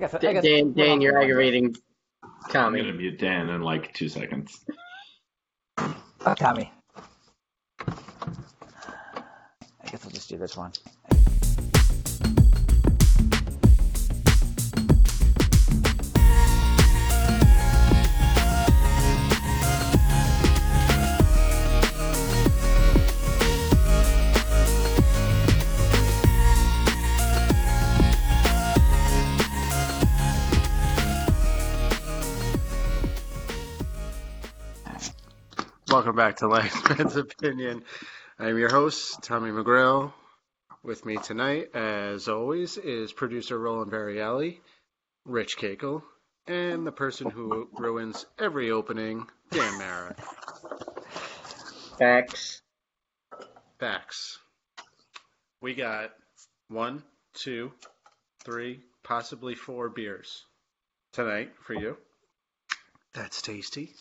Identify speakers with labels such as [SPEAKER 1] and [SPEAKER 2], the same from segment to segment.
[SPEAKER 1] I guess, I
[SPEAKER 2] Dan,
[SPEAKER 1] guess
[SPEAKER 2] Dan, Dan, you're aggravating Tommy.
[SPEAKER 3] I'm gonna mute Dan in like two seconds.
[SPEAKER 1] Oh, Tommy. I guess I'll just do this one.
[SPEAKER 4] Welcome back to Last Opinion. I'm your host, Tommy McGrail. With me tonight, as always, is producer Roland Variali, Rich Cakel, and the person who ruins every opening, Dan Mara.
[SPEAKER 2] Facts.
[SPEAKER 4] Facts. We got one, two, three, possibly four beers tonight for you. That's tasty.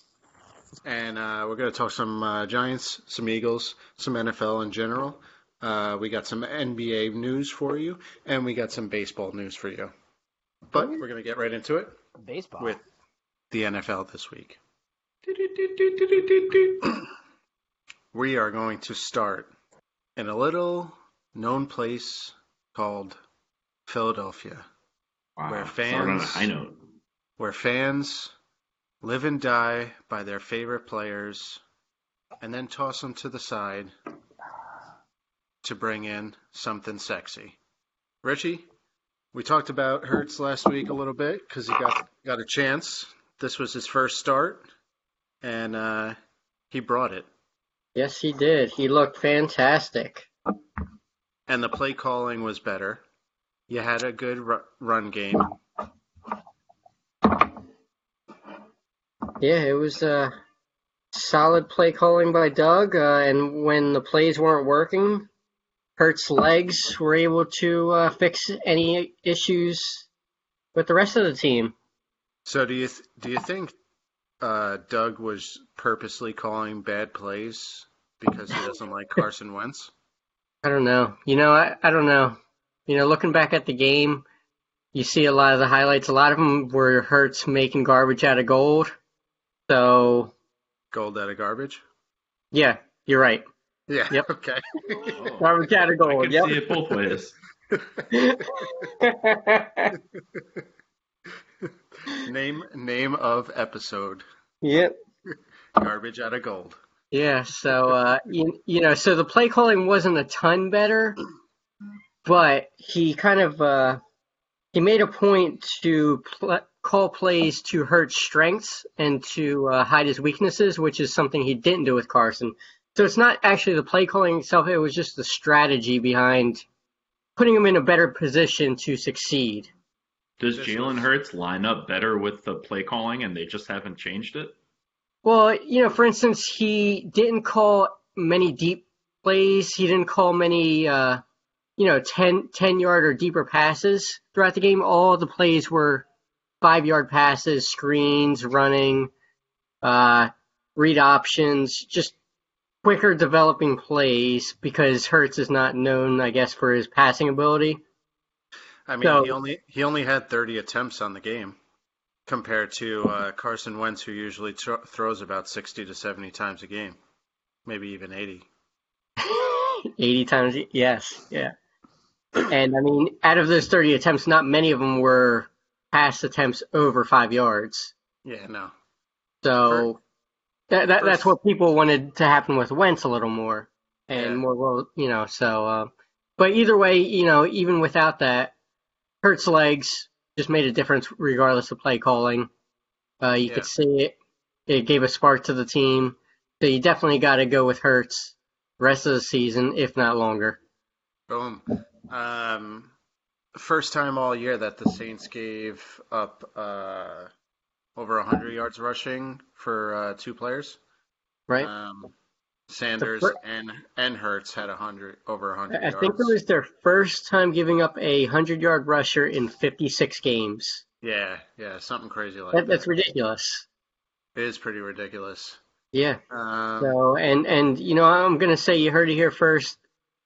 [SPEAKER 4] And uh, we're going to talk some uh, Giants, some Eagles, some NFL in general. Uh, we got some NBA news for you, and we got some baseball news for you. But we're going to get right into it
[SPEAKER 1] Baseball.
[SPEAKER 4] with the NFL this week. We are going to start in a little known place called Philadelphia,
[SPEAKER 3] Wow.
[SPEAKER 4] Where
[SPEAKER 3] Start on a
[SPEAKER 4] fans- where fans live and die by their favorite players and then toss them to the side to bring in something sexy. Richie, we talked about Hurts last week a little bit because he got got a chance. This was his first start, and uh, he brought it.
[SPEAKER 2] Yes, he did. He looked fantastic.
[SPEAKER 4] And the play calling was better. You had a good ru- run game.
[SPEAKER 2] Yeah, it was uh, solid play calling by Doug, uh, and when the plays weren't working, Hurts' legs were able to uh, fix any issues with the rest of the team.
[SPEAKER 4] So do you th- do you think uh, Doug was purposely calling bad plays because he doesn't like Carson Wentz?
[SPEAKER 2] I don't know. You know, I, I don't know. You know, looking back at the game, you see a lot of the highlights. A lot of them were Hurts making garbage out of gold. So,
[SPEAKER 4] Gold out of garbage?
[SPEAKER 2] yeah, you're right.
[SPEAKER 4] Yeah.
[SPEAKER 2] Yep.
[SPEAKER 4] Okay.
[SPEAKER 3] Oh,
[SPEAKER 2] Garbage out of gold.
[SPEAKER 3] I can
[SPEAKER 2] Yep.
[SPEAKER 3] see it both ways.
[SPEAKER 4] name name of episode:
[SPEAKER 2] yep.
[SPEAKER 4] Garbage out of gold.
[SPEAKER 2] Yeah, so uh, you, you know, so the play calling wasn't a ton better, but he kind of uh, he made a point to pl- call plays to hurt strengths and to uh, hide his weaknesses, which is something he didn't do with Carson. So it's not actually the play calling itself; it was just the strategy behind putting him in a better position to succeed.
[SPEAKER 3] Does Jalen Hurts line up better with the play calling and they just haven't changed it?
[SPEAKER 2] Well, you know, for instance, he didn't call many deep plays. He didn't call many, uh, you know, 10, 10 yard or deeper passes throughout the game. All the plays were five yard passes, screens, running, uh, read options, just quicker developing plays because Hurts is not known, I guess, for his passing ability.
[SPEAKER 4] I mean,
[SPEAKER 2] So-
[SPEAKER 4] he only he only had 30 attempts on the game compared to uh, Carson Wentz, who usually throws about 60 to 70 times a game, maybe even 80.
[SPEAKER 2] 80 times, yes, yeah. And I mean, out of those 30 attempts, not many of them were pass attempts over five yards.
[SPEAKER 4] Yeah, no.
[SPEAKER 2] So that, that that's what people wanted to happen with Wentz a little more and
[SPEAKER 4] Yeah.
[SPEAKER 2] more, well, you know. So, uh, but either way, you know, even without that, Hurts legs just made a difference regardless of play calling. Uh, you
[SPEAKER 4] Yeah.
[SPEAKER 2] could see it. It gave a spark to the team. So you definitely got to go with Hurts rest of the season, if not longer.
[SPEAKER 4] Boom. Um, first time all year that the Saints gave up uh, over 100 yards rushing for uh, two players.
[SPEAKER 2] Right?
[SPEAKER 4] Um, Sanders and and Hurts had 100 over 100
[SPEAKER 2] I I
[SPEAKER 4] yards.
[SPEAKER 2] think it was their first time giving up a hundred yard rusher in 56 games.
[SPEAKER 4] Yeah, yeah, something crazy like
[SPEAKER 2] That,
[SPEAKER 4] that.
[SPEAKER 2] that's ridiculous.
[SPEAKER 4] It is pretty ridiculous.
[SPEAKER 2] Yeah.
[SPEAKER 4] Um,
[SPEAKER 2] So and and you know I'm gonna say you heard it here first.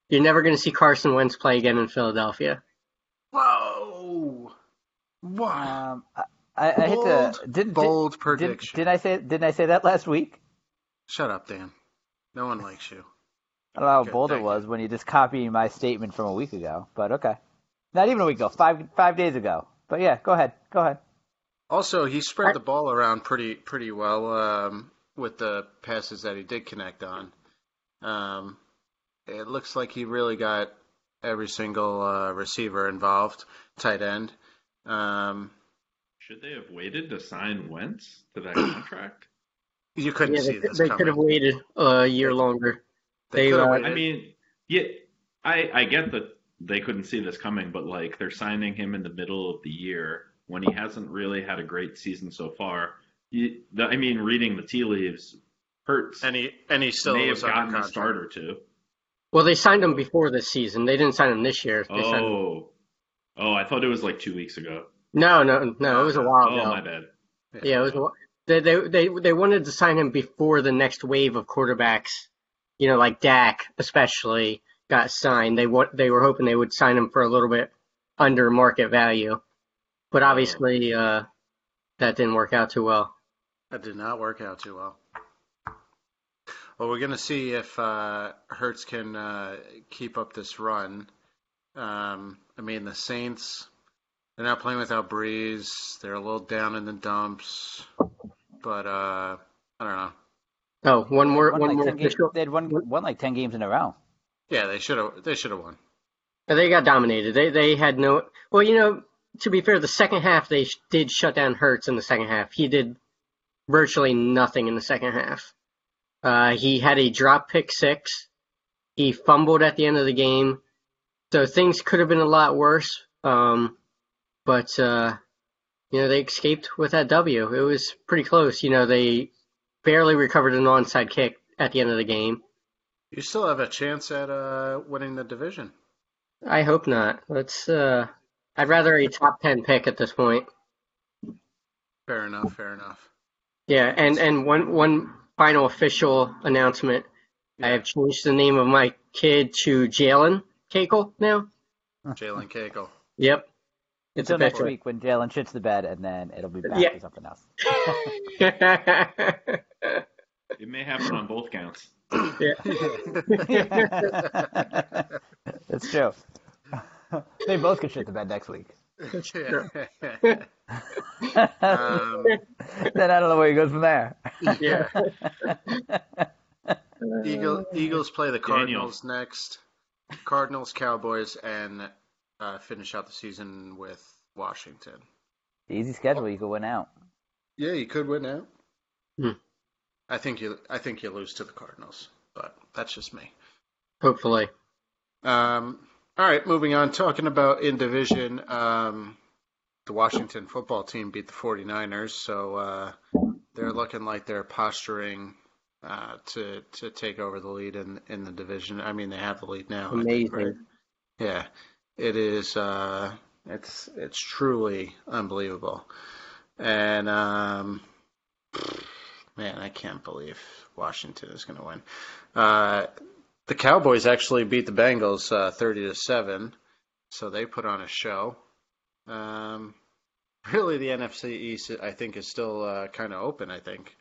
[SPEAKER 2] You're never gonna see Carson Wentz play again in Philadelphia.
[SPEAKER 4] Whoa! Wow.
[SPEAKER 1] Um, I, I, I hate
[SPEAKER 4] Bold,
[SPEAKER 1] to didn't
[SPEAKER 4] Bold
[SPEAKER 1] did, did,
[SPEAKER 4] prediction.
[SPEAKER 1] did I say didn't I say that last week?
[SPEAKER 4] Shut up, Dan. No one likes you.
[SPEAKER 1] I don't know how
[SPEAKER 4] Good,
[SPEAKER 1] bold it
[SPEAKER 4] thank you.
[SPEAKER 1] was when you just copied my statement from a week ago, but okay. Not even a week ago, five five days ago. But yeah, go ahead, go ahead.
[SPEAKER 4] Also, he spread the ball around pretty pretty well um, with the passes that he did connect on. Um, it looks like he really got every single uh, receiver involved, tight end. Um,
[SPEAKER 3] Should they have waited to sign Wentz to that contract?
[SPEAKER 4] you couldn't
[SPEAKER 2] Yeah,
[SPEAKER 4] see
[SPEAKER 2] they,
[SPEAKER 4] this
[SPEAKER 2] they
[SPEAKER 4] coming.
[SPEAKER 2] could have waited a year longer.
[SPEAKER 4] They
[SPEAKER 2] they,
[SPEAKER 4] could have
[SPEAKER 2] uh.
[SPEAKER 3] I mean, yeah, I I get that they couldn't see this coming, but like they're signing him in the middle of the year when he hasn't really had a great season so far. You, the, I mean, reading the tea leaves hurts.
[SPEAKER 4] and he and he still
[SPEAKER 3] may have
[SPEAKER 4] was under
[SPEAKER 3] gotten a
[SPEAKER 4] contract.
[SPEAKER 3] start or two.
[SPEAKER 2] Well, they signed him before this season. They didn't sign him this year. They
[SPEAKER 3] Oh, oh, I thought it was like two weeks ago.
[SPEAKER 2] No, no, no. It was a while
[SPEAKER 3] Oh,
[SPEAKER 2] ago.
[SPEAKER 3] my bad.
[SPEAKER 2] Yeah, it was. a wh- They, they they they wanted to sign him before the next wave of quarterbacks. You know, like Dak, especially got signed. They wa- they were hoping they would sign him for a little bit under market value, but obviously uh, that didn't work out too well.
[SPEAKER 4] That did not work out too well. Well, we're going to see if uh, Hurts can uh, keep up this run. Um, I mean, the Saints, they're not playing without Brees. They're a little down in the dumps. But uh, I don't know.
[SPEAKER 2] Oh, one more
[SPEAKER 1] Won
[SPEAKER 2] one
[SPEAKER 1] like
[SPEAKER 2] more
[SPEAKER 1] 10 games,
[SPEAKER 2] official.
[SPEAKER 1] they had won, won like ten games in a row.
[SPEAKER 4] Yeah, they should have. They should have won.
[SPEAKER 2] But they got dominated. They they had no. Well, you know, to be fair, the second half they sh- did shut down Hurts in the second half. He did virtually nothing in the second half. Uh, he had a drop pick six. He fumbled at the end of the game, so things could have been a lot worse. Um, but uh, you know they escaped with that W. It was pretty close. You know they barely recovered an onside kick at the end of the game.
[SPEAKER 4] You still have a chance at uh, winning the division.
[SPEAKER 2] I hope not. Let's. Uh, I'd rather a top ten pick at this point.
[SPEAKER 4] Fair enough. Fair enough.
[SPEAKER 2] Yeah, and and one one final official announcement. I have changed the name of my kid to Jalen Cagle now.
[SPEAKER 4] Jalen Cagle.
[SPEAKER 2] Yep. It's
[SPEAKER 1] Until next week when Jalen shits the bed, and then it'll be back
[SPEAKER 2] Yeah.
[SPEAKER 1] to something else.
[SPEAKER 3] It may happen on both counts.
[SPEAKER 1] Yeah. That's true. they both could shit the bed next week.
[SPEAKER 4] Um,
[SPEAKER 1] then I don't know where he goes from there.
[SPEAKER 2] yeah.
[SPEAKER 4] Eagle, Eagles play the Cardinals next. Cardinals, Cowboys, and uh, finish out the season with Washington.
[SPEAKER 1] Easy schedule. You could win out.
[SPEAKER 4] Yeah, you could win out.
[SPEAKER 2] Hmm.
[SPEAKER 4] I think you. I think you lose to the Cardinals, but that's just me.
[SPEAKER 2] Hopefully.
[SPEAKER 4] Um, all right, moving on. Talking about in division, um, the Washington football team beat the 49ers, so uh, they're looking like they're posturing uh, to to take over the lead in in the division. I mean, they have the lead now. I think,
[SPEAKER 2] Amazing.
[SPEAKER 4] right? Yeah, it is. Uh, it's it's truly unbelievable, and um, man, I can't believe Washington is going to win. Uh, the Cowboys actually beat the Bengals uh, thirty to seven, so they put on a show. Um, really, the NFC East, I think, is still uh, kind of open. I think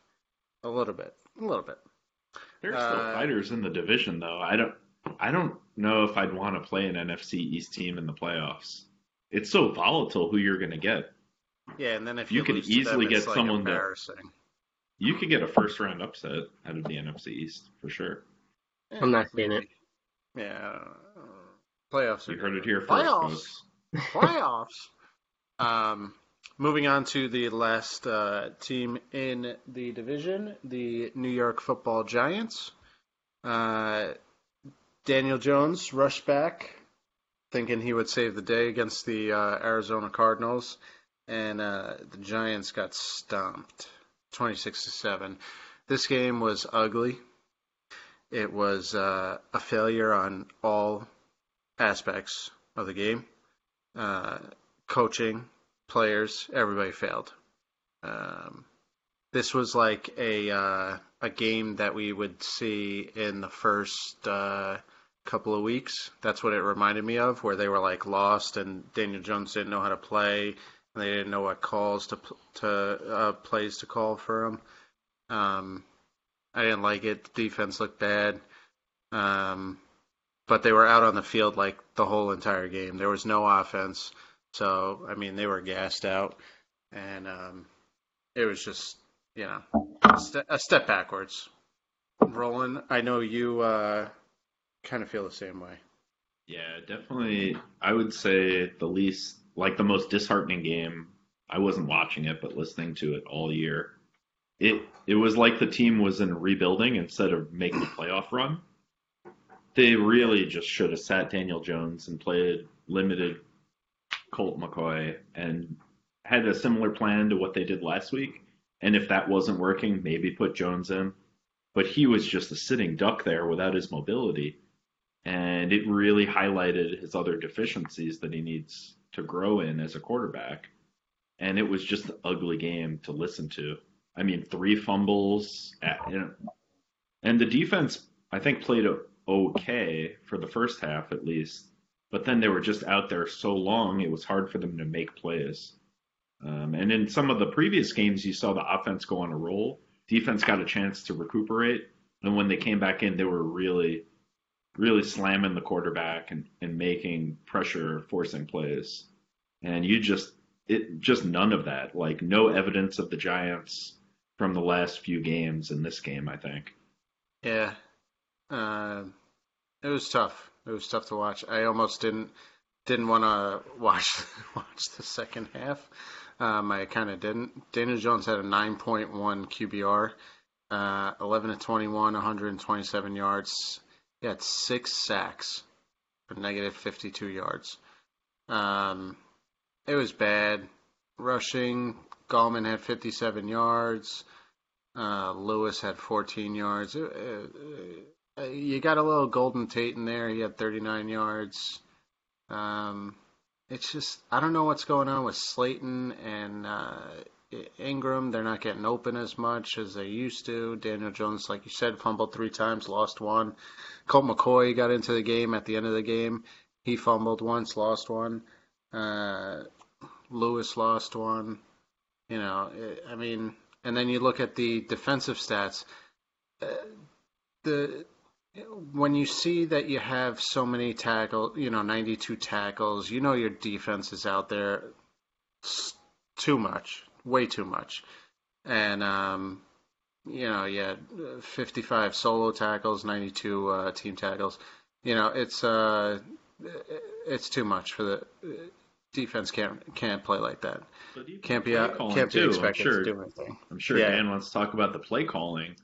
[SPEAKER 4] a little bit, a little bit.
[SPEAKER 3] There's still
[SPEAKER 4] Uh,
[SPEAKER 3] fighters in the division, though. I don't, I don't know if I'd want to play an NFC East team in the playoffs. It's so volatile who you're going to get.
[SPEAKER 4] Yeah, and then if
[SPEAKER 3] You
[SPEAKER 4] you,
[SPEAKER 3] could
[SPEAKER 4] lose to them,
[SPEAKER 3] easily
[SPEAKER 4] it's
[SPEAKER 3] get
[SPEAKER 4] like
[SPEAKER 3] someone that-
[SPEAKER 4] embarrassing.
[SPEAKER 3] You could get a first round upset out of the NFC East for sure.
[SPEAKER 2] I'm not seeing it.
[SPEAKER 4] Yeah, uh, playoffs.
[SPEAKER 3] You
[SPEAKER 4] are
[SPEAKER 3] heard it here first,
[SPEAKER 4] Playoffs.
[SPEAKER 3] folks.
[SPEAKER 4] Playoffs. Um, moving on to the last uh, team in the division, the New York Football Giants. Uh, Daniel Jones rushed back, thinking he would save the day against the uh, Arizona Cardinals, and uh, the Giants got stomped, twenty-six to seven. This game was ugly. It was uh, a failure on all aspects of the game uh, coaching, players, everybody failed. Um, this was like a uh, a game that we would see in the first uh, couple of weeks. That's what it reminded me of, where they were like lost and Daniel Jones didn't know how to play, And They didn't know what calls to to uh, plays to call for him. Um, I didn't like it. The defense looked bad. Um, but they were out on the field like the whole entire game. There was no offense. So, I mean, they were gassed out. And um, it was just, you know, a, ste- a step backwards. Roland, I know you uh, kind of feel the same way.
[SPEAKER 3] Yeah, definitely. I would say the least, like the most disheartening game. I wasn't watching it, but listening to it all year. It it was like the team was in rebuilding instead of making a playoff run. They really just should have sat Daniel Jones and played limited Colt McCoy and had a similar plan to what they did last week. And if that wasn't working, maybe put Jones in. But he was just a sitting duck there without his mobility. And it really highlighted his other deficiencies that he needs to grow in as a quarterback. And it was just an ugly game to listen to. I mean, three fumbles, at, and the defense I think played okay for the first half at least, but then they were just out there so long it was hard for them to make plays. Um, and in some of the previous games, you saw the offense go on a roll. Defense got a chance to recuperate, and when they came back in, they were really, really slamming the quarterback and, and making pressure, forcing plays. And you just, it just none of that. Like no evidence of the Giants from the last few games in this game. I think.
[SPEAKER 4] Yeah, uh, it was tough. It was tough to watch. I almost didn't didn't want to watch watch the second half. Um, I kind of didn't. Daniel Jones had a 9.1 QBR, uh, 11 to 21, 127 yards. He had six sacks for negative 52 yards. Um, it was bad. Rushing, Gallman had 57 yards. Uh, Lewis had 14 yards. It, it, uh, you got a little Golden Tate in there. He had 39 yards. Um, it's just I don't know what's going on with Slayton and uh, Engram. They're not getting open as much as they used to. Daniel Jones, like you said, fumbled three times, lost one. Colt McCoy got into the game at the end of the game. He fumbled once, lost one. Uh, Lewis lost one. You know, I mean, and then you look at the defensive stats. Uh, the when you see that you have so many tackles, you know, 92 tackles, you know your defense is out there too much, way too much. And, um, you know, yeah, 55 solo tackles, 92 uh, team tackles. You know, it's uh, it's too much for the defense. Can't can't play like that. Can't be out, can't be expected
[SPEAKER 3] sure,
[SPEAKER 4] to do anything.
[SPEAKER 3] I'm sure
[SPEAKER 4] Yeah.
[SPEAKER 3] Dan wants to talk about the play calling.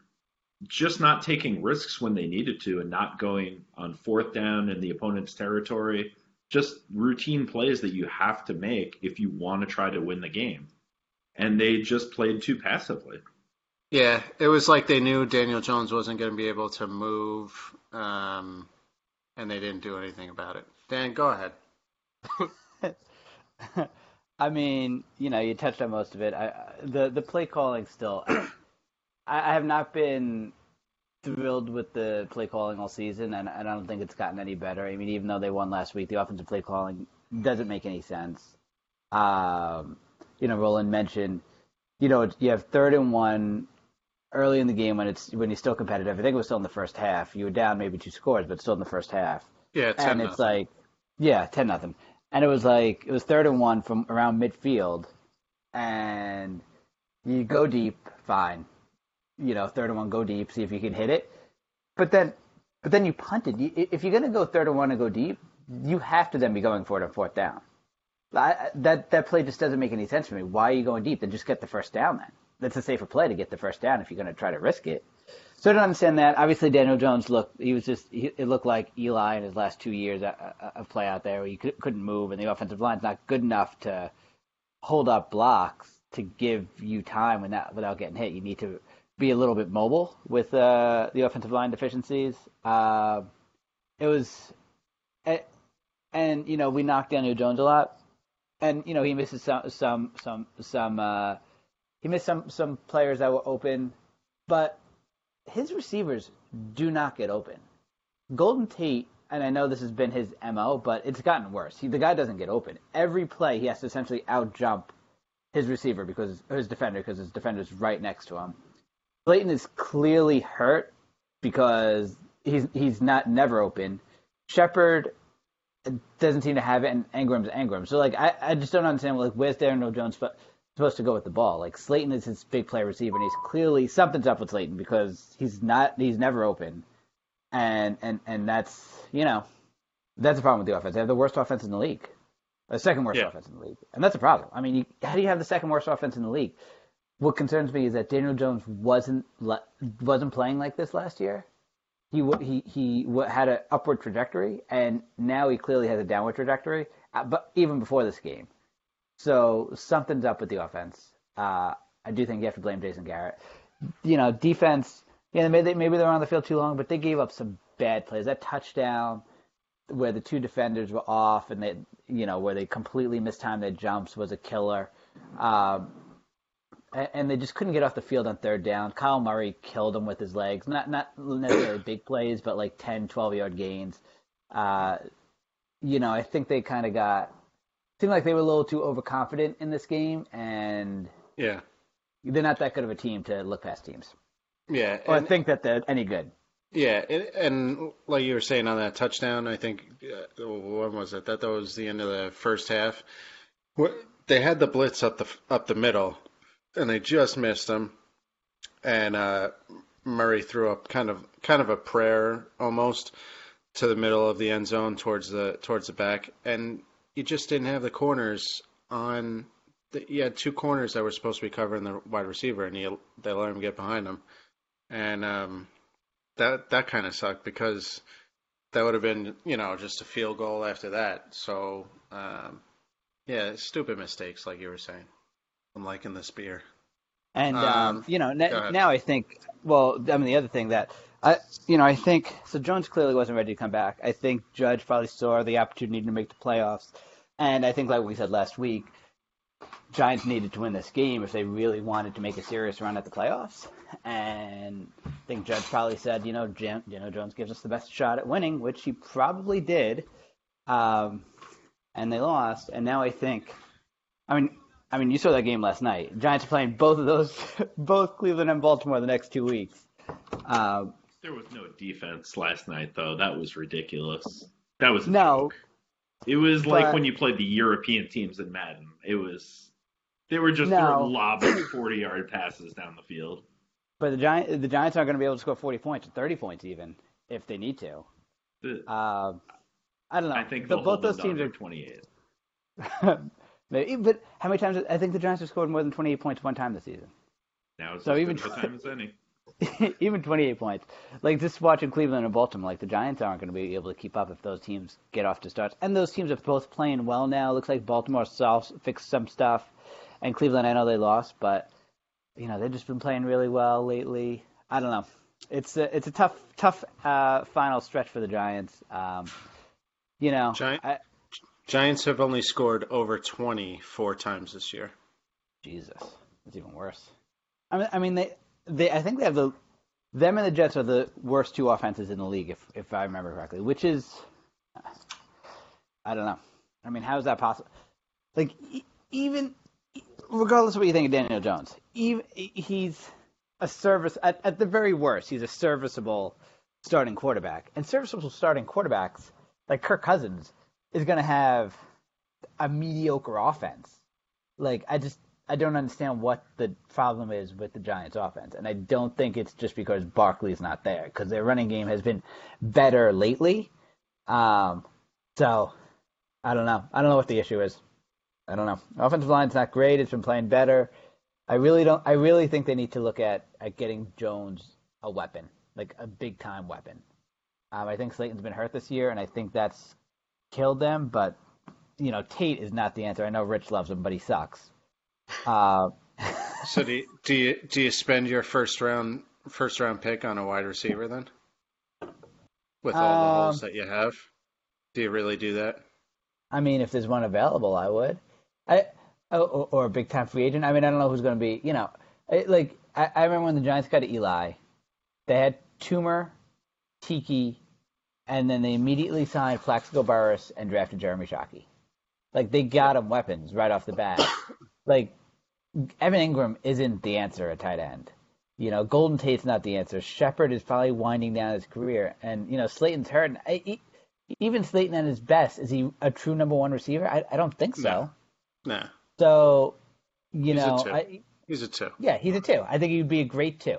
[SPEAKER 3] Just not taking risks when they needed to and not going on fourth down in the opponent's territory. Just routine plays that you have to make if you want to try to win the game. And they just played too passively.
[SPEAKER 4] Yeah, it was like they knew Daniel Jones wasn't going to be able to move, um, and they didn't do anything about it. Dan, go ahead.
[SPEAKER 1] I mean, you know, you touched on most of it. I, I- the the play calling still. I, I have not been thrilled with the play calling all season, and, and I don't think it's gotten any better. I mean, even though they won last week, the offensive play calling doesn't make any sense. Um, you know, Roland mentioned, you know, you have third and one early in the game when it's when you're still competitive. I think it was still in the first half. You were down maybe two scores, but still in the first half
[SPEAKER 4] Yeah,
[SPEAKER 1] and it's like, yeah, ten nothing. And it was like it was third and one from around midfield, and you go deep, fine. You know, third and one, go deep, see if you can hit it. But then, but then you punted. If you're gonna go third and one and go deep, you have to then be going for it on fourth down. I, that that play just doesn't make any sense to me. Why are you going deep? Then just get the first down. Then that's a safer play to get the first down if you're going to try to risk it. So I don't understand that. Obviously, Daniel Jones looked. He was just. He, it looked like Eli in his last two years uh, uh, of play out there, where you could, couldn't move, and the offensive line's not good enough to hold up blocks to give you time without without getting hit. You need to be a little bit mobile with uh, the offensive line deficiencies. Uh, it was, and, and you know we knocked Daniel Jones a lot, and you know he misses some some some some. Uh, he missed some some players that were open, but his receivers do not get open. Golden Tate, and I know this has been his mo, but it's gotten worse. He, the guy doesn't get open. Every play, he has to essentially out jump his receiver because his defender because his defender's right next to him. Slayton is clearly hurt because he's he's not never open. Shepard doesn't seem to have it, and Engram's Engram. So like I, I just don't understand like where's Daniel Jones supposed to go with the ball? Like Slayton is his big play receiver, and he's clearly something's up with Slayton because he's not he's never open, and and and that's you know that's the problem with the offense. They have the worst offense in the league, the second worst
[SPEAKER 4] Yeah.
[SPEAKER 1] offense in the league, and that's a problem. I mean, you, how do you have the second worst offense in the league? What concerns me is that Daniel Jones wasn't wasn't playing like this last year. He he he had an upward trajectory, and now he clearly has a downward trajectory. Uh, but even before this game, so something's up with the offense. Uh, I do think you have to blame Jason Garrett. You know, defense. Yeah, maybe maybe they're on the field too long, but they gave up some bad plays. That touchdown where the two defenders were off and they, you know, where they completely mistimed their jumps was a killer. Um, and, they just couldn't get off the field on third down. Kyle Murray killed them with his legs. Not not necessarily big plays, but like 10, 12 yard gains. Uh, you know, I think they kind of got seemed like they were a little too overconfident in this game, and
[SPEAKER 4] Yeah.
[SPEAKER 1] they're not that good of a team to look past teams
[SPEAKER 4] Yeah.
[SPEAKER 1] or
[SPEAKER 4] and-
[SPEAKER 1] think that they're any good.
[SPEAKER 4] Yeah, and, and like you were saying on that touchdown, I think uh, when was it? That that was the end of the first half. What they had the blitz up the up the middle, and they just missed them. And uh, Murray threw up kind of kind of a prayer almost to the middle of the end zone towards the towards the back, and you just didn't have the corners on. The, you had two corners that were supposed to be covering the wide receiver, and you, they let him get behind them, and um, that that kind of sucked because that would have been you know just a field goal after that. So um, yeah, stupid mistakes like you were saying. I'm liking this beer.
[SPEAKER 1] And um,
[SPEAKER 4] Um,
[SPEAKER 1] you know,
[SPEAKER 4] ahead.
[SPEAKER 1] now I think. Well, I mean, the other thing that I, you know, I think so. Jones clearly wasn't ready to come back. I think Judge probably saw the opportunity to make the playoffs, and I think, like we said last week, Giants needed to win this game if they really wanted to make a serious run at the playoffs. And I think Judge probably said, you know, Jim, you know, Jones gives us the best shot at winning, which he probably did. Um, and they lost. And now I think, I mean, I mean, you saw that game last night. Giants are playing both of those, both Cleveland and Baltimore the next two weeks. Um,
[SPEAKER 3] There was no defense last night, though. That was ridiculous. That was
[SPEAKER 1] No.
[SPEAKER 3] joke. It was like
[SPEAKER 1] But-
[SPEAKER 3] when you played the European teams in Madden. It was they were just
[SPEAKER 1] No.
[SPEAKER 3] lobbing forty yard passes down the field.
[SPEAKER 1] but the Giants, the Giants aren't going to be able to score 40 points or 30 points even if they need to.
[SPEAKER 3] The-
[SPEAKER 1] Um, I don't know.
[SPEAKER 3] I think
[SPEAKER 1] The- both those teams are
[SPEAKER 3] twenty eight.
[SPEAKER 1] Maybe, but how many times? I think the Giants have scored more than 28 points one time this season.
[SPEAKER 3] Now it's
[SPEAKER 1] So
[SPEAKER 3] as
[SPEAKER 1] even-
[SPEAKER 3] good of a time as any.
[SPEAKER 1] Even 28 points. Like just watching Cleveland and Baltimore, like the Giants aren't going to be able to keep up if those teams get off to starts. And those teams are both playing well now. Looks like Baltimore solved, fixed some stuff, and Cleveland, I know they lost, but you know they've just been playing really well lately. I don't know. It's a, it's a tough tough uh, final stretch for the Giants. Um, you know,
[SPEAKER 4] Giant-
[SPEAKER 1] I,
[SPEAKER 4] Giants have only scored over 20 four times this year.
[SPEAKER 1] Jesus, it's even worse. I mean, I mean, they, they, I think they have the, them and the Jets are the worst two offenses in the league, if if I remember correctly. Which is, I don't know. I mean, how is that possible? Like, even regardless of what you think of Daniel Jones, even he's a service at, at the very worst, he's a serviceable starting quarterback, and serviceable starting quarterbacks like Kirk Cousins is going to have a mediocre offense. Like, I just I don't understand what the problem is with the Giants' offense, and I don't think it's just because Barkley's not there, because their running game has been better lately. Um, so I don't know. I don't know what the issue is. I don't know. Offensive line's not great. It's been playing better. I really don't. I really think they need to look at at getting Jones a weapon, like a big time weapon. Um, I think Slayton's been hurt this year, and I think that's killed them. But you know, Tate is not the answer. I know Rich loves him, but he sucks. Uh,
[SPEAKER 4] So do you, do you do you spend your first round first round pick on a wide receiver then? With all the
[SPEAKER 1] Um,
[SPEAKER 4] holes that you have, do you really do that?
[SPEAKER 1] I mean, if there's one available, I would. I or, or a big time free agent. I mean, I don't know who's going to be. You know, I, like I, I remember when the Giants got Eli, they had Toomer, Tiki, and then they immediately signed Plaxico Burress and drafted Jeremy Shockey. Like they got him weapons right off the bat. like Evan Engram isn't the answer at tight end. You know, Golden Tate's not the answer. Shepard is probably winding down his career, and you know Slayton's hurt. I, even Slayton at his best, is he a true number one receiver? I, I don't think so.
[SPEAKER 4] No.
[SPEAKER 1] So, you
[SPEAKER 4] He's a
[SPEAKER 1] know,
[SPEAKER 4] two.
[SPEAKER 1] I,
[SPEAKER 4] He's a two.
[SPEAKER 1] yeah, he's a two. I think he'd be a great two.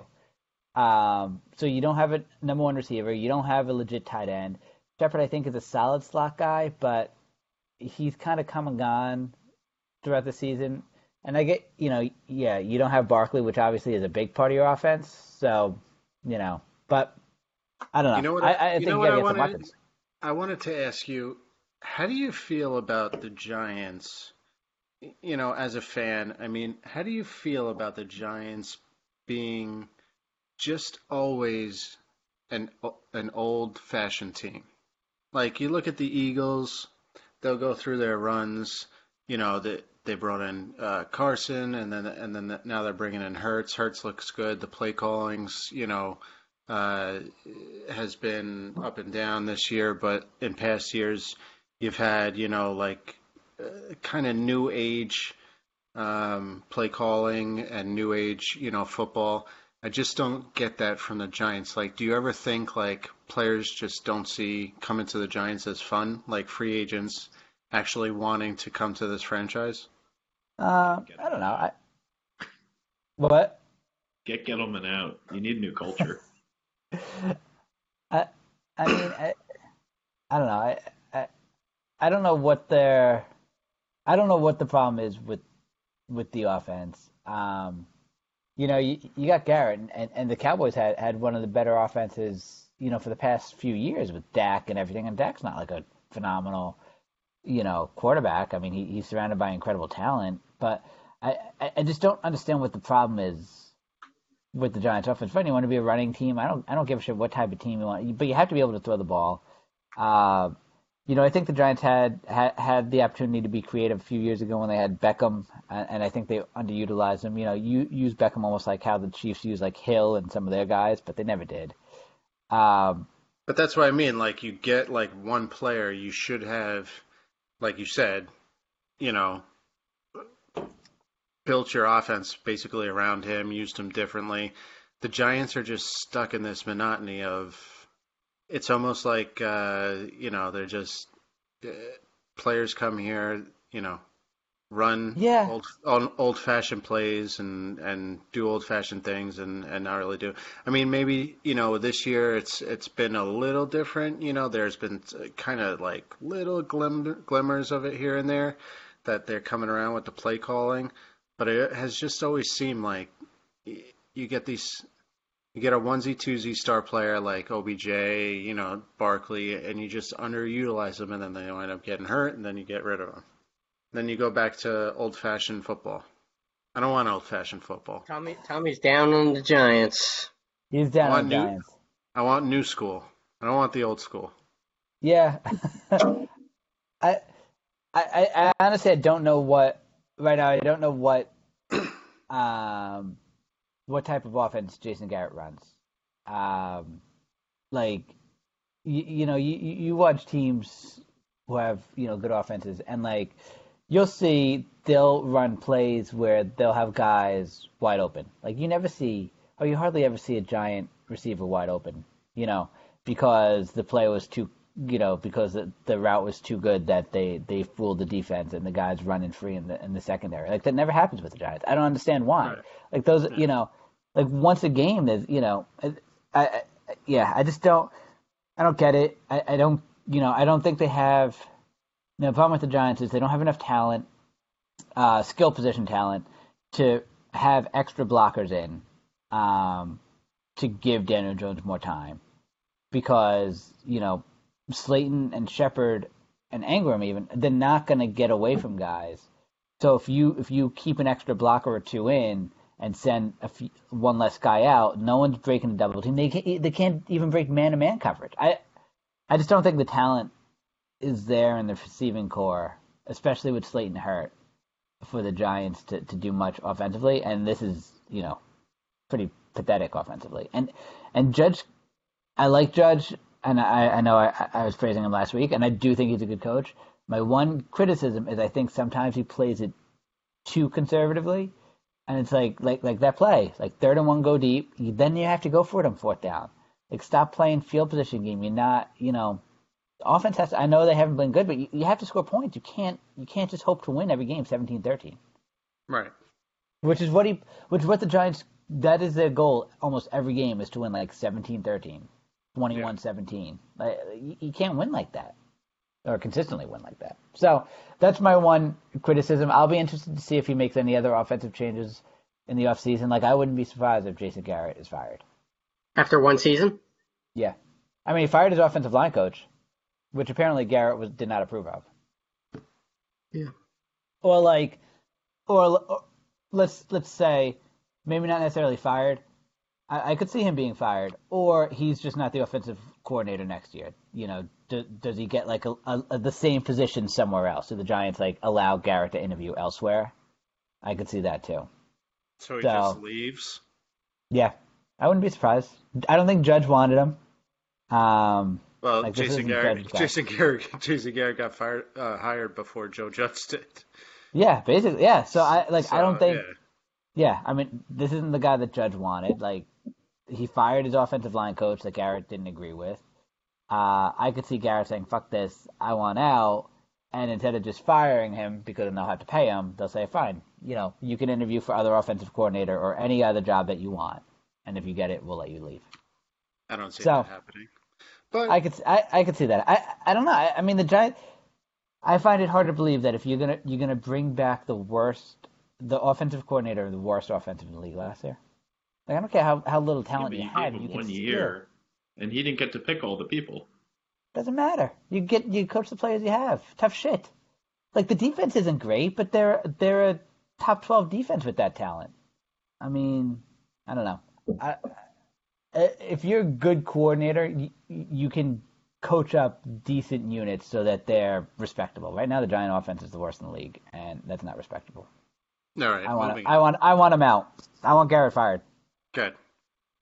[SPEAKER 1] Um, so you don't have a number one receiver. You don't have a legit tight end. Shepard, I think, is a solid slot guy, but he's kind of come and gone throughout the season. And I get, you know, yeah, you don't have Barkley, which obviously is a big part of your offense. So, you know, but I don't know.
[SPEAKER 4] You know what?
[SPEAKER 1] I, I
[SPEAKER 4] you
[SPEAKER 1] think
[SPEAKER 4] know
[SPEAKER 1] you
[SPEAKER 4] what
[SPEAKER 1] gotta
[SPEAKER 4] I wanted- I wanted to ask you, how do you feel about the Giants? You know, as a fan, I mean, how do you feel about the Giants being just always an an old-fashioned team? Like you look at the Eagles, they'll go through their runs. You know, they they brought in uh, Carson, and then and then now they're bringing in Hurts. Hurts looks good. The play callings, you know, uh, has been up and down this year, but in past years, you've had, you know, like uh, kind of new age um, play calling and new age, you know, football. I just don't get that from the Giants. Like, do you ever think like players just don't see coming to the Giants as fun, like free agents actually wanting to come to this franchise?
[SPEAKER 1] Uh, I don't know. I, what?
[SPEAKER 3] Get Gettleman out. You need new culture.
[SPEAKER 1] I, I mean, I, I don't know. I, I, I don't know what their, I don't know what the problem is with, with the offense. Um, you know, you, you got Garrett, and, and the Cowboys had, had one of the better offenses, you know, for the past few years with Dak and everything. And Dak's not like a phenomenal, you know, quarterback. I mean, he, he's surrounded by incredible talent, but I, I, just don't understand what the problem is with the Giants offense. Fine, you want to be a running team. I don't I don't give a shit what type of team you want, but you have to be able to throw the ball. Uh, you know, I think the Giants had, had had the opportunity to be creative a few years ago when they had Beckham, and, I think they underutilized him. You know, you use Beckham almost like how the Chiefs use like Hill and some of their guys, but they never did. Um,
[SPEAKER 4] But that's what I mean. Like you get like one player, you should have, like you said, you know, built your offense basically around him, used him differently. The Giants are just stuck in this monotony of. It's almost like uh, you know they're just uh, players come here, you know, run
[SPEAKER 1] Yeah.
[SPEAKER 4] old on old fashioned plays and and do old fashioned things and and not really do. I mean, maybe you know this year it's it's been a little different. You know, there's been kind of like little glimmer, glimmers of it here and there that they're coming around with the play calling, but it has just always seemed like you get these. You get a onesie twosie star player like OBJ, you know Barkley, and you just underutilize them, and then they wind up getting hurt, and then you get rid of them. Then you go back to old fashioned football. I don't want old fashioned football.
[SPEAKER 2] Tommy Tommy's down on the Giants.
[SPEAKER 1] he's down
[SPEAKER 4] Want
[SPEAKER 1] on the
[SPEAKER 4] new-
[SPEAKER 1] Giants.
[SPEAKER 4] I want new school. I don't want the old school.
[SPEAKER 1] Yeah. I, I, I I honestly I don't know what right now. I don't know what, um, what type of offense Jason Garrett runs. Um, like, you, you know, you you watch teams who have you know good offenses, and like, you'll see they'll run plays where they'll have guys wide open. Like you never see, or you hardly ever see a giant receiver wide open. You know, because the play was too, you know, because the, the route was too good that they they fooled the defense and the guys running free in the in the secondary. Like that never happens with the Giants. I don't understand why.
[SPEAKER 4] Right.
[SPEAKER 1] Like those, you know, like once a game, there's, you know, I, I, I yeah, I just don't, I don't get it. I, I don't, you know, I don't think they have. You know, the problem with the Giants is they don't have enough talent, uh, skill position talent, to have extra blockers in, um, to give Daniel Jones more time, because you know Slayton and Shepard and Engram even they're not going to get away from guys. So if you if you keep an extra blocker or two in and send a few, one less guy out, no one's breaking the double team. They can't, they can't even break man to man coverage. I I just don't think the talent is there in the receiving core, especially with Slayton hurt, for the Giants to, to do much offensively. And this is you know pretty pathetic offensively. And and Judge, I like Judge, and I I know I, I was praising him last week, and I do think he's a good coach. My one criticism is I think sometimes he plays it too conservatively. And it's like like like that play, like third and one, go deep. You, then you have to go for it on fourth down. Like stop playing field position game. You're not, you know, offense has. To, I know they haven't been good, but you, you have to score points. You can't you can't just hope to win every game 17-13.
[SPEAKER 4] Right.
[SPEAKER 1] Which is what he, which is what the Giants. That is their goal. Almost every game is to win like 17-13, 21-17. Like you, you can't win like that, or consistently win like that. So that's my one criticism. I'll be interested to see if he makes any other offensive changes in the offseason. Like I wouldn't be surprised if Jason Garrett is fired.
[SPEAKER 2] After one season?
[SPEAKER 1] Yeah, I mean he fired his offensive line coach, which apparently Garrett was did not approve of.
[SPEAKER 2] Yeah.
[SPEAKER 1] Or like, or, or let's let's say maybe not necessarily fired. I, I could see him being fired, or he's just not the offensive coordinator next year. You know, do, does he get like a, a, the same position somewhere else? Do the Giants like allow Garrett to interview elsewhere? I could see that too.
[SPEAKER 4] So he
[SPEAKER 1] So-
[SPEAKER 4] just leaves.
[SPEAKER 1] Yeah, I wouldn't be surprised. I don't think Judge wanted him. Um,
[SPEAKER 4] Well,
[SPEAKER 1] Like,
[SPEAKER 4] Jason Garrett, Jason Garrett, Jason Garrett got fired, uh, hired before Joe Judge did.
[SPEAKER 1] yeah, basically, yeah. So I like I don't think.
[SPEAKER 4] yeah.
[SPEAKER 1] Yeah, I mean, this isn't the guy that Judge wanted. Like, he fired his offensive line coach that Garrett didn't agree with. Uh, I could see Garrett saying, fuck this, I want out. And instead of just firing him because then they'll have to pay him, they'll say, fine, you know, you can interview for other offensive coordinator or any other job that you want. And if you get it, we'll let you leave.
[SPEAKER 4] I don't see
[SPEAKER 1] So-
[SPEAKER 4] that happening. But
[SPEAKER 1] I could, I, I could see that. I, I don't know. I, I mean, the Giants. I find it hard to believe that if you're gonna, you're gonna bring back the worst, the offensive coordinator, of the worst offensive in the league last year. Like, I don't care how, how little talent
[SPEAKER 3] but
[SPEAKER 1] you
[SPEAKER 3] you
[SPEAKER 1] have. You
[SPEAKER 3] him
[SPEAKER 1] can
[SPEAKER 3] one
[SPEAKER 1] steal.
[SPEAKER 3] year, and he didn't get to pick all the people.
[SPEAKER 1] Doesn't matter. You get, you coach the players you have. Tough shit. Like the defense isn't great, but they're they're a top twelve defense with that talent. I mean, I don't know. I, I- if you're a good coordinator, you, you can coach up decent units so that they're respectable. Right now, the Giant offense is the worst in the league, and that's not respectable.
[SPEAKER 4] all right,
[SPEAKER 1] I want, I want, I want him out. I want Garrett fired.
[SPEAKER 4] Good.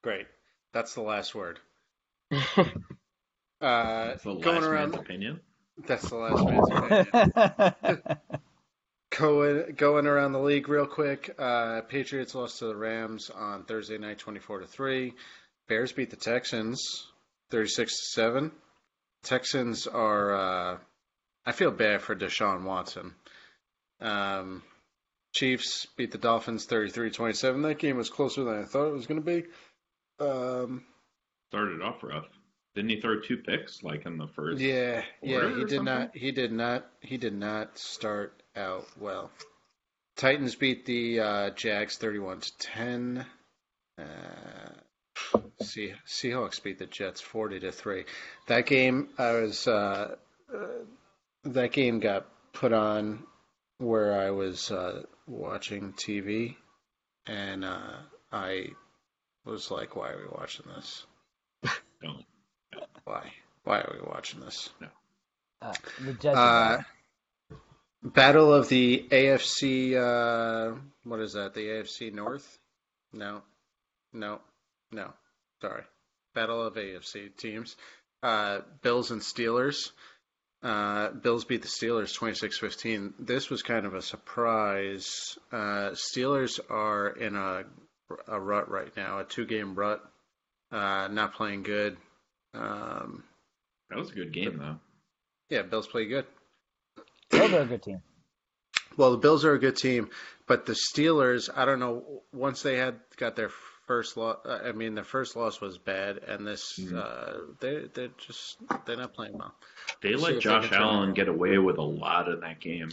[SPEAKER 4] Great. That's the last word. Uh,
[SPEAKER 3] That's the
[SPEAKER 4] going around.
[SPEAKER 3] man's opinion.
[SPEAKER 4] That's the last man's opinion. Going going around the league real quick. Uh, Patriots lost to the Rams on Thursday night, twenty four to three. Bears beat the Texans, thirty six to seven. Texans are. Uh, I feel bad for Deshaun Watson. Um, Chiefs beat the Dolphins 33-27. That game was closer than I thought it was going to be. Um,
[SPEAKER 3] Started off rough. Didn't he throw two picks like in the first?
[SPEAKER 4] Yeah, yeah, he did not. He did not. He did not start out well. Titans beat the uh, Jags thirty-one to ten. Uh, See, Seahawks beat the Jets forty to three. That game, I was. Uh, uh, that game got put on where I was uh, watching TV, and uh, I was like, "Why are we watching this?
[SPEAKER 3] Don't.
[SPEAKER 4] Why? Why are we watching this?" No.
[SPEAKER 1] Uh, the Jets.
[SPEAKER 4] Uh, Battle of the AFC. Uh, what is that? The AFC North? No, no, no. Sorry. Battle of AFC teams. Uh, Bills and Steelers. Uh, Bills beat the Steelers 26-15. This was kind of a surprise. Uh, Steelers are in a a rut right now, a two-game rut. Uh, not playing good. Um,
[SPEAKER 3] That was a good game though.
[SPEAKER 4] yeah, Bills play good.
[SPEAKER 1] Bills are a good team.
[SPEAKER 4] Well, the Bills are a good team, but the Steelers, I don't know. Once they had got their first loss, I mean, their first loss was bad, and this
[SPEAKER 3] Mhm.
[SPEAKER 4] uh, they they're just they're not playing well.
[SPEAKER 3] They
[SPEAKER 4] See
[SPEAKER 3] let
[SPEAKER 4] if they
[SPEAKER 3] Josh
[SPEAKER 4] turn
[SPEAKER 3] Allen get away with a lot in that game.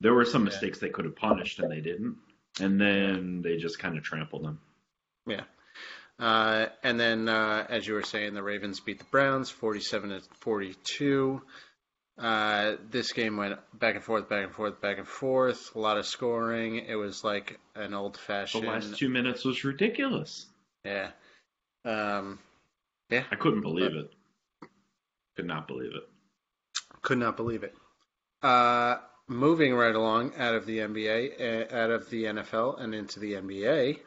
[SPEAKER 3] There were some
[SPEAKER 4] Yeah.
[SPEAKER 3] mistakes they could have punished and they didn't. And then they just kind of trampled them.
[SPEAKER 4] Yeah. Uh, and then, uh, as you were saying, the Ravens beat the Browns, forty-seven to forty-two. Uh, this game went back and forth, back and forth, back and forth. A lot of scoring. It was like an old-fashioned.
[SPEAKER 3] The last two minutes was ridiculous.
[SPEAKER 4] Yeah. Um, yeah.
[SPEAKER 3] I couldn't believe it. Could not believe it.
[SPEAKER 4] Could not believe it. Uh, moving right along out of the NBA, uh, out of the NFL, and into the NBA,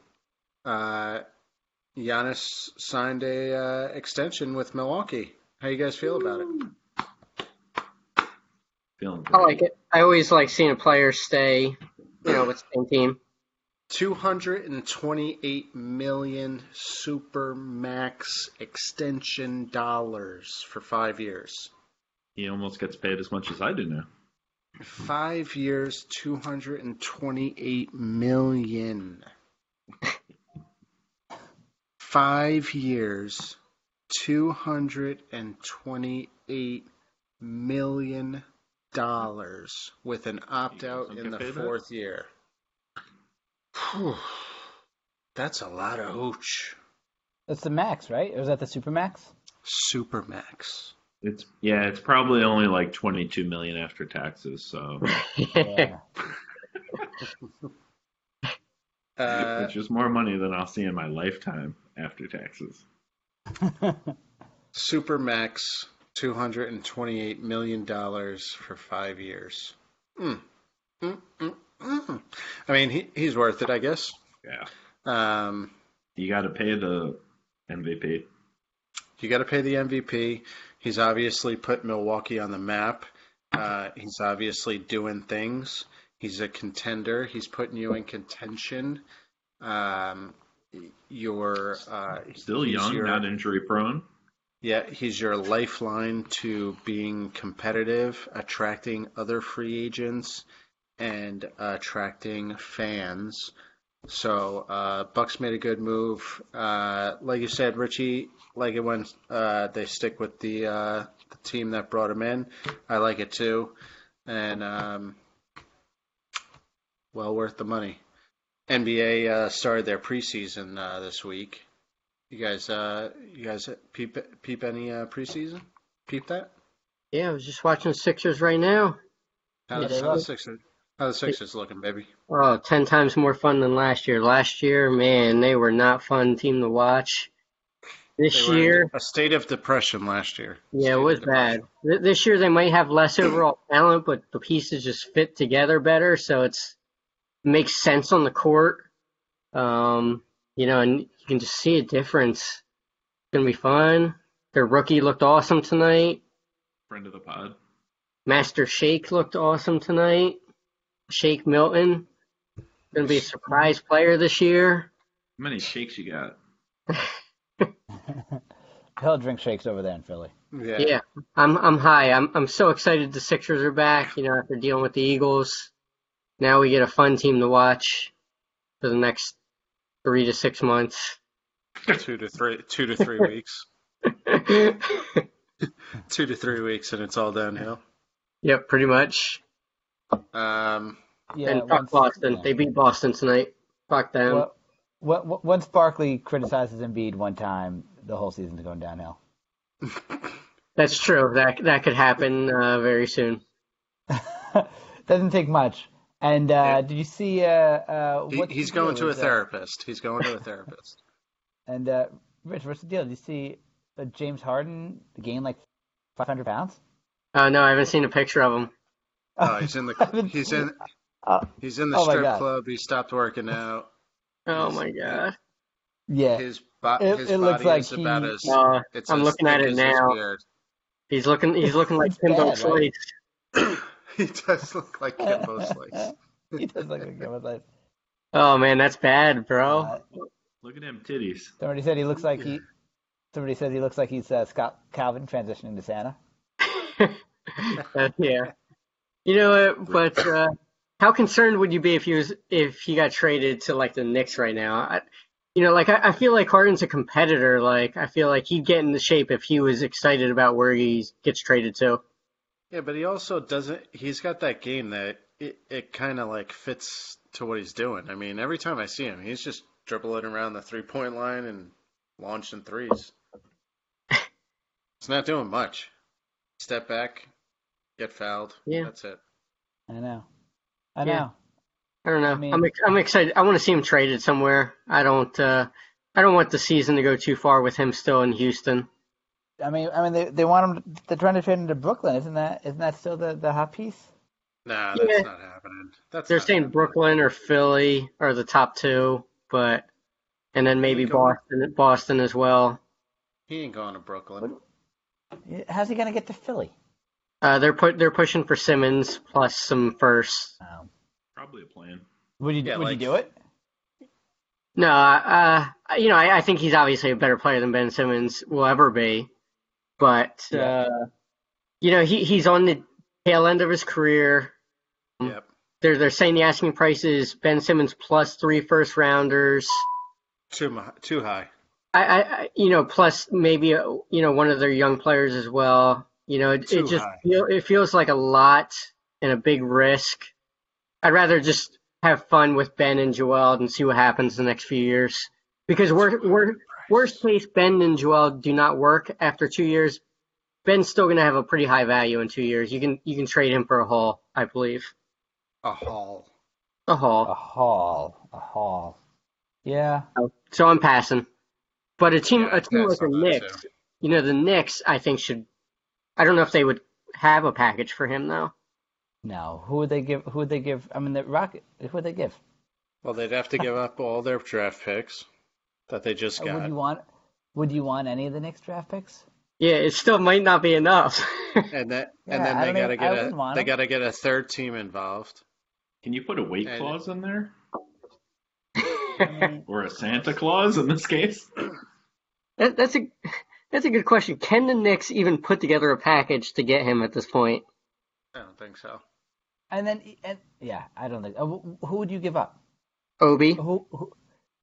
[SPEAKER 4] uh, Giannis signed a uh, extension with Milwaukee. How you guys feel about it?
[SPEAKER 3] Feeling
[SPEAKER 2] I like it. I always like seeing a player stay, you know, with the same team.
[SPEAKER 4] 228 million super max extension dollars for five years.
[SPEAKER 3] He almost gets paid as much as I do now.
[SPEAKER 4] Five years, 228 million. Five years, 228 million dollars with an opt out in the
[SPEAKER 3] paid that?
[SPEAKER 4] fourth year. Whew. That's a lot of hooch.
[SPEAKER 1] That's the max, right? Or is that the super max?
[SPEAKER 4] Super max.
[SPEAKER 3] It's yeah, it's probably only like 22 million after taxes. So,
[SPEAKER 1] Yeah.
[SPEAKER 4] Uh,
[SPEAKER 3] which is more money than I'll see in my lifetime after taxes.
[SPEAKER 4] super max, 228 million dollars for five years. Mm, mm, mm. I mean, he, he's worth it, I guess.
[SPEAKER 3] Yeah,
[SPEAKER 4] Um,
[SPEAKER 3] you got to pay the MVP.
[SPEAKER 4] You got to pay the MVP. He's obviously put Milwaukee on the map. Uh, he's obviously doing things. He's a contender. He's putting you in contention. Um, you're uh,
[SPEAKER 3] Still young,
[SPEAKER 4] your-
[SPEAKER 3] not injury prone.
[SPEAKER 4] Yeah, he's your lifeline to being competitive, attracting other free agents, and attracting fans. So uh, Bucks made a good move. Uh, like you said, Richie, like it when uh, they stick with the uh, the team that brought him in. I like it too, and um, well worth the money. NBA uh, started their preseason uh, this week. You guys, uh, you guys peep peep any uh, preseason? Peep that?
[SPEAKER 2] yeah, I was just watching the Sixers right now.
[SPEAKER 4] How,
[SPEAKER 1] Yeah,
[SPEAKER 4] the, how the Sixers? How the Sixers looking, baby?
[SPEAKER 2] Oh, ten times more fun than last year. Last year, man, they were not fun team to watch. This year,
[SPEAKER 4] a state of depression last year.
[SPEAKER 2] yeah,
[SPEAKER 4] State
[SPEAKER 2] it was bad. This year they might have less overall talent, but the pieces just fit together better, so it's makes sense on the court. Um, you know, and you can just see a difference. It's gonna be fun. Their rookie looked awesome tonight.
[SPEAKER 3] Friend of the pod.
[SPEAKER 2] Master Shake looked awesome tonight. Shake Milton. Gonna be a surprise player this year.
[SPEAKER 3] How many shakes you got?
[SPEAKER 1] He'll drink shakes over there in Philly.
[SPEAKER 4] Yeah.
[SPEAKER 2] Yeah, I'm I'm high. I'm I'm so excited the Sixers are back. You know, after dealing with the Eagles, now we get a fun team to watch for the next three to six months.
[SPEAKER 4] Two to three, two to three weeks, two to three weeks, and it's all downhill.
[SPEAKER 2] yep, pretty much.
[SPEAKER 4] Um,
[SPEAKER 1] Yeah.
[SPEAKER 2] and fuck Boston.
[SPEAKER 1] yeah.
[SPEAKER 2] They beat Boston tonight. Fuck them.
[SPEAKER 1] Well, what, what, once Barkley criticizes Embiid one time, the whole season's going downhill.
[SPEAKER 2] That's true. That that could happen uh, very soon.
[SPEAKER 1] Doesn't take much. And uh,
[SPEAKER 4] Yeah.
[SPEAKER 1] did you see? Uh, uh,
[SPEAKER 4] he, he's going to a
[SPEAKER 1] Is,
[SPEAKER 4] therapist. He's going to a therapist.
[SPEAKER 1] And uh, Rich, what's the deal? Did you see uh, James Harden gained like 500 pounds?
[SPEAKER 2] Uh, no, I haven't seen a picture of him.
[SPEAKER 4] Oh, he's in the he's in
[SPEAKER 1] Uh,
[SPEAKER 4] he's in the
[SPEAKER 1] Oh
[SPEAKER 4] strip club. He stopped working out.
[SPEAKER 2] Oh my god.
[SPEAKER 1] yeah.
[SPEAKER 4] His, bo-
[SPEAKER 1] It-
[SPEAKER 4] his
[SPEAKER 1] it looks
[SPEAKER 4] body
[SPEAKER 1] like
[SPEAKER 4] is about as
[SPEAKER 2] Uh,
[SPEAKER 4] it's
[SPEAKER 2] I'm
[SPEAKER 4] as
[SPEAKER 2] looking at it now. he's looking. He's looking like
[SPEAKER 1] It's
[SPEAKER 2] Kimbo
[SPEAKER 1] bad, right?
[SPEAKER 2] Slice.
[SPEAKER 4] he does look like Kimbo Slice.
[SPEAKER 1] he does look like Kimbo Slice.
[SPEAKER 2] Oh man, that's bad, bro.
[SPEAKER 1] Uh,
[SPEAKER 3] Look at him titties.
[SPEAKER 1] somebody said he looks like he. Somebody says he looks like he's uh, Scott Calvin transitioning to Santa.
[SPEAKER 2] Uh, yeah. You know what? But uh, how concerned would you be if he was if he got traded to like the Knicks right now? I, you know, like I, I feel like Harden's a competitor. Like I feel like he'd get into shape if he was excited about where he gets traded to.
[SPEAKER 4] Yeah, but he also doesn't. He's got that game that it, it kind of like fits to what he's doing. I mean, every time I see him, he's just dribbling around the three point line and launching threes. He's not doing much. Step back, get fouled.
[SPEAKER 2] Yeah.
[SPEAKER 4] That's it.
[SPEAKER 1] I know. I
[SPEAKER 2] Yeah.
[SPEAKER 1] know.
[SPEAKER 2] I don't know.
[SPEAKER 1] I mean-
[SPEAKER 2] I'm ex- I'm excited. I want to see him traded somewhere. I don't. Uh, I don't want the season to go too far with him still in Houston.
[SPEAKER 1] I mean, I mean, they they want him. They're trying to trade him to Brooklyn. Isn't that isn't that still the the hot piece?
[SPEAKER 4] Nah, that's
[SPEAKER 2] Yeah.
[SPEAKER 4] not happening. That's
[SPEAKER 2] They're saying
[SPEAKER 4] happening.
[SPEAKER 2] Brooklyn or Philly are the top two, but and then maybe
[SPEAKER 4] Go on.
[SPEAKER 2] Boston, Boston as well.
[SPEAKER 4] He ain't going to Brooklyn.
[SPEAKER 1] How's he gonna get to Philly?
[SPEAKER 2] Uh, they're put they're pushing for Simmons plus some firsts.
[SPEAKER 1] Um,
[SPEAKER 3] Probably a plan.
[SPEAKER 1] would you
[SPEAKER 4] Yeah,
[SPEAKER 1] would
[SPEAKER 4] like-
[SPEAKER 1] you do it?
[SPEAKER 2] No, uh, you know, I, I think he's obviously a better player than Ben Simmons will ever be, but
[SPEAKER 1] Yeah.
[SPEAKER 2] uh, you know, he he's on the tail end of his career.
[SPEAKER 4] Yep.
[SPEAKER 2] They're they're saying the asking price is Ben Simmons plus three first rounders.
[SPEAKER 4] Too too high.
[SPEAKER 2] I, I, you know, plus maybe uh, you know one of their young players as well. You know, it, it just feel, it feels like a lot and a big risk. I'd rather just have fun with Ben and Joel and see what happens the next few years. Because we're, we're, worst case, Ben and Joel do not work after two years. Ben's still going to have a pretty high value in two years. You can you can trade him for a haul, I believe.
[SPEAKER 4] A haul.
[SPEAKER 2] A haul.
[SPEAKER 1] A
[SPEAKER 2] haul.
[SPEAKER 1] haul, a haul. Yeah, oh,
[SPEAKER 2] So I'm passing. But a team
[SPEAKER 4] Yeah,
[SPEAKER 2] a team like the
[SPEAKER 4] on that,
[SPEAKER 2] Knicks, you know, the Knicks, I think should. I don't know if they would have a package for him though.
[SPEAKER 1] no. Who would they give? Who would they give? I mean, the Rocket. Who would they give?
[SPEAKER 4] Well, they'd have to give up all their draft picks that they just
[SPEAKER 1] Uh,
[SPEAKER 4] got.
[SPEAKER 1] Would you want? Would you want any of the Knicks draft picks?
[SPEAKER 2] Yeah, it still might not be enough.
[SPEAKER 4] and that
[SPEAKER 1] Yeah,
[SPEAKER 4] and then
[SPEAKER 1] I
[SPEAKER 4] they gotta
[SPEAKER 1] even- I
[SPEAKER 4] get a
[SPEAKER 1] want
[SPEAKER 4] they
[SPEAKER 1] 'em.
[SPEAKER 4] gotta get a third team involved.
[SPEAKER 3] Can you put a weight
[SPEAKER 4] And-
[SPEAKER 3] clause in there? Or a Santa Claus in this case?
[SPEAKER 2] that, that's a that's a good question. Can the Knicks even put together a package to get him at this point?
[SPEAKER 4] I don't think so.
[SPEAKER 1] and then, and yeah, I don't think. uh, Who would you give up?
[SPEAKER 2] Obi.
[SPEAKER 1] Who? who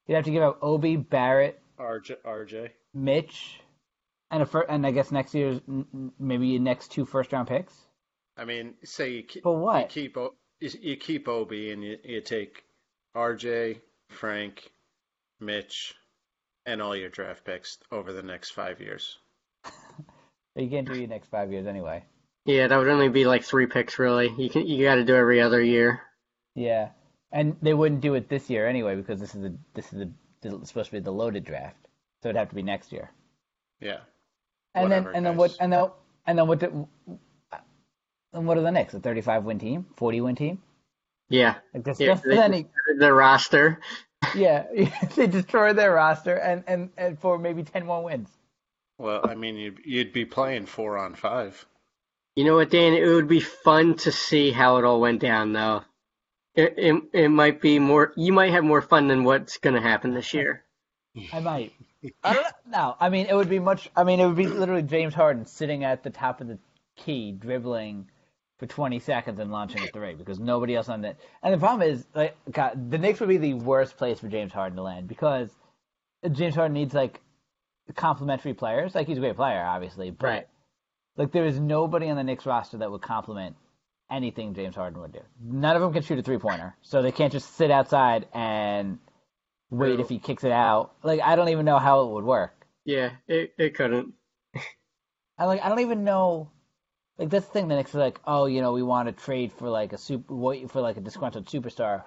[SPEAKER 1] you'd have to give up Obi, Barrett,
[SPEAKER 4] RJ, RJ.
[SPEAKER 1] Mitch, and a fir- and I guess next year's n- n- maybe your next two first round picks.
[SPEAKER 4] I mean, say you keep,
[SPEAKER 1] For
[SPEAKER 4] you keep O- you you keep Obi and you, you take RJ, Frank, Mitch, and all your draft picks over the next five years.
[SPEAKER 1] You can't do your next five years anyway.
[SPEAKER 2] Yeah, that would only be like three picks really. You can you got to do every other year.
[SPEAKER 1] Yeah, and they wouldn't do it this year anyway because this is the this is the, the supposed to be the loaded draft, so it'd have to be next year.
[SPEAKER 4] Yeah.
[SPEAKER 1] And
[SPEAKER 4] Whatever,
[SPEAKER 1] then and then what and then and then what? The, and what are the Knicks? A 35 win team, 40 win team?
[SPEAKER 2] Yeah,
[SPEAKER 1] Like that's
[SPEAKER 2] yeah.
[SPEAKER 1] just
[SPEAKER 2] They,
[SPEAKER 1] any,
[SPEAKER 2] the roster.
[SPEAKER 1] yeah. they destroy their roster and, and and for maybe 10 more wins.
[SPEAKER 4] Well, I mean, you'd you'd be playing four on five.
[SPEAKER 2] You know what, Dan? It would be fun to see how it all went down, though. It it, it might be more. You might have more fun than what's going to happen this year.
[SPEAKER 1] I might. I don't know. No, I mean it would be much. I mean it would be literally James Harden sitting at the top of the key, dribbling for 20 seconds and launching a three because nobody else on that. And the problem is, like, God, the Knicks would be the worst place for James Harden to land because James Harden needs like complementary players. Like he's a great player, obviously, but
[SPEAKER 2] Right.
[SPEAKER 1] like there is nobody on the Knicks roster that would complement anything James Harden would do. None of them can shoot a three pointer, so they can't just sit outside and wait
[SPEAKER 4] True.
[SPEAKER 1] if he kicks it out. Like I don't even know how it would work.
[SPEAKER 2] Yeah, it it couldn't.
[SPEAKER 1] I like I don't even know. Like that's the thing. The Knicks are like, oh, you know, we want to trade for like a super, for like a disgruntled superstar,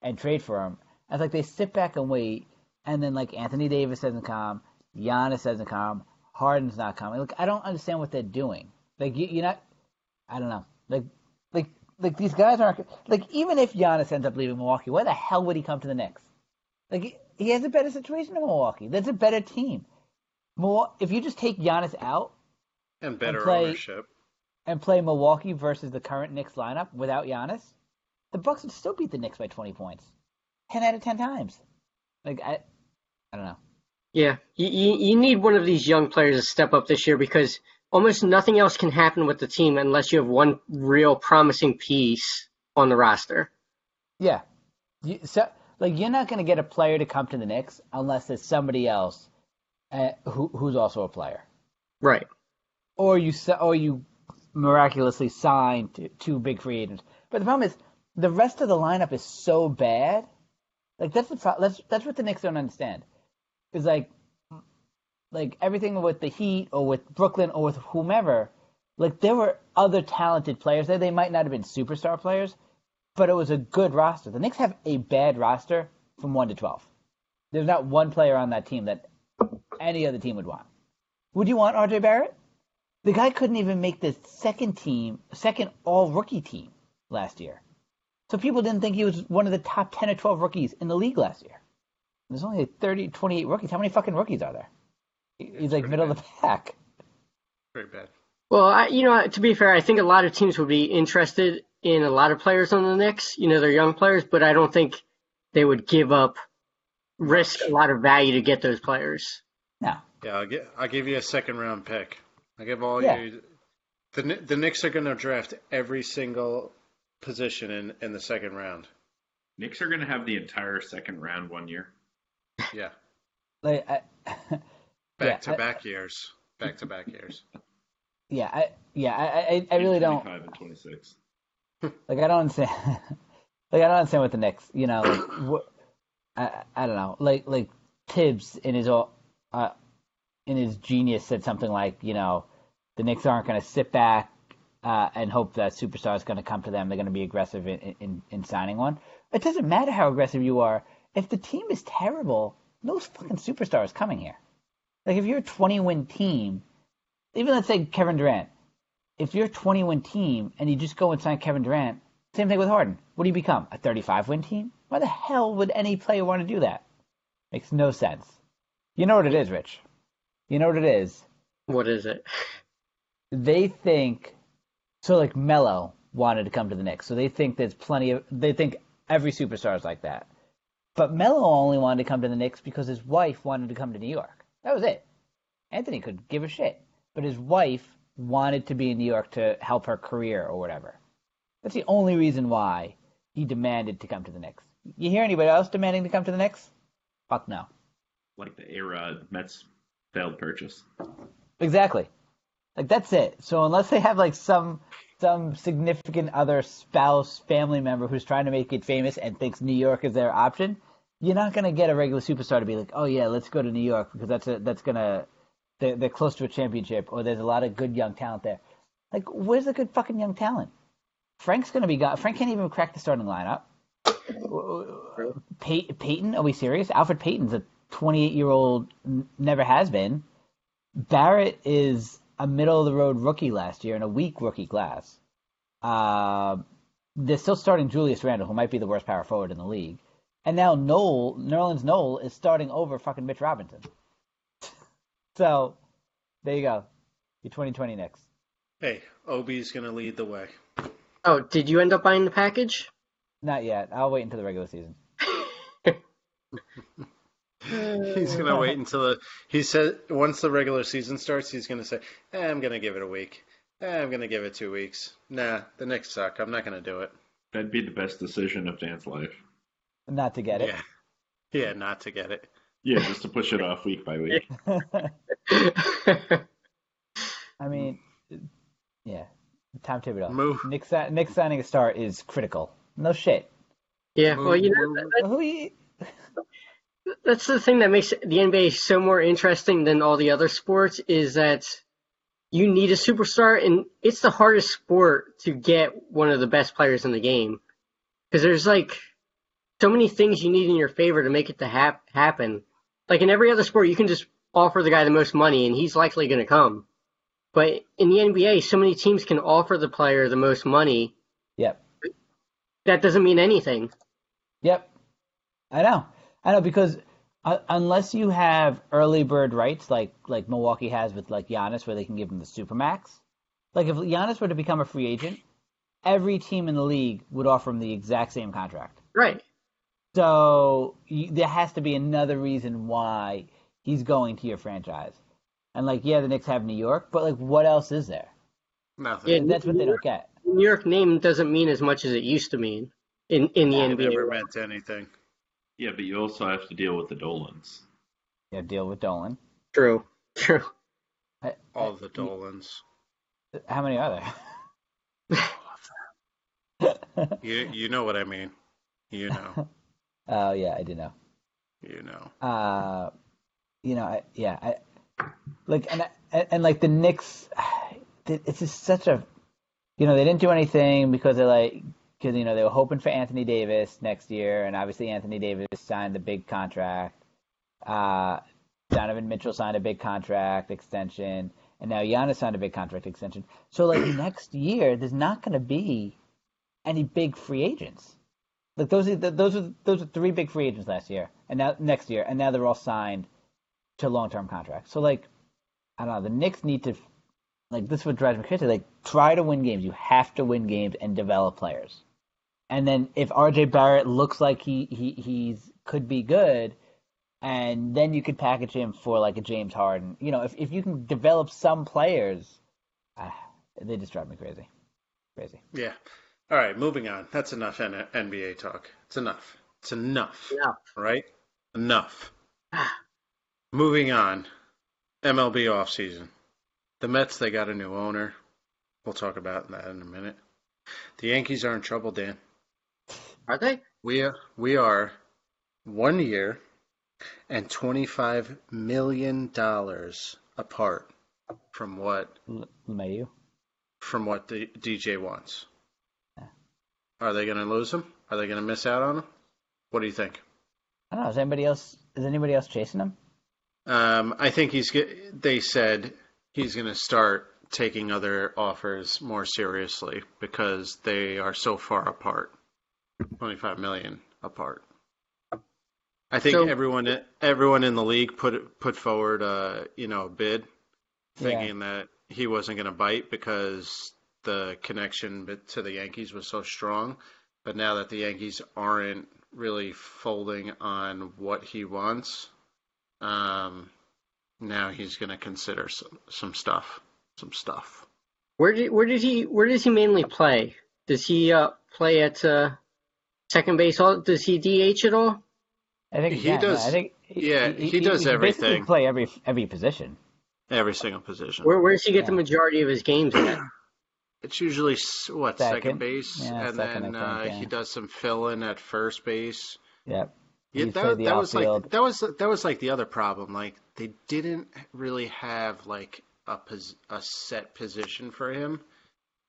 [SPEAKER 1] and trade for him. And it's like they sit back and wait, and then like Anthony Davis doesn't come, Giannis doesn't come, Harden's not coming. Like I don't understand what they're doing. Like you, you're not. I don't know. Like like like these guys aren't like even if Giannis ends up leaving Milwaukee, why the hell would he come to the Knicks? Like he, he has a better situation in Milwaukee. That's a better team. Milwa- if you just take Giannis out
[SPEAKER 4] And better
[SPEAKER 1] play-
[SPEAKER 4] ownership.
[SPEAKER 1] and play Milwaukee versus the current Knicks lineup without Giannis, the Bucks would still beat the Knicks by 20 points, 10 out of 10 times. Like I, I don't know.
[SPEAKER 2] Yeah, you, you you need one of these young players to step up this year because almost nothing else can happen with the team unless you have one real promising piece on the roster.
[SPEAKER 1] Yeah, you, so like you're not going to get a player to come to the Knicks unless there's somebody else uh, who who's also a player,
[SPEAKER 2] Right.
[SPEAKER 1] or you or you miraculously sign two big free agents. But the problem is the rest of the lineup is so bad. Like that's the pro- that's that's what the Knicks don't understand. Is like like everything with the Heat or with Brooklyn or with whomever, like there were other talented players there. They might not have been superstar players, but it was a good roster. The Knicks have a bad roster from one to twelve. There's not one player on that team that any other team would want. Would you want RJ Barrett? The guy couldn't even make the second team, second all rookie team last year. So people didn't think he was one of the top 10 or 12 rookies in the league last year. There's only 30, 28 rookies. How many fucking rookies are there? He's like
[SPEAKER 4] pretty
[SPEAKER 1] middle of the pack.
[SPEAKER 4] Very bad.
[SPEAKER 2] Well, I, you know, to be fair, I think a lot of teams would be interested in a lot of players on the Knicks. You know, they're young players, but I don't think they would give up risk a lot of value to get those players.
[SPEAKER 1] No.
[SPEAKER 4] Yeah, I'll, get, I'll give you a second round pick. I give all
[SPEAKER 1] Yeah.
[SPEAKER 4] you. The Kni- the Knicks are going to draft every single position in, in the second round.
[SPEAKER 3] Knicks are going to have the entire second round one year.
[SPEAKER 4] Yeah,
[SPEAKER 1] Like, I,
[SPEAKER 4] back to back years, back to back years.
[SPEAKER 1] yeah, I, yeah, I, I, I really don't.
[SPEAKER 3] 25 and 26.
[SPEAKER 1] Like I don't understand. like I don't understand what the Knicks. You know, like, what, I I don't know. Like like Thibs in his all- uh in his genius said something like, you know, the Knicks aren't going to sit back uh, and hope that superstar is going to come to them. They're going to be aggressive in, in in signing one. It doesn't matter how aggressive you are. If the team is terrible, no fucking superstar is coming here. Like if you're a 20 win team, even let's say Kevin Durant, if you're a 20 win team and you just go and sign Kevin Durant, same thing with Harden. What do you become? A 35 win team? Why the hell would any player want to do that? Makes no sense. You know what it is, Rich. You know what it is.
[SPEAKER 2] What is it?
[SPEAKER 1] They think so. Like Melo wanted to come to the Knicks, so they think there's plenty of. They think every superstar is like that. But Melo only wanted to come to the Knicks because his wife wanted to come to New York. That was it. Anthony could give a shit, but his wife wanted to be in New York to help her career or whatever. That's the only reason why he demanded to come to the Knicks. You hear anybody else demanding to come to the Knicks? Fuck no.
[SPEAKER 3] Like the A-Rod Mets failed purchase.
[SPEAKER 1] Exactly. Like that's it. So unless they have like some some significant other spouse, family member who's trying to make it famous and thinks New York is their option, you're not gonna get a regular superstar to be like, oh yeah, let's go to New York because that's a, that's gonna they're, they're close to a championship or there's a lot of good young talent there. Like, where's the good fucking young talent? Frank's gonna be gone. Frank can't even crack the starting lineup. Pey- Peyton, are we serious? Elfrid Payton's a 28 year old, n- never has been. Barrett is a middle of the road rookie last year and a weak rookie class. Uh, they're still starting Julius Randle, who might be the worst power forward in the league. And now Noel, Nerlens Noel, is starting over fucking Mitch Robinson. so, there you go. Your 2020 Knicks.
[SPEAKER 4] Hey, Obi's going to lead the way.
[SPEAKER 2] Oh, did you end up buying the package?
[SPEAKER 1] Not yet. I'll wait until the regular season.
[SPEAKER 4] He's going to wait until the. He said once the regular season starts, he's going to say, eh, "I'm going to give it a week. Eh, I'm going to give it two weeks. Nah, the Knicks suck. I'm not going to do it."
[SPEAKER 3] That'd be the best decision of Dan's life.
[SPEAKER 1] Not to get it.
[SPEAKER 4] Yeah, yeah, not to get it.
[SPEAKER 3] Yeah, just to push it off week by week.
[SPEAKER 1] I mean, yeah. Tom Thibodeau.
[SPEAKER 4] Move.
[SPEAKER 1] Nick, si- Nick signing a star is critical. No shit.
[SPEAKER 2] yeah, well, you know, that-
[SPEAKER 1] Who
[SPEAKER 2] that's the thing that makes the NBA so more interesting than all the other sports is that you need a superstar, and it's the hardest sport to get one of the best players in the game because there's like so many things you need in your favor to make it to hap- happen. Like in every other sport, you can just offer the guy the most money, and he's likely going to come. But in the NBA, so many teams can offer the player the most money.
[SPEAKER 1] Yep.
[SPEAKER 2] That doesn't mean anything.
[SPEAKER 1] Yep. I know. I know because uh, unless you have early bird rights like like Milwaukee has with like Giannis, where they can give him the supermax. Like if Giannis were to become a free agent, every team in the league would offer him the exact same contract.
[SPEAKER 2] Right.
[SPEAKER 1] So you, there has to be another reason why he's going to your franchise. And like, yeah, the Knicks have New York, but like, what else is there?
[SPEAKER 4] Nothing.
[SPEAKER 2] Yeah,
[SPEAKER 1] that's what they don't get.
[SPEAKER 2] New York name doesn't mean as much as it used to mean in in the
[SPEAKER 4] It
[SPEAKER 2] NBA.
[SPEAKER 4] never meant anything.
[SPEAKER 3] Yeah, but you also have to deal with the Dolans.
[SPEAKER 1] Yeah, deal with Dolan.
[SPEAKER 2] True. True.
[SPEAKER 1] I-
[SPEAKER 4] All the Dolans.
[SPEAKER 1] How many are there?
[SPEAKER 4] You you know what I mean. You know.
[SPEAKER 1] Oh yeah, I do know.
[SPEAKER 4] You know.
[SPEAKER 1] uh, you know, I, yeah, I, like, and, and and like the Knicks, it's just such a, you know, they didn't do anything because they're like, because you know they were hoping for Anthony Davis next year, and obviously Anthony Davis signed a big contract. Uh, Donovan Mitchell signed a big contract extension, and now Giannis signed a big contract extension. So like next year, there's not going to be any big free agents. Like those are those are those are three big free agents last year, and now next year, and now they're all signed to long term contracts. So like, I don't know. The Knicks need to like this is what drives me crazy. Like try to win games. You have to win games and develop players. And then if RJ Barrett looks like he he he's could be good, and then you could package him for like a James Harden. You know, if if you can develop some players, uh, they just drive me crazy, crazy.
[SPEAKER 4] Yeah. All right, moving on. That's enough N- NBA talk. It's enough. It's enough.
[SPEAKER 2] Enough.
[SPEAKER 4] Right? Enough. moving on. MLB offseason. The Mets, they got a new owner. We'll talk about that in a minute. The Yankees are in trouble, Dan.
[SPEAKER 2] Are they?
[SPEAKER 4] We are, we are one year and $25 million apart from what
[SPEAKER 1] L- LeMahieu.
[SPEAKER 4] from what the DJ wants.
[SPEAKER 1] Yeah.
[SPEAKER 4] Are they going to lose him? Are they going to miss out on him? What do you think?
[SPEAKER 1] I don't know. Is anybody else? Is anybody else chasing him?
[SPEAKER 4] Um, I think he's. They said he's going to start taking other offers more seriously because they are so far apart, twenty-five million apart. I think
[SPEAKER 2] So-
[SPEAKER 4] everyone everyone in the league put put forward a you know a bid, thinking that he wasn't going to bite because the connection to the Yankees was so strong. But now that the Yankees aren't really folding on what he wants, um, now he's going to consider some some stuff, some stuff.
[SPEAKER 2] Where did where did he where does he mainly play? Does he uh, play at uh, second base? All does he DH at all?
[SPEAKER 1] I think
[SPEAKER 4] He
[SPEAKER 1] yeah,
[SPEAKER 4] does-
[SPEAKER 1] I think he,
[SPEAKER 4] yeah, he does
[SPEAKER 1] can basically
[SPEAKER 4] everything.
[SPEAKER 1] Play every every position.
[SPEAKER 4] Every single position.
[SPEAKER 2] Where where does he get the majority of his games at?
[SPEAKER 4] It's usually what second,
[SPEAKER 1] Second.
[SPEAKER 4] base,
[SPEAKER 1] Yeah,
[SPEAKER 4] and
[SPEAKER 1] second,
[SPEAKER 4] then
[SPEAKER 1] I
[SPEAKER 4] uh,
[SPEAKER 1] yeah.
[SPEAKER 4] he does some fill in at first base.
[SPEAKER 1] Yep.
[SPEAKER 4] Yeah,
[SPEAKER 1] He's
[SPEAKER 4] that, that was like that was that was like the other problem. Like they didn't really have like a pos- a set position for him,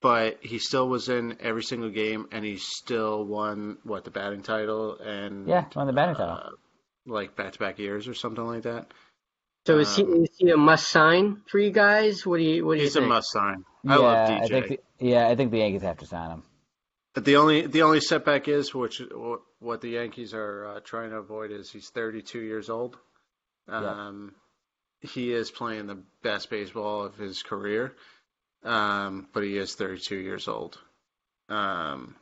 [SPEAKER 4] but he still was in every single game, and he still won what the batting title and
[SPEAKER 1] Yeah, won the batting title.
[SPEAKER 4] uh, like back to back years or something like that.
[SPEAKER 2] So is he
[SPEAKER 4] Um,
[SPEAKER 2] is he a must sign for you guys? What do you what do you
[SPEAKER 4] He's a must sign.
[SPEAKER 1] yeah,
[SPEAKER 4] I love
[SPEAKER 1] I
[SPEAKER 4] DJ.
[SPEAKER 1] think the, yeah, I think the Yankees have to sign him.
[SPEAKER 4] But the only the only setback is which what the Yankees are uh, trying to avoid is he's 32 years old. Um, He is playing the best baseball of his career, um, but he is 32 years old. Um,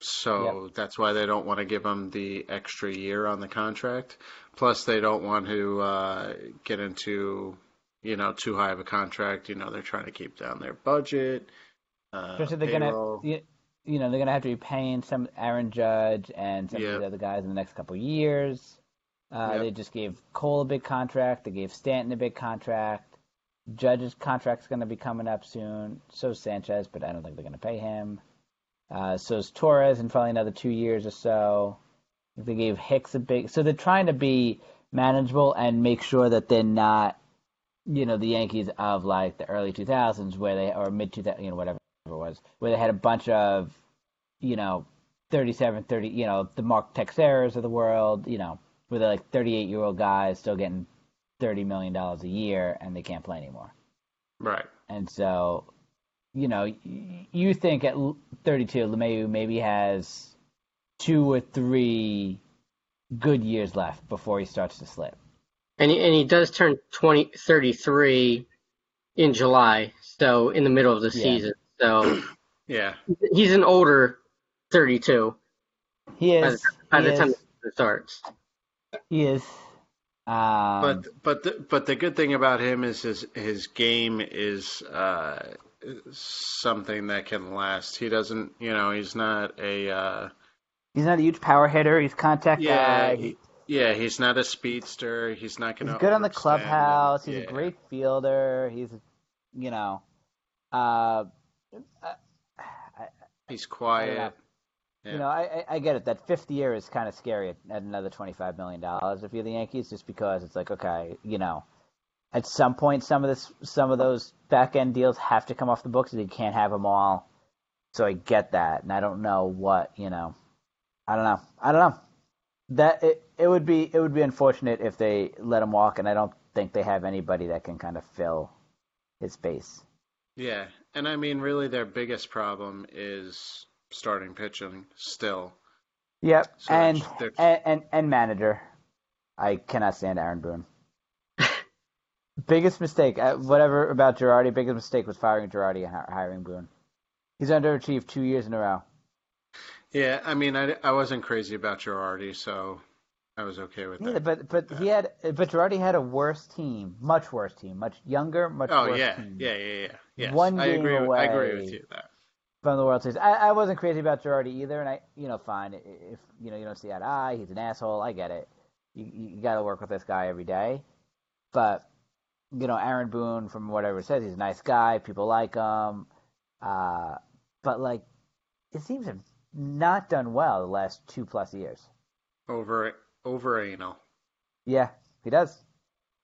[SPEAKER 4] so that's why they don't want to give him the extra year on the contract. Plus, they don't want to uh, get into you know too high of a contract. You know, they're trying to keep down their budget. Uh,
[SPEAKER 1] Especially they're
[SPEAKER 4] payroll.
[SPEAKER 1] gonna, you, know, they're gonna have to be paying some Aaron Judge and some
[SPEAKER 4] Yeah.
[SPEAKER 1] of the other guys in the next couple of years. Uh,
[SPEAKER 4] Yep.
[SPEAKER 1] They just gave Cole a big contract. They gave Stanton a big contract. Judge's contract's going to be coming up soon. So Sanchez, but I don't think they're going to pay him. Uh, so is Torres in probably another two years or so. They gave Hicks a big. So they're trying to be manageable and make sure that they're not, you know, the Yankees of like the early 2000s where they or mid 2000, you know, whatever it was, where they had a bunch of, you know, 37, 30, you know, the Mark Teixeiras of the world, you know, where they're like 38 year old guys still getting 30 million dollars a year and they can't play anymore.
[SPEAKER 4] Right.
[SPEAKER 1] And so, you know, you think at 32, LeMayu maybe has two or three good years left before he starts to slip.
[SPEAKER 2] And he, and he does turn 20, 33 in July, so in the middle of the
[SPEAKER 1] Yeah.
[SPEAKER 2] season. So
[SPEAKER 4] Yeah.
[SPEAKER 2] he's an older 32
[SPEAKER 1] He
[SPEAKER 2] by the,
[SPEAKER 1] is.
[SPEAKER 2] by
[SPEAKER 1] he
[SPEAKER 2] the
[SPEAKER 1] is,
[SPEAKER 2] time the starts.
[SPEAKER 1] He is. Um,
[SPEAKER 4] But but the, but the good thing about him is his his game is uh, something that can last. He doesn't, you know, he's not a uh,
[SPEAKER 1] he's not a huge power hitter. He's contact
[SPEAKER 4] yeah
[SPEAKER 1] guy.
[SPEAKER 4] he, yeah he's not a speedster. He's not going to.
[SPEAKER 1] He's good on the clubhouse. He's
[SPEAKER 4] yeah.
[SPEAKER 1] a great fielder. He's, you know, uh,
[SPEAKER 4] He's
[SPEAKER 1] I
[SPEAKER 4] quiet. Yeah.
[SPEAKER 1] You know, I, I I get it. That fifth year is kind of scary at, at another twenty five million dollars if you're the Yankees, just because it's like okay, you know, at some point some of this some of those back end deals have to come off the books. You can't have them all. So I get that, and I don't know what you know. I don't know. I don't know. That it it would be it would be unfortunate if they let him walk, and I don't think they have anybody that can kind of fill his space.
[SPEAKER 4] Yeah, and I mean, really, their biggest problem is starting pitching still.
[SPEAKER 1] Yep,
[SPEAKER 4] So
[SPEAKER 1] and, and and and manager. I cannot stand Aaron Boone. Biggest mistake, uh, whatever about Girardi. Biggest mistake was firing Girardi and hiring Boone. He's underachieved two years in a row.
[SPEAKER 4] Yeah, I mean, I, I wasn't crazy about Girardi, so I was okay with
[SPEAKER 1] Yeah,
[SPEAKER 4] that.
[SPEAKER 1] but but he had but Girardi had a worse team, much worse team, much younger, much
[SPEAKER 4] oh
[SPEAKER 1] worse
[SPEAKER 4] yeah,
[SPEAKER 1] team
[SPEAKER 4] yeah, yeah, yeah. Yes.
[SPEAKER 1] One
[SPEAKER 4] I
[SPEAKER 1] game
[SPEAKER 4] agree. With, I agree
[SPEAKER 1] away.
[SPEAKER 4] with you that.
[SPEAKER 1] from the World Series. I, I wasn't crazy about Girardi either, and I you know fine if you know you don't see that eye, he's an asshole. I get it. You you got to work with this guy every day, but you know Aaron Boone from whatever it says he's a nice guy. People like him, uh, but like it seems to have not done well the last two plus years.
[SPEAKER 4] Over over anal.
[SPEAKER 1] Yeah, he does.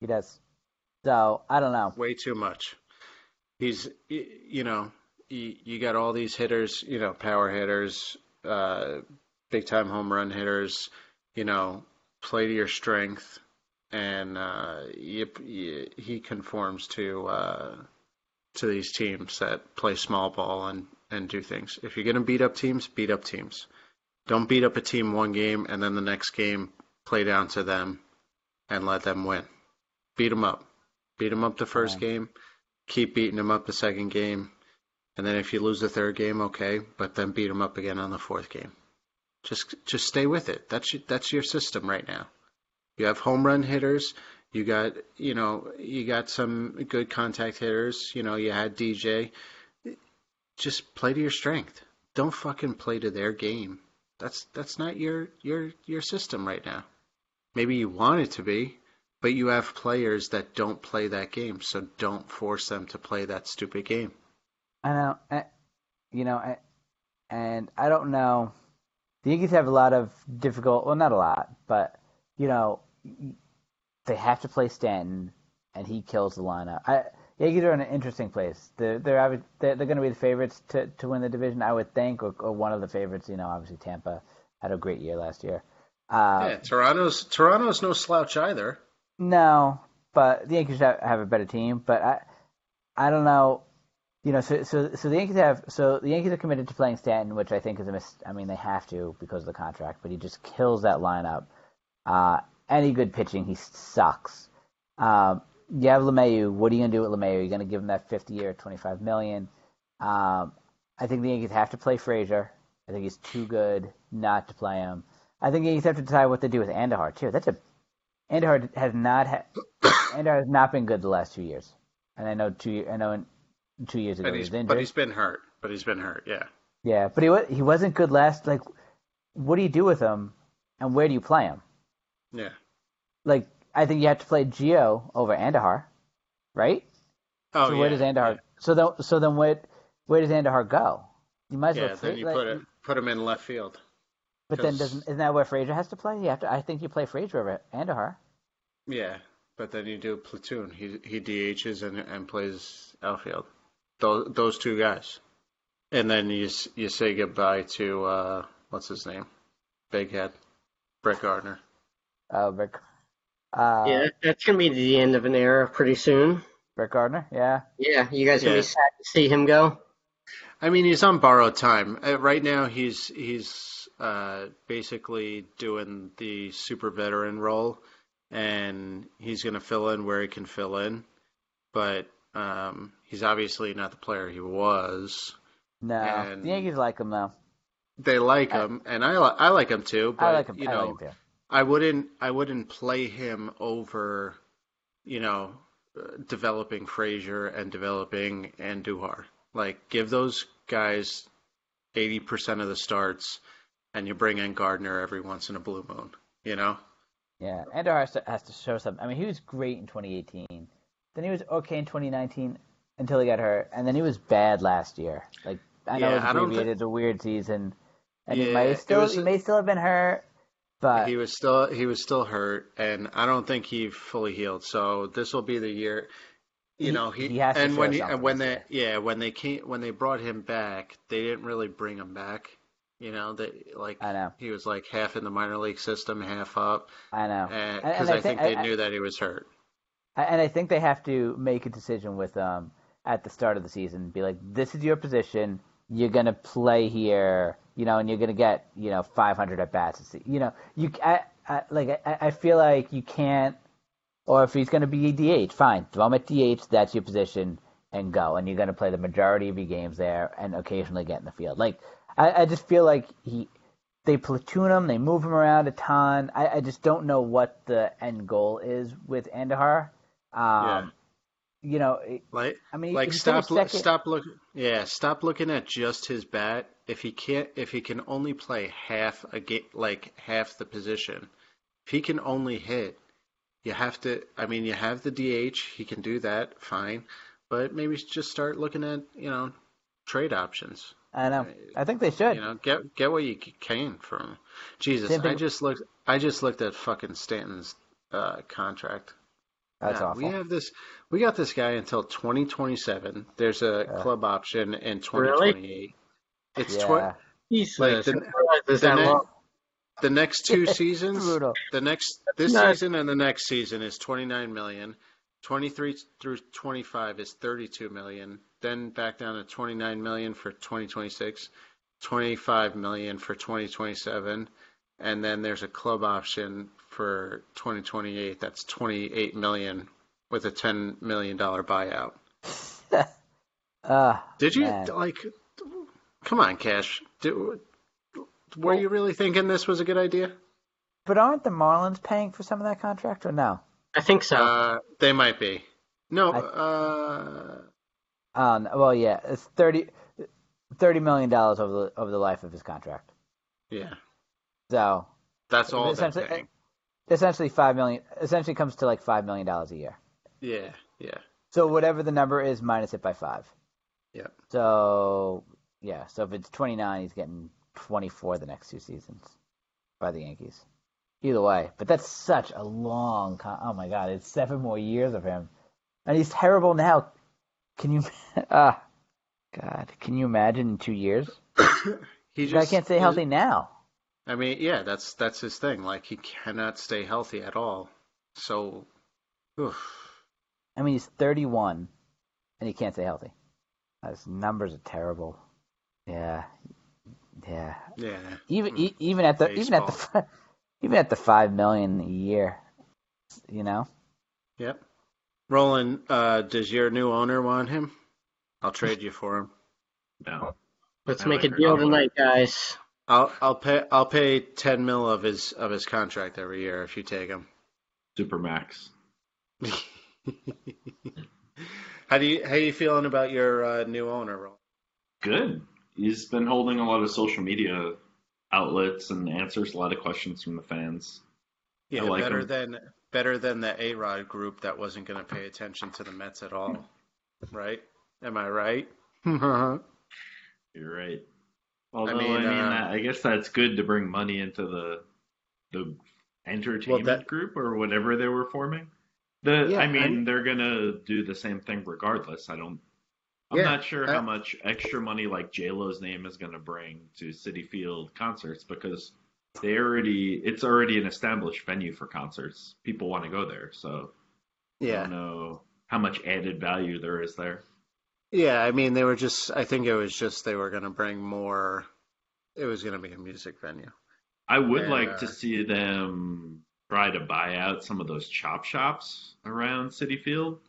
[SPEAKER 1] He does. So I don't know.
[SPEAKER 4] way too much. He's, you know, you, you got all these hitters, you know, power hitters, uh, big time home run hitters, you know, play to your strength, and uh, you, he conforms to uh, to these teams that play small ball and and do things. If you're gonna beat up teams, beat up teams. Don't beat up a team one game and then the next game play down to them and let them win. Beat them up. Beat them up the first
[SPEAKER 1] Yeah.
[SPEAKER 4] game. Keep beating them up the second game. And then if you lose the third game, okay, but then beat them up again on the fourth game. Just just stay with it. That's your, that's your system right now. You have home run hitters. You got you know you got some good contact hitters. You know you had DJ. Just play to your strength. Don't fucking play to their game. That's that's not your your your system right now. Maybe you want it to be, but you have players that don't play that game, so don't force them to play that stupid game.
[SPEAKER 1] I know, eh, you know, eh, and I don't know. The Yankees have a lot of difficult, well, not a lot, but you know, they have to play Stanton, and he kills the lineup. I, Yankees are in an interesting place. They're they're they're, they're going to be the favorites to, to win the division, I would think, or, or one of the favorites. You know, obviously Tampa had a great year last year. Uh,
[SPEAKER 4] yeah, Toronto's Toronto's no slouch either.
[SPEAKER 1] No, but the Yankees have, have a better team. But I, I don't know. You know, so so so the Yankees have so the Yankees are committed to playing Stanton, which I think is a mis. I mean, they have to because of the contract, but he just kills that lineup. Uh, any good pitching, he sucks. Um, you have LeMahieu. What are you gonna do with LeMahieu? You're gonna give him that 50 year, 25 million. Um, I think the Yankees have to play Frazier. I think he's too good not to play him. I think the Yankees have to decide what to do with Andujar too. That's a Andujar has not ha- Andujar has not been good the last two years, and I know two. I know in two years ago he
[SPEAKER 4] he's
[SPEAKER 1] was injured.
[SPEAKER 4] but he's been hurt. But he's been hurt. Yeah.
[SPEAKER 1] Yeah, but he wa- he wasn't good last. Like, what do you do with him, and where do you play him?
[SPEAKER 4] Yeah.
[SPEAKER 1] Like, I think you have to play Gio over Andujar, right?
[SPEAKER 4] Oh
[SPEAKER 1] so
[SPEAKER 4] yeah.
[SPEAKER 1] where does Andujar? So then, so then where where does Andujar go? You might as
[SPEAKER 4] Yeah,
[SPEAKER 1] well.
[SPEAKER 4] yeah
[SPEAKER 1] Fra-
[SPEAKER 4] then you
[SPEAKER 1] like-
[SPEAKER 4] put it put him in left field.
[SPEAKER 1] But then doesn't isn't that where Frazier has to play? You have to. I think you play Frazier over Andujar.
[SPEAKER 4] Yeah, but then you do platoon. He he DHs and and plays outfield. Those those two guys, and then you you say goodbye to uh what's his name, Big Head, Brett Gardner.
[SPEAKER 1] Uh, Rick. Uh,
[SPEAKER 2] yeah, that's gonna be the end of an era pretty soon.
[SPEAKER 1] Rick Gardner. Yeah.
[SPEAKER 2] Yeah, you guys are
[SPEAKER 4] gonna
[SPEAKER 2] be sad to see him go.
[SPEAKER 4] I mean, he's on borrowed time. Uh, right now, he's he's uh, basically doing the super veteran role, and he's going to fill in where he can fill in. But um, he's obviously not the player he was.
[SPEAKER 1] No,
[SPEAKER 4] And-
[SPEAKER 1] the Yankees like him though.
[SPEAKER 4] They like him, and I li- I like him too. But
[SPEAKER 1] I like him.
[SPEAKER 4] you
[SPEAKER 1] I
[SPEAKER 4] know,
[SPEAKER 1] like him too.
[SPEAKER 4] I wouldn't I wouldn't play him over, you know, uh, developing Frazier and developing and Andujar. Like give those guys eighty percent of the starts, and you bring in Gardner every once in a blue moon. You know.
[SPEAKER 1] Yeah, Andor has to, has to show something. I mean, he was great in 2018. Then he was okay in 2019 until he got hurt, and then he was bad last year. Like I know
[SPEAKER 4] Yeah,
[SPEAKER 1] it's
[SPEAKER 4] I
[SPEAKER 1] abbreviated, it's a weird season, and
[SPEAKER 4] Yeah,
[SPEAKER 1] may
[SPEAKER 4] it
[SPEAKER 1] still
[SPEAKER 4] was-
[SPEAKER 1] he may still have been hurt, but
[SPEAKER 4] he was still he was still hurt, and I don't think he fully healed. So this will be the year. You
[SPEAKER 1] He-
[SPEAKER 4] know he,
[SPEAKER 1] he has
[SPEAKER 4] and when he, and when they yeah when they came when they brought him back, they didn't really bring him back. You know that like
[SPEAKER 1] I know,
[SPEAKER 4] he was like half in the minor league system, half up,
[SPEAKER 1] I know,
[SPEAKER 4] because I,
[SPEAKER 1] I
[SPEAKER 4] think
[SPEAKER 1] think-
[SPEAKER 4] they
[SPEAKER 1] I-
[SPEAKER 4] knew that he was hurt.
[SPEAKER 1] And I think they have to make a decision with um at the start of the season, be like, this is your position, you're gonna play here, you know, and you're gonna get you know 500 at bats. You know, you I, I like I, I feel like you can't. Or if he's going to be DH, fine. Throw him at DH. That's your position, and go. And you're going to play the majority of your games there, and occasionally get in the field. Like I, I just feel like he, they platoon him, they move him around a ton. I, I just don't know what the end goal is with Andujar. Um,
[SPEAKER 4] Yeah.
[SPEAKER 1] You know,
[SPEAKER 4] Like,
[SPEAKER 1] I mean,
[SPEAKER 4] like stop, stop look. Yeah, stop looking at just his bat. If he can't, if he can only play half a game, like half the position, if he can only hit, you have to. I mean, you have the DH. He can do that, fine. But maybe just start looking at you know trade options.
[SPEAKER 1] I know. I think they should.
[SPEAKER 4] You know, get get what you can from. Jesus,
[SPEAKER 1] Same thing-
[SPEAKER 4] I just looked. I just looked at fucking Stanton's uh, contract.
[SPEAKER 1] That's
[SPEAKER 4] Yeah,
[SPEAKER 1] awful.
[SPEAKER 4] We have this. We got this guy until 2027. There's a
[SPEAKER 1] Yeah.
[SPEAKER 4] club option in
[SPEAKER 2] Really?
[SPEAKER 4] 2028. It's
[SPEAKER 1] yeah.
[SPEAKER 4] tw-
[SPEAKER 2] Jesus,
[SPEAKER 4] Like the-
[SPEAKER 2] I didn't realize it was
[SPEAKER 4] the ne- the next two seasons. The next this
[SPEAKER 2] No.
[SPEAKER 4] season and the next season is 29 million. 23 through 25 is 32 million. Then back down to 29 million for 2026, 25 million for 2027, and then there's a club option for 2028 that's 28 million with a 10 million dollar buyout.
[SPEAKER 1] Uh,
[SPEAKER 4] Did you
[SPEAKER 1] man.
[SPEAKER 4] like? Come on, Cash. Did, were
[SPEAKER 1] Well-
[SPEAKER 4] you really thinking this was a good idea?
[SPEAKER 1] But aren't the Marlins paying for some of that contract or no?
[SPEAKER 2] I think so.
[SPEAKER 4] Uh, they might be. No,
[SPEAKER 1] I-
[SPEAKER 4] uh,
[SPEAKER 1] Um, well, yeah, it's 30, $30 million over the over the life of his contract.
[SPEAKER 4] yeah,
[SPEAKER 1] So
[SPEAKER 4] that's all they're
[SPEAKER 1] essentially,
[SPEAKER 4] paying.
[SPEAKER 1] essentially five million. Essentially comes to like five million dollars a year.
[SPEAKER 4] Yeah, yeah,
[SPEAKER 1] So whatever the number is, minus it by five.
[SPEAKER 4] Yep.
[SPEAKER 1] So yeah, so if it's twenty nine, he's getting twenty four the next two seasons by the Yankees. Either way, but that's such a long. Con- oh my god, it's seven more years of him, and he's terrible now. Can you? Ah, God, can you imagine in two years?
[SPEAKER 4] he just
[SPEAKER 1] can't stay healthy now.
[SPEAKER 4] I mean, yeah, that's that's his thing. Like he cannot stay healthy at all. So, oof.
[SPEAKER 1] I mean, he's 31 and he can't stay healthy. His numbers are terrible. Yeah, yeah.
[SPEAKER 4] yeah,
[SPEAKER 1] Even e- even at the even at the even at the five million a year, you know.
[SPEAKER 4] yep. Roland, uh, does your new owner want him? I'll trade you for him.
[SPEAKER 3] No.
[SPEAKER 2] Let's
[SPEAKER 3] I
[SPEAKER 2] make
[SPEAKER 3] like
[SPEAKER 2] a deal tonight, guys.
[SPEAKER 4] I'll I'll pay I'll pay ten mil of his of his contract every year if you take him.
[SPEAKER 3] Supermax.
[SPEAKER 4] how do you how you feeling about your uh, new owner, Roland?
[SPEAKER 3] Good. He's been holding a lot of social media outlets and answers a lot of questions from the fans.
[SPEAKER 4] Yeah,
[SPEAKER 3] like
[SPEAKER 4] better
[SPEAKER 3] him.
[SPEAKER 4] than better than the A Rod group that wasn't going to pay attention to the Mets at all, right? Am I right?
[SPEAKER 3] You're right. Although I
[SPEAKER 4] mean,
[SPEAKER 3] mean,
[SPEAKER 4] uh,
[SPEAKER 3] I guess that's good to bring money into the the entertainment
[SPEAKER 4] that-
[SPEAKER 3] group or whatever they were forming. The
[SPEAKER 4] Yeah,
[SPEAKER 3] I mean,
[SPEAKER 4] I'm-
[SPEAKER 3] they're gonna do the same thing regardless. I don't. I'm
[SPEAKER 4] Yeah,
[SPEAKER 3] not sure
[SPEAKER 4] I-
[SPEAKER 3] how much extra money like J Lo's name is gonna bring to Citi Field concerts because they already it's already an established venue for concerts. People want to go there, so I
[SPEAKER 4] yeah,
[SPEAKER 3] don't know how much added value there is there.
[SPEAKER 4] yeah. I mean, they were just. I think it was just they were going to bring more. It was going to be a music venue.
[SPEAKER 3] I would
[SPEAKER 4] And,
[SPEAKER 3] like
[SPEAKER 4] uh,
[SPEAKER 3] to see them try to buy out some of those chop shops around Citi Field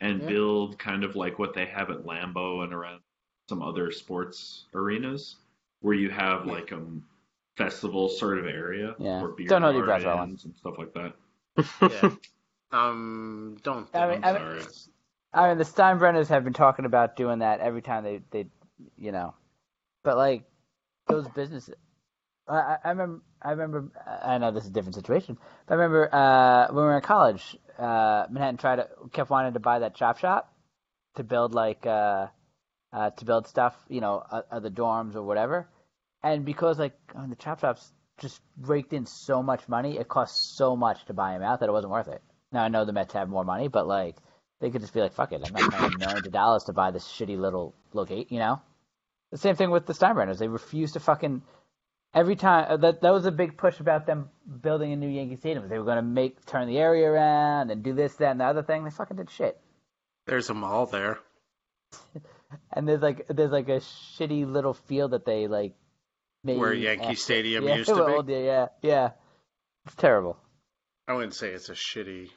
[SPEAKER 3] and
[SPEAKER 4] Yeah.
[SPEAKER 3] build kind of like what they have at Lambeau and around some other sports arenas where you have
[SPEAKER 4] Yeah.
[SPEAKER 3] like a festival sort of area
[SPEAKER 1] Yeah.
[SPEAKER 3] or beer
[SPEAKER 1] Don't hold your breath,
[SPEAKER 3] gardens and stuff like that.
[SPEAKER 4] Yeah. um. Don't.
[SPEAKER 1] I mean,
[SPEAKER 3] I'm
[SPEAKER 1] I mean,
[SPEAKER 3] sorry.
[SPEAKER 1] I mean, the Steinbrenners have been talking about doing that every time they, they, you know, but like those businesses. I, I- remember. I remember. I know this is a different situation, but I remember uh, when we were in college, uh, Manhattan tried to kept wanting to buy that chop shop to build like uh, uh, to build stuff, you know, uh, other dorms or whatever, and because like I mean, the chop shops just raked in so much money, it cost so much to buy them out that it wasn't worth it. Now I know the Mets have more money, but like they could just be like, "Fuck it, I'm not paying millions of dollars to buy this shitty little locate," you know. The same thing with the Steinbrenners; they refuse to fucking every time. Uh, that that was a big push about them building a new Yankee Stadium. They were going to make turn the area around and do this, that, and the other thing. They fucking did shit.
[SPEAKER 4] There's a mall there.
[SPEAKER 1] And there's like there's like a shitty little field that they like made
[SPEAKER 4] Where Yankee
[SPEAKER 1] after-
[SPEAKER 4] Stadium
[SPEAKER 1] yeah,
[SPEAKER 4] used to be?
[SPEAKER 1] yeah, yeah, yeah. It's terrible.
[SPEAKER 4] I wouldn't say it's a shitty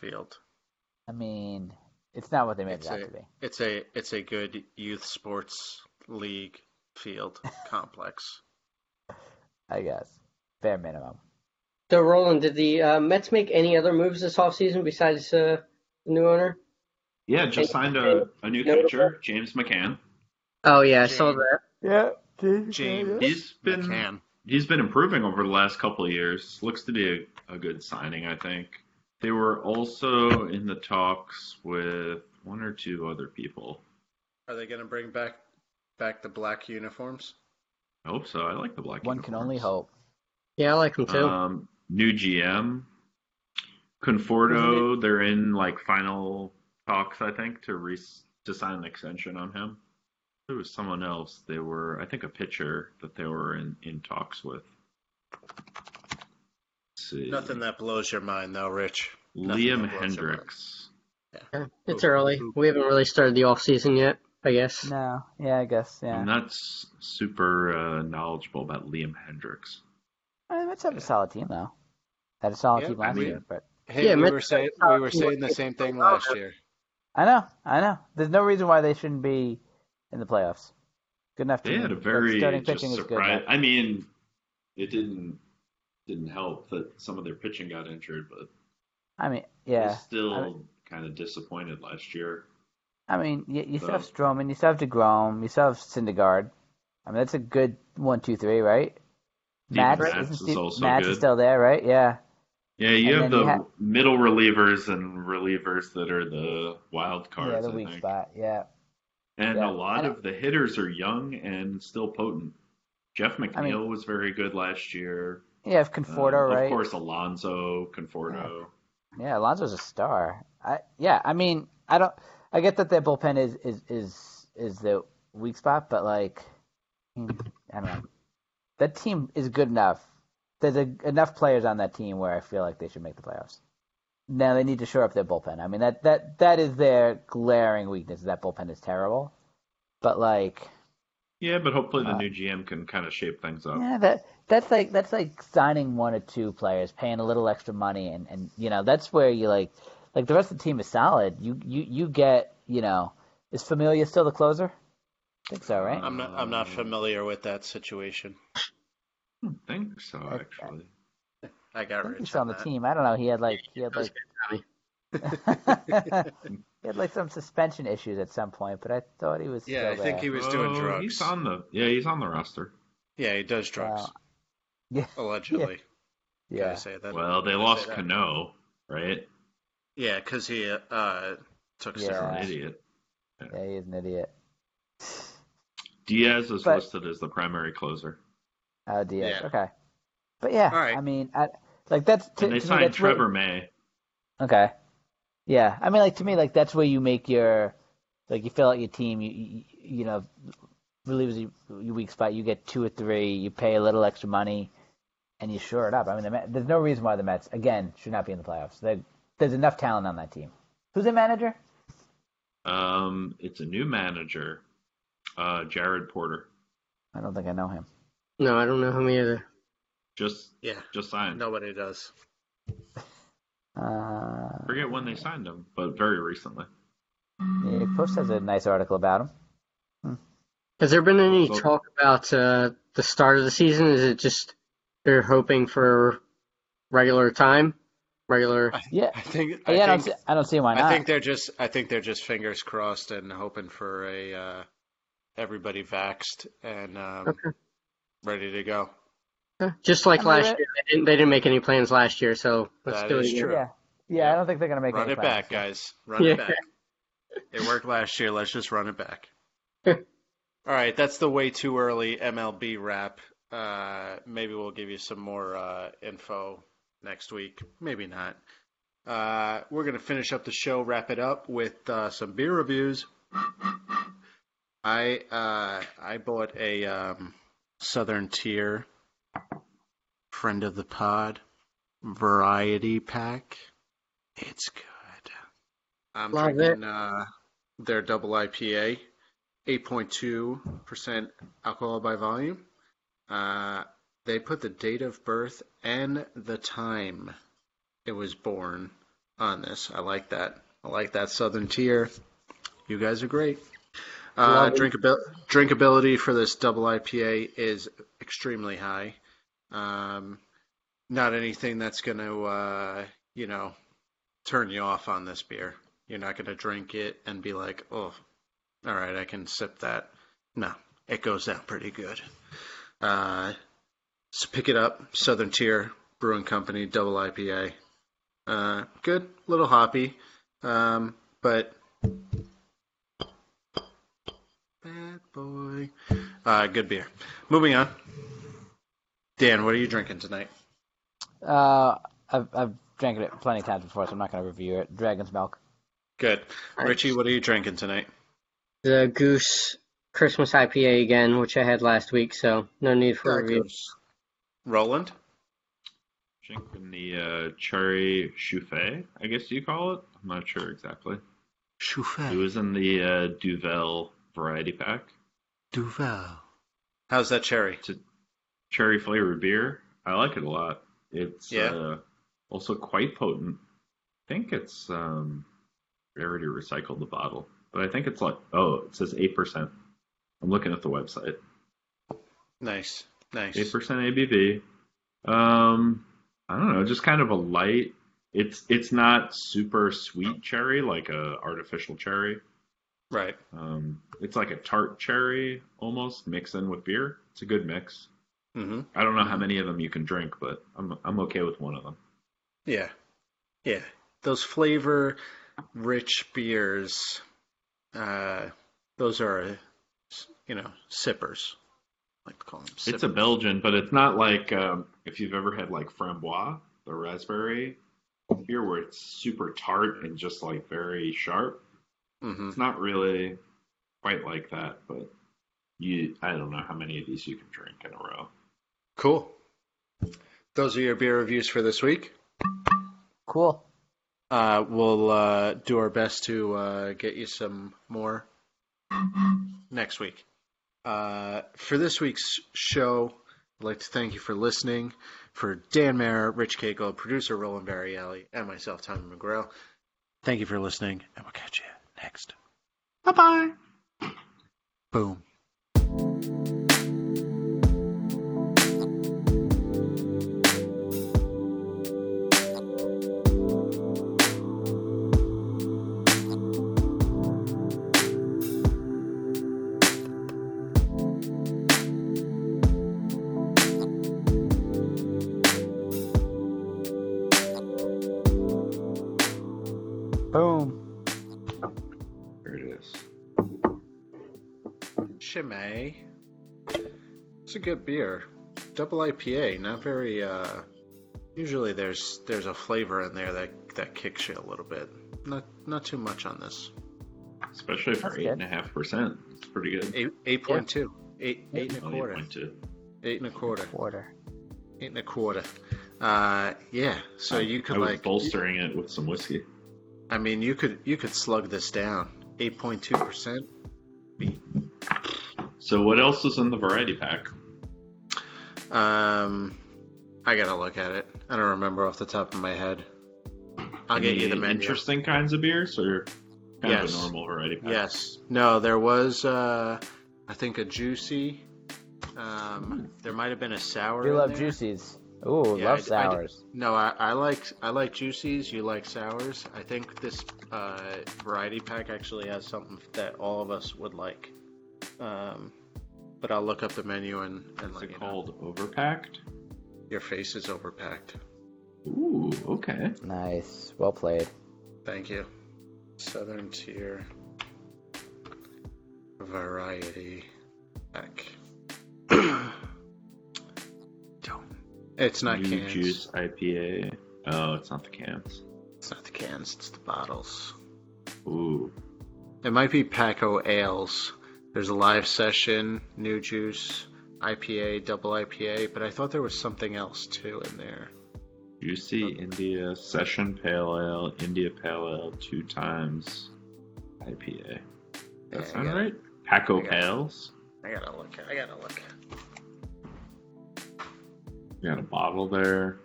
[SPEAKER 4] field.
[SPEAKER 1] I mean, it's not what they made
[SPEAKER 4] It's
[SPEAKER 1] it out
[SPEAKER 4] a
[SPEAKER 1] to be.
[SPEAKER 4] it's a it's a good youth sports league field complex.
[SPEAKER 1] I guess. Bare minimum.
[SPEAKER 2] So, Roland, did the uh, Mets make any other moves this offseason besides uh, the new owner?
[SPEAKER 3] Yeah, just signed a, a new catcher, James McCann.
[SPEAKER 2] Oh yeah, I saw that.
[SPEAKER 1] Yeah.
[SPEAKER 4] James
[SPEAKER 3] He's been
[SPEAKER 4] McCann.
[SPEAKER 3] he's been improving over the last couple of years. Looks to be a, a good signing, I think. They were also in the talks with one or two other people.
[SPEAKER 4] Are they going to bring back back the black uniforms?
[SPEAKER 3] I hope so. I like the black.
[SPEAKER 1] One can only hope.
[SPEAKER 2] Yeah, I like him too.
[SPEAKER 3] Um, new GM, Conforto. They're in like final talks, I think, to re- to sign an extension on him. There was someone else. They were, I think, a pitcher that they were in in talks with. Let's see.
[SPEAKER 4] Nothing that blows your mind, though, Rich. Nothing
[SPEAKER 3] Liam
[SPEAKER 4] that blows your mind.
[SPEAKER 3] Hendriks.
[SPEAKER 2] Yeah, it's early. We haven't really started the off season yet. I guess.
[SPEAKER 1] No. Yeah, I guess. Yeah.
[SPEAKER 3] I'm not s- super uh, knowledgeable about Liam Hendriks.
[SPEAKER 1] I mean, Mets have a solid team though. Had a solid
[SPEAKER 4] Yeah,
[SPEAKER 1] team
[SPEAKER 3] I
[SPEAKER 1] last
[SPEAKER 3] mean-
[SPEAKER 1] year, but
[SPEAKER 4] Hey,
[SPEAKER 2] Yeah,
[SPEAKER 4] we
[SPEAKER 2] Mets-
[SPEAKER 4] were saying we were saying the same thing last year.
[SPEAKER 1] I know, I know. There's no reason why they shouldn't be in the playoffs. Good enough
[SPEAKER 3] They
[SPEAKER 1] team.
[SPEAKER 3] had a
[SPEAKER 1] Their
[SPEAKER 3] very
[SPEAKER 1] starting
[SPEAKER 3] just
[SPEAKER 1] pitching is good.
[SPEAKER 3] surprise. I mean, it didn't didn't help that some of their pitching got injured, but
[SPEAKER 1] I mean,
[SPEAKER 3] I
[SPEAKER 1] yeah.
[SPEAKER 3] was still
[SPEAKER 1] I mean-
[SPEAKER 3] kind of disappointed last year.
[SPEAKER 1] I mean, you, you still have Stroman, you still have deGrom, you still have Syndergaard. I mean, that's a good one, two, three, right?
[SPEAKER 3] Steven
[SPEAKER 1] Matz,
[SPEAKER 3] Matz
[SPEAKER 1] isn't
[SPEAKER 3] is
[SPEAKER 1] Steve,
[SPEAKER 3] also
[SPEAKER 1] Matz is still there, right? Yeah.
[SPEAKER 3] Yeah, you
[SPEAKER 1] And
[SPEAKER 3] have the
[SPEAKER 1] you ha-
[SPEAKER 3] middle relievers and relievers that are the wild cards.
[SPEAKER 1] yeah, the
[SPEAKER 3] I
[SPEAKER 1] weak
[SPEAKER 3] think.
[SPEAKER 1] spot. Yeah.
[SPEAKER 3] And
[SPEAKER 1] Yeah.
[SPEAKER 3] a lot
[SPEAKER 1] And-
[SPEAKER 3] of the hitters are young and still potent. Jeff McNeil
[SPEAKER 1] I mean-
[SPEAKER 3] was very good last year.
[SPEAKER 1] Yeah, have Conforto,
[SPEAKER 3] Um,
[SPEAKER 1] right?
[SPEAKER 3] Of course, Alonso, Conforto.
[SPEAKER 1] Yeah, Alonso's a star. I yeah, I mean, I don't. I get that their bullpen is is is is the weak spot, but like, I don't know. That team is good enough. There's a, enough players on that team where I feel like they should make the playoffs. Now they need to shore up their bullpen. I mean that that that is their glaring weakness. That bullpen is terrible. But like,
[SPEAKER 3] Yeah, but hopefully the
[SPEAKER 1] Uh,
[SPEAKER 3] new GM can kind of shape things up.
[SPEAKER 1] yeah, that that's like that's like signing one or two players, paying a little extra money, and and you know that's where you like like the rest of the team is solid. You you you get you know is Familia still the closer? I think so, right?
[SPEAKER 4] I'm not I'm not familiar with that situation.
[SPEAKER 3] I don't think so, actually.
[SPEAKER 4] I
[SPEAKER 1] I
[SPEAKER 4] got
[SPEAKER 1] think
[SPEAKER 4] Rich
[SPEAKER 1] he's on
[SPEAKER 4] on
[SPEAKER 1] the
[SPEAKER 4] that.
[SPEAKER 1] team. I don't know. He had like he had like he had like some suspension issues at some point, but I thought he was.
[SPEAKER 4] Yeah,
[SPEAKER 1] still
[SPEAKER 4] I think
[SPEAKER 1] there.
[SPEAKER 4] he was doing
[SPEAKER 3] Oh,
[SPEAKER 4] drugs.
[SPEAKER 3] He's on the yeah, he's on the roster.
[SPEAKER 4] Yeah, he does uh, drugs.
[SPEAKER 1] Wow. Yeah,
[SPEAKER 4] Allegedly.
[SPEAKER 1] yeah.
[SPEAKER 4] Gotta say that.
[SPEAKER 3] Well, they lost. Cano, right?
[SPEAKER 4] Yeah, because he uh, took
[SPEAKER 1] Yeah.
[SPEAKER 3] An idiot.
[SPEAKER 1] Yeah, he is an idiot.
[SPEAKER 3] Diaz is
[SPEAKER 1] But-
[SPEAKER 3] listed as the primary closer.
[SPEAKER 1] Oh, Diaz.
[SPEAKER 4] Yeah.
[SPEAKER 1] Okay, but yeah,
[SPEAKER 4] All right.
[SPEAKER 1] I mean, I, like that's to,
[SPEAKER 3] And they
[SPEAKER 1] to me,
[SPEAKER 3] signed
[SPEAKER 1] that's where-
[SPEAKER 3] Trevor May.
[SPEAKER 1] Okay. Yeah, I mean, like to me, like that's where you make your, like you fill out your team. You you, you know, relievers your, your weak spot. You get two or three. You pay a little extra money, and you shore it up. I mean, the Met, there's no reason why the Mets again should not be in the playoffs. They, there's enough talent on that team. Who's the manager?
[SPEAKER 3] Um, it's a new manager, uh, Jared Porter.
[SPEAKER 1] I don't think I know him.
[SPEAKER 2] No, I don't know him either.
[SPEAKER 3] Just
[SPEAKER 4] Yeah,
[SPEAKER 3] just signed.
[SPEAKER 4] nobody does.
[SPEAKER 1] Uh,
[SPEAKER 3] Forget when they signed him, but very recently.
[SPEAKER 1] yeah, Post has a nice article about him.
[SPEAKER 2] Has there been any
[SPEAKER 3] Well-
[SPEAKER 2] talk about uh, the start of the season? Is it just they're hoping for regular time, regular?
[SPEAKER 1] Yeah,
[SPEAKER 4] I think. I
[SPEAKER 1] yeah. I don't see, I don't see why not.
[SPEAKER 4] I think they're just. I think they're just fingers crossed and hoping for a uh, everybody vaxxed and um,
[SPEAKER 2] Okay.
[SPEAKER 4] ready to go.
[SPEAKER 2] Just like
[SPEAKER 1] I mean,
[SPEAKER 2] last year, they didn't, they didn't make any plans last year, so let's
[SPEAKER 4] That
[SPEAKER 2] do
[SPEAKER 4] is
[SPEAKER 2] it
[SPEAKER 4] true.
[SPEAKER 1] yeah, yeah. I don't think they're gonna make any plastic.
[SPEAKER 4] Run
[SPEAKER 1] any
[SPEAKER 4] it back,
[SPEAKER 1] plans.
[SPEAKER 4] guys. Run
[SPEAKER 2] Yeah.
[SPEAKER 4] it back. It worked last year. Let's just run it back. All right, that's the way too early MLB wrap. Uh, maybe we'll give you some more uh, info next week. Maybe not. Uh, we're gonna finish up the show, wrap it up with uh, some beer reviews. I uh, I bought a um, Southern Tier friend of the pod variety pack. It's good. I'm
[SPEAKER 2] Love
[SPEAKER 4] drinking uh, their double IPA, 8.2% alcohol by volume. Uh, they put the date of birth and the time it was born on this. I like that. I like that Southern tier. You guys are great. Uh, drinkabil- drinkability for this double IPA is extremely high. Um, not anything that's going to, uh, you know, turn you off on this beer. You're not going to drink it and be like, oh, all right, I can sip that. No, it goes down pretty good. Uh, so pick it up, Southern Tier Brewing Company, double IPA. Uh, good, little hoppy, um, but bad boy. Uh, good beer. Moving on. Dan, what are you drinking tonight?
[SPEAKER 1] Uh, I've I've drank it plenty of times before, so I'm not going to review it. Dragon's milk.
[SPEAKER 4] Good. Richie, what are you drinking tonight?
[SPEAKER 2] The Goose Christmas IPA again, which I had last week, so no need for a review.
[SPEAKER 4] Goose. Roland?
[SPEAKER 3] Drinking the uh, cherry chouffet, I guess you call it. I'm not sure exactly. Chouffe.
[SPEAKER 4] It
[SPEAKER 3] was in the uh, Duvel variety pack.
[SPEAKER 4] Duvel. How's that cherry?
[SPEAKER 3] It's a cherry flavored beer. I like it a lot. It's
[SPEAKER 4] Yeah.
[SPEAKER 3] uh, also quite potent. I think it's um, I already recycled the bottle, but I think it's like oh, it says eight percent. I'm looking at the website.
[SPEAKER 4] Nice. Nice.
[SPEAKER 3] Eight percent ABV. Um, I don't know, just kind of a light. It's it's not super sweet cherry like a artificial cherry.
[SPEAKER 4] Right.
[SPEAKER 3] Um, it's like a tart cherry almost mixed in with beer. It's a good mix.
[SPEAKER 4] Mm-hmm.
[SPEAKER 3] I don't know how many of them you can drink, but I'm I'm okay with one of them.
[SPEAKER 4] Yeah. Yeah. Those flavor rich beers, uh, those are, you know, sippers. I like to call them sippers.
[SPEAKER 3] It's a Belgian, but it's not like um, if you've ever had like framboise, the raspberry beer, where it's super tart and just like very sharp.
[SPEAKER 4] hmm
[SPEAKER 3] It's not really quite like that, but you I don't know how many of these you can drink in a row.
[SPEAKER 4] Cool. Those are your beer reviews for this week.
[SPEAKER 1] Cool.
[SPEAKER 4] Uh, we'll uh, do our best to uh, get you some more next week. Uh, for this week's show, I'd like to thank you for listening. For Dan Mayer, Rich Cagle, producer Roland Barrielli, and myself, Tommy McGrail, thank you for listening, and we'll catch you next. Bye bye. Boom.
[SPEAKER 1] Boom.
[SPEAKER 4] Good beer. Double IPA, not very uh usually there's there's a flavor in there that that kicks you a little bit. Not not too much on this.
[SPEAKER 3] Especially for
[SPEAKER 1] That's
[SPEAKER 3] eight
[SPEAKER 1] good.
[SPEAKER 3] and a half percent. It's pretty good.
[SPEAKER 4] Eight eight point two. Eight eight and a
[SPEAKER 3] Oh,
[SPEAKER 4] quarter.
[SPEAKER 3] 8.2.
[SPEAKER 4] Eight and a quarter.
[SPEAKER 1] Quarter.
[SPEAKER 4] Eight and a quarter. Uh yeah. So you could
[SPEAKER 3] I was
[SPEAKER 4] like
[SPEAKER 3] bolstering it with some whiskey.
[SPEAKER 4] I mean you could you could slug this down. Eight point two percent.
[SPEAKER 3] So what else is in the variety pack?
[SPEAKER 4] Um I gotta look at it. I don't remember off the top of my head. I'll get you the menu.
[SPEAKER 3] Interesting kinds of beers or kind of
[SPEAKER 4] Yes.
[SPEAKER 3] a normal variety pack?
[SPEAKER 4] Yes. No, there was uh I think a juicy. Um there might have been a sour. You
[SPEAKER 1] love
[SPEAKER 4] there.
[SPEAKER 1] juicies. Ooh,
[SPEAKER 4] Yeah,
[SPEAKER 1] love
[SPEAKER 4] I d- I d-
[SPEAKER 1] sours.
[SPEAKER 4] No, I, I like I like juicies, you like sours. I think this uh variety pack actually has something that all of us would like. Um but I'll look up the menu and, and
[SPEAKER 3] Is
[SPEAKER 4] let
[SPEAKER 3] it
[SPEAKER 4] you know.
[SPEAKER 3] called overpacked?
[SPEAKER 4] Your face is overpacked.
[SPEAKER 3] Ooh, okay.
[SPEAKER 1] Nice. Well played.
[SPEAKER 4] Thank you. Southern tier variety pack. Don't. It's not
[SPEAKER 3] New
[SPEAKER 4] cans.
[SPEAKER 3] juice IPA. Oh, it's not the cans.
[SPEAKER 4] It's not the cans. It's the bottles.
[SPEAKER 3] Ooh,
[SPEAKER 4] It might be Paco Ales. There's a live session, new juice, IPA, double IPA, but I thought there was something else too in there.
[SPEAKER 3] juicy India session pale ale, India pale ale, two times IPA.
[SPEAKER 4] Yeah,
[SPEAKER 3] That sound
[SPEAKER 4] gotta-
[SPEAKER 3] right? Paco
[SPEAKER 4] I gotta-
[SPEAKER 3] Pales.
[SPEAKER 4] I gotta look. I gotta look.
[SPEAKER 3] We got a bottle there.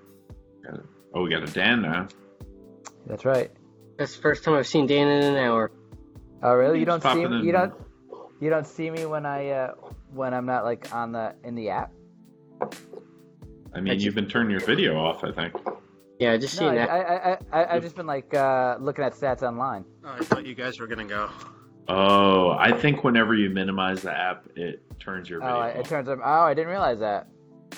[SPEAKER 3] Got a- oh, we got a Dan now.
[SPEAKER 1] That's right.
[SPEAKER 2] That's the first time I've seen Dan in an hour.
[SPEAKER 1] Oh, really? You don't see
[SPEAKER 3] popping
[SPEAKER 1] me? You don't. You don't see me when I uh, when I'm not like on the in the app.
[SPEAKER 3] I mean, you've been turning your video off. I think.
[SPEAKER 2] Yeah, I just
[SPEAKER 1] No,
[SPEAKER 2] seen
[SPEAKER 1] I,
[SPEAKER 2] that.
[SPEAKER 1] I, I, I, I've just been like uh, looking at stats online.
[SPEAKER 4] Oh, I thought you guys were gonna go.
[SPEAKER 3] Oh, I think whenever you minimize the app, it turns your
[SPEAKER 1] Oh,
[SPEAKER 3] video.
[SPEAKER 1] I- it
[SPEAKER 3] off.
[SPEAKER 1] turns out. Oh, I didn't realize that.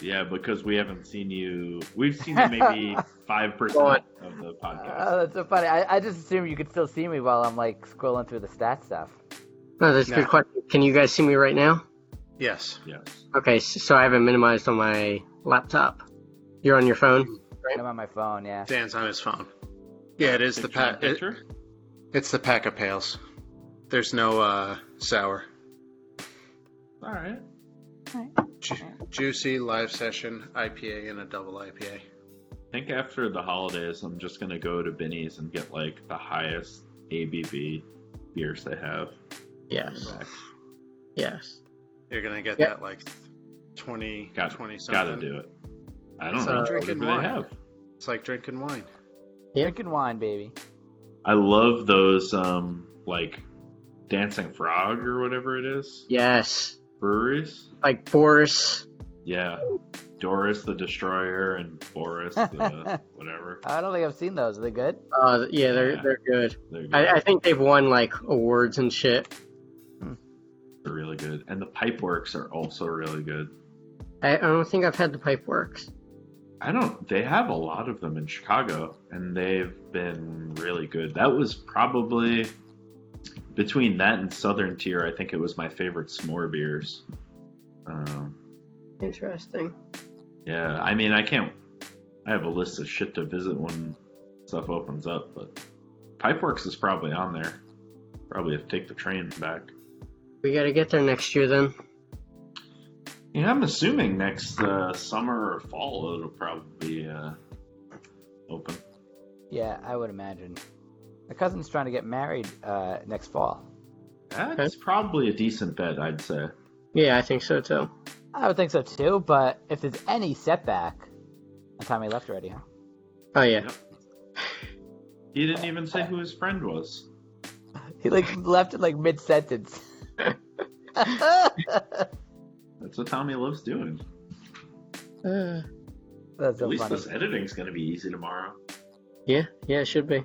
[SPEAKER 3] Yeah, because we haven't seen you. We've seen you maybe five percent of the podcast.
[SPEAKER 1] Oh, that's so funny. I, I just assumed you could still see me while I'm like scrolling through the stat stuff.
[SPEAKER 2] No, that's a
[SPEAKER 4] No.
[SPEAKER 2] good question. Can you guys see me right now?
[SPEAKER 4] Yes.
[SPEAKER 3] Yes.
[SPEAKER 2] Okay, s- so I have it minimized on my laptop. You're on your phone?
[SPEAKER 1] I'm on my phone. Yeah.
[SPEAKER 4] Dan's on his phone. Yeah, it is the
[SPEAKER 3] Picture in
[SPEAKER 4] pack. It,
[SPEAKER 3] picture.
[SPEAKER 4] it's the pack of pails. There's no uh, sour.
[SPEAKER 3] All right.
[SPEAKER 4] Ju- juicy live session IPA and a double IPA.
[SPEAKER 3] I think after the holidays, I'm just gonna go to Binny's and get like the highest ABV beers they have.
[SPEAKER 2] Yes.
[SPEAKER 3] Back.
[SPEAKER 2] Yes.
[SPEAKER 4] You're gonna get
[SPEAKER 2] Yeah.
[SPEAKER 4] that like 20,
[SPEAKER 3] Got
[SPEAKER 4] 20 something.
[SPEAKER 3] Gotta do it. I don't
[SPEAKER 4] It's
[SPEAKER 3] know.
[SPEAKER 4] like
[SPEAKER 3] What do they
[SPEAKER 4] wine.
[SPEAKER 3] have?
[SPEAKER 4] It's like drinking wine.
[SPEAKER 2] Yeah.
[SPEAKER 1] Drinking wine, baby.
[SPEAKER 3] I love those um like Dancing Frog or whatever it is
[SPEAKER 2] Yes.
[SPEAKER 3] breweries.
[SPEAKER 2] Like Boris.
[SPEAKER 3] Yeah, Doris the Destroyer and Boris the whatever.
[SPEAKER 1] I don't think I've seen those. Are they good?
[SPEAKER 2] Uh, yeah, they're
[SPEAKER 3] Yeah.
[SPEAKER 2] they're good.
[SPEAKER 3] They're, good.
[SPEAKER 2] I, I think they've won like awards and shit.
[SPEAKER 3] They're really good, and the Pipeworks are also really good.
[SPEAKER 2] I, don't think I've had the Pipeworks.
[SPEAKER 3] I don't. They have a lot of them in Chicago, and they've been really good. That was probably between that and Southern Tier. I think it was my favorite s'more beers. Um,
[SPEAKER 2] Interesting.
[SPEAKER 3] yeah, I mean, I can't. I have a list of shit to visit when stuff opens up, but Pipeworks is probably on there. Probably have to take the train back.
[SPEAKER 2] We got to get there next year then.
[SPEAKER 3] Yeah, I'm assuming next uh, summer or fall it'll probably uh, open.
[SPEAKER 1] Yeah, I would imagine. My cousin's trying to get married uh, next fall.
[SPEAKER 3] That's probably a decent bet, I'd say.
[SPEAKER 2] Yeah, I think so too.
[SPEAKER 1] I would think so too, but if there's any setback, the time he left already, huh?
[SPEAKER 2] Oh yeah.
[SPEAKER 3] Yep. He didn't even say who his friend was.
[SPEAKER 1] He like left it like mid sentence.
[SPEAKER 3] That's what Tommy loves doing.
[SPEAKER 2] Uh,
[SPEAKER 1] That's so
[SPEAKER 3] At least
[SPEAKER 1] funny.
[SPEAKER 3] this editing's going to be easy tomorrow.
[SPEAKER 2] yeah, yeah, it should be.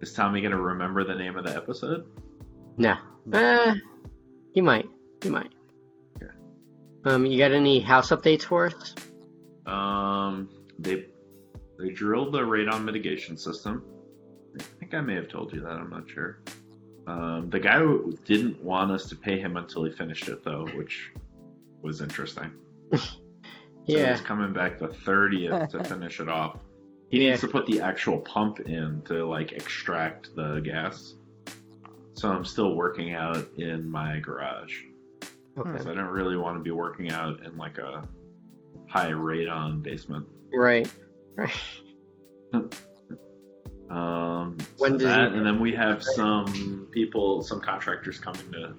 [SPEAKER 3] Is Tommy to remember the name of the episode?
[SPEAKER 2] No. Uh, you might. You might.
[SPEAKER 3] Okay.
[SPEAKER 2] Um, you got any house updates for us?
[SPEAKER 3] Um, they they drilled the radon mitigation system. I think I may have told you that. I'm not sure. Um, the guy didn't want us to pay him until he finished it, though, which was interesting. So
[SPEAKER 2] Yeah.
[SPEAKER 3] he's coming back the 30th to finish it off. He
[SPEAKER 2] Yeah.
[SPEAKER 3] needs to put the actual pump in to like extract the gas. So I'm still working out in my garage.
[SPEAKER 2] Okay.
[SPEAKER 3] So I don't really want to be working out in like a high radon basement.
[SPEAKER 2] Right. Right.
[SPEAKER 3] Um,
[SPEAKER 2] When
[SPEAKER 3] so
[SPEAKER 2] does
[SPEAKER 3] that, and then we have some people, some contractors coming to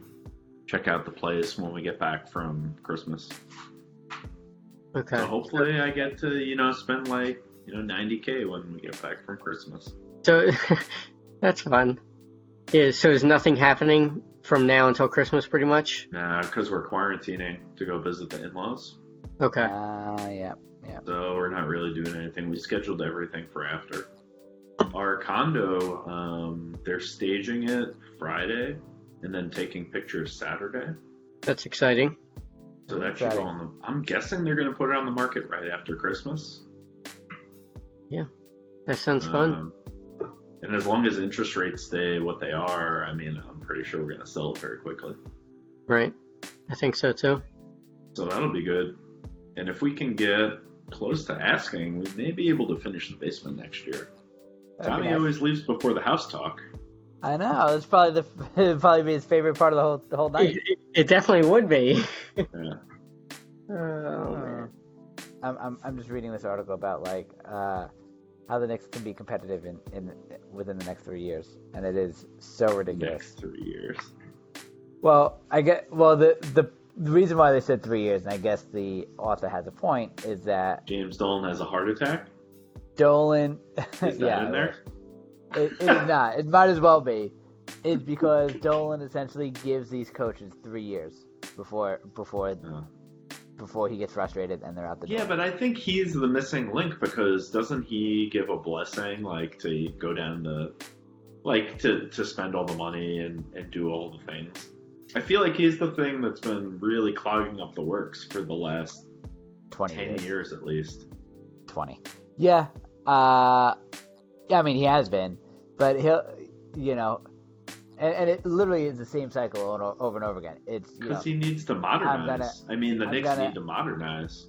[SPEAKER 3] check out the place when we get back from Christmas.
[SPEAKER 2] Okay.
[SPEAKER 3] So hopefully I get to, you know, spend like, you know, 90k when we get back from Christmas.
[SPEAKER 2] So that's fun. Yeah. So is nothing happening from now until Christmas, pretty much?
[SPEAKER 3] Nah, because we're quarantining to go visit the in-laws.
[SPEAKER 2] Okay.
[SPEAKER 1] Uh, yeah, yeah.
[SPEAKER 3] So we're not really doing anything. We scheduled everything for after. Our condo, um, they're staging it Friday and then taking pictures Saturday.
[SPEAKER 2] That's exciting.
[SPEAKER 3] So that should
[SPEAKER 1] Exciting.
[SPEAKER 3] go on the. I'm guessing they're going to put it on the market right after Christmas.
[SPEAKER 2] Yeah, that sounds fun.
[SPEAKER 3] Um, and as long as interest rates stay what they are, I mean, I'm pretty sure we're going to sell it very quickly.
[SPEAKER 2] Right. I think so too.
[SPEAKER 3] So that'll be good. And if we can get close to asking, we may be able to finish the basement next year.
[SPEAKER 1] That'd
[SPEAKER 3] Tommy
[SPEAKER 1] nice.
[SPEAKER 3] always leaves before the house talk.
[SPEAKER 1] I know. It's probably the it'd probably be his favorite part of the whole the whole night.
[SPEAKER 2] It, it, it definitely would be.
[SPEAKER 3] Yeah.
[SPEAKER 2] Oh man.
[SPEAKER 1] I'm, I'm I'm just reading this article about like uh, how the Knicks can be competitive in, in within the next three years, and it is so ridiculous.
[SPEAKER 3] Next three years.
[SPEAKER 1] Well, I get well the the the reason why they said three years, and I guess the author has a point, is that
[SPEAKER 3] James Dolan has a heart attack.
[SPEAKER 1] Dolan. Yeah,
[SPEAKER 3] in there?
[SPEAKER 1] It, it is not. It might as well be. It's because Dolan essentially gives these coaches three years before before
[SPEAKER 3] Oh.
[SPEAKER 1] before he gets frustrated and they're out the door.
[SPEAKER 3] Yeah, but I think he's the missing link because doesn't he give a blessing like to go down the like to to spend all the money and and do all the things. I feel like he's the thing that's been really clogging up the works for the last
[SPEAKER 1] 20
[SPEAKER 3] ten
[SPEAKER 1] years.
[SPEAKER 3] years at least.
[SPEAKER 1] 20. Yeah. Uh, yeah, I mean, he has been, but he'll, you know, and, and it literally is the same cycle over, and over again. It's,
[SPEAKER 3] Because he needs to modernize.
[SPEAKER 1] gonna-
[SPEAKER 3] I mean, the
[SPEAKER 1] I'm
[SPEAKER 3] Knicks
[SPEAKER 1] gonna-
[SPEAKER 3] need to modernize.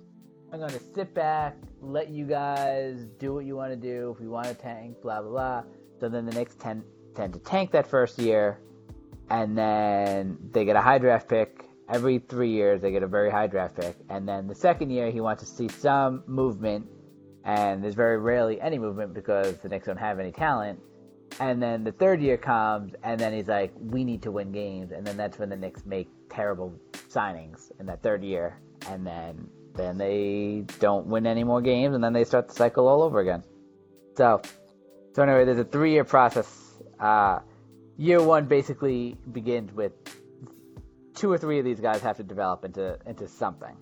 [SPEAKER 1] I'm going to sit back, let you guys do what you want to do. If you want to tank, blah, blah, blah. So then the Knicks tend, tend to tank that first year, and then they get a high draft pick. Every three years, they get a very high draft pick. And then the second year, he wants to see some movement, and there's very rarely any movement because the Knicks don't have any talent. And then the third year comes, and then he's like, we need to win games. And then that's when the Knicks make terrible signings in that third year. And then then they don't win any more games, and then they start the cycle all over again. So, so anyway, there's a three-year process. Uh, year one basically begins with two or three of these guys have to develop into into something,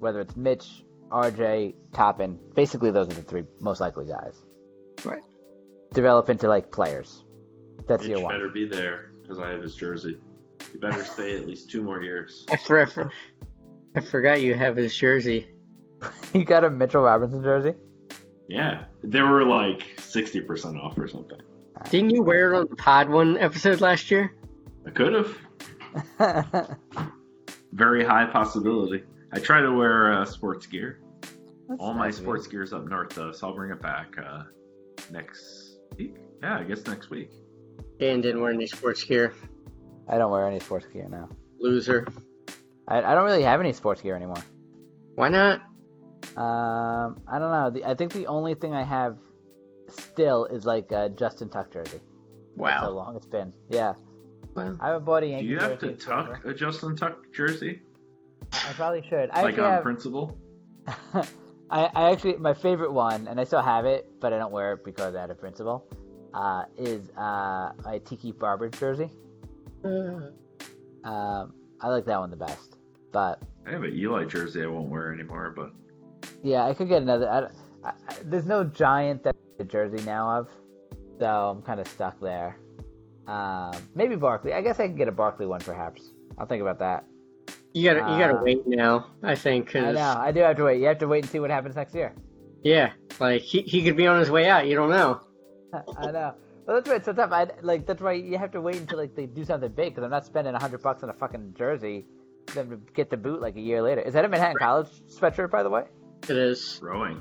[SPEAKER 1] whether it's Mitch, RJ, Toppin. Basically, those are the three most likely guys.
[SPEAKER 2] Right.
[SPEAKER 1] Develop into like players. That's
[SPEAKER 3] Mitch
[SPEAKER 1] year one.
[SPEAKER 3] better be there because I have his jersey. You better stay at least two more years.
[SPEAKER 2] I, for, I forgot you have his jersey.
[SPEAKER 1] you got a Mitchell Robinson jersey?
[SPEAKER 3] Yeah, they were like sixty percent off or something.
[SPEAKER 2] Didn't you wear it on the Pod One episode last year?
[SPEAKER 3] I could have. Very high possibility. I try to wear uh, sports gear. All my
[SPEAKER 1] nice of you.
[SPEAKER 3] sports gear's up north though, so I'll bring it back uh, next week. Yeah, I guess next week.
[SPEAKER 2] Dan didn't wear any sports gear.
[SPEAKER 1] I don't wear any sports gear now.
[SPEAKER 2] Loser.
[SPEAKER 1] I, I don't really have any sports gear anymore.
[SPEAKER 2] Why not?
[SPEAKER 1] Um, I don't know. The, I think the only thing I have still is like a Justin Tuck jersey. That's how long it's been. Yeah,
[SPEAKER 2] Well,
[SPEAKER 1] I haven't bought a
[SPEAKER 3] Do you have to
[SPEAKER 1] in forever.
[SPEAKER 3] tuck a Justin Tuck jersey?
[SPEAKER 1] I probably should. I
[SPEAKER 3] like
[SPEAKER 1] actually
[SPEAKER 3] on
[SPEAKER 1] have.
[SPEAKER 3] principle?
[SPEAKER 1] I, I actually my favorite one, and I still have it, but I don't wear it because out of principle. Uh, is uh, my Tiki Barber jersey.
[SPEAKER 2] uh,
[SPEAKER 1] Um, I like that one the best. But
[SPEAKER 3] I have an Eli jersey I won't wear anymore, but
[SPEAKER 1] yeah, I could get another. I, I, I- there's no giant that I have a jersey now of, so I'm kind of stuck there. Um, maybe Barkley. I guess I could get a Barkley one, perhaps. I'll think about that.
[SPEAKER 2] You gotta you gotta
[SPEAKER 1] Uh,
[SPEAKER 2] wait now. I think. 'cause-
[SPEAKER 1] I know. I do have to wait. You have to wait and see what happens next year.
[SPEAKER 2] Yeah, like he he could be on his way out. You don't know.
[SPEAKER 1] I know. Well, that's why it's so tough. I like that's why you have to wait until like they do something big because I'm not spending a hundred bucks on a fucking jersey for them to get the boot like a year later. Is that a Manhattan College sweatshirt, by the way?
[SPEAKER 2] It is.
[SPEAKER 3] rowing.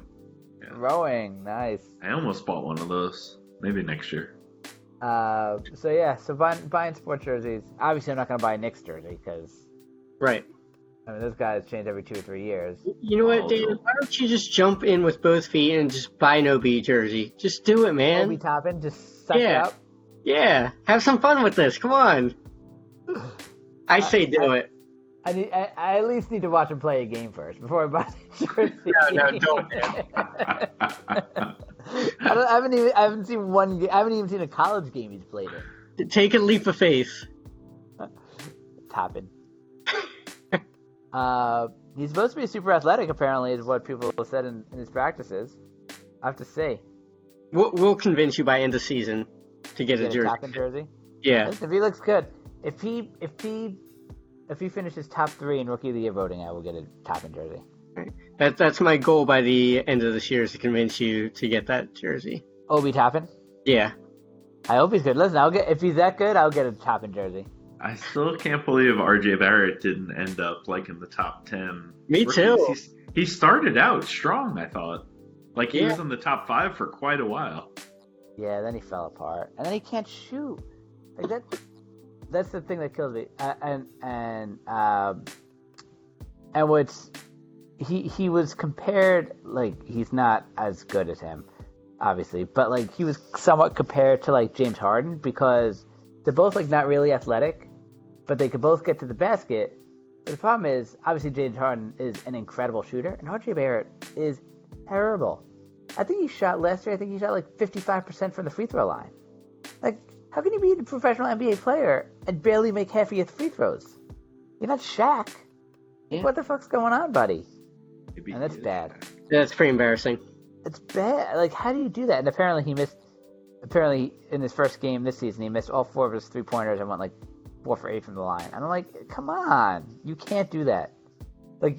[SPEAKER 1] Rowing, nice.
[SPEAKER 3] I almost bought one of those. Maybe next year.
[SPEAKER 1] Uh, so yeah, so buying, buying sports jerseys. Obviously, I'm not gonna buy a Knicks jersey because
[SPEAKER 2] Right.
[SPEAKER 1] I mean those guys change every two or three years.
[SPEAKER 2] You know what, Dan? Why don't you just jump in with both feet and just buy an Obi jersey? Just do it, man.
[SPEAKER 1] Obi Toppin, just suck
[SPEAKER 2] Yeah.
[SPEAKER 1] it up.
[SPEAKER 2] Yeah, have some fun with this. Come on. I say do it.
[SPEAKER 1] I need. I, I at least need to watch him play a game first before I buy the jersey.
[SPEAKER 2] No, no, don't.
[SPEAKER 1] I, don't, I haven't even. I haven't seen one. ga- I haven't even seen a college game he's played in.
[SPEAKER 2] Take a leap of faith.
[SPEAKER 1] Toppin. Uh, he's supposed to be super athletic. Apparently, is what people said in, in his practices. I have to say,
[SPEAKER 2] We'll, we'll convince you by end of season to get a
[SPEAKER 1] get a
[SPEAKER 2] jersey.
[SPEAKER 1] Toppin jersey.
[SPEAKER 2] Yeah,
[SPEAKER 1] Listen, if he looks good, if he if he if he finishes top three in rookie of the year voting, I will get a Toppin jersey.
[SPEAKER 2] that that's my goal by the end of this year is to convince you to get that jersey.
[SPEAKER 1] Obi Toppin.
[SPEAKER 2] Yeah,
[SPEAKER 1] I hope he's good. Listen, I'll get if he's that good, I'll get a Toppin jersey.
[SPEAKER 3] I still can't believe RJ Barrett didn't end up like in the top ten.
[SPEAKER 2] Me
[SPEAKER 3] rookies.
[SPEAKER 2] too.
[SPEAKER 3] He's, he started out strong, I thought. Like he
[SPEAKER 2] Yeah.
[SPEAKER 3] was in the top five for quite a while.
[SPEAKER 1] Yeah, then he fell apart, and then he can't shoot. Like that. That's the thing that kills me. Uh, and and um, and what's he he was compared like he's not as good as him, obviously, but like he was somewhat compared to like James Harden because they're both like not really athletic, but they could both get to the basket. But the problem is, obviously, James Harden is an incredible shooter, and RJ Barrett is terrible. I think he shot last year. I think he shot like 55% from the free throw line. Like, how can you be a professional NBA player and barely make half of your free throws? You're not Shaq.
[SPEAKER 2] Yeah.
[SPEAKER 1] What the fuck's going on, buddy?
[SPEAKER 3] Maybe
[SPEAKER 1] And that's
[SPEAKER 3] he is
[SPEAKER 1] bad.
[SPEAKER 2] That's pretty embarrassing.
[SPEAKER 1] It's bad. Like, how do you do that? And apparently, he missed. Apparently, in his first game this season, he missed all four of his three pointers and went like four for eight from the line. And I'm like, come on, you can't do that. Like,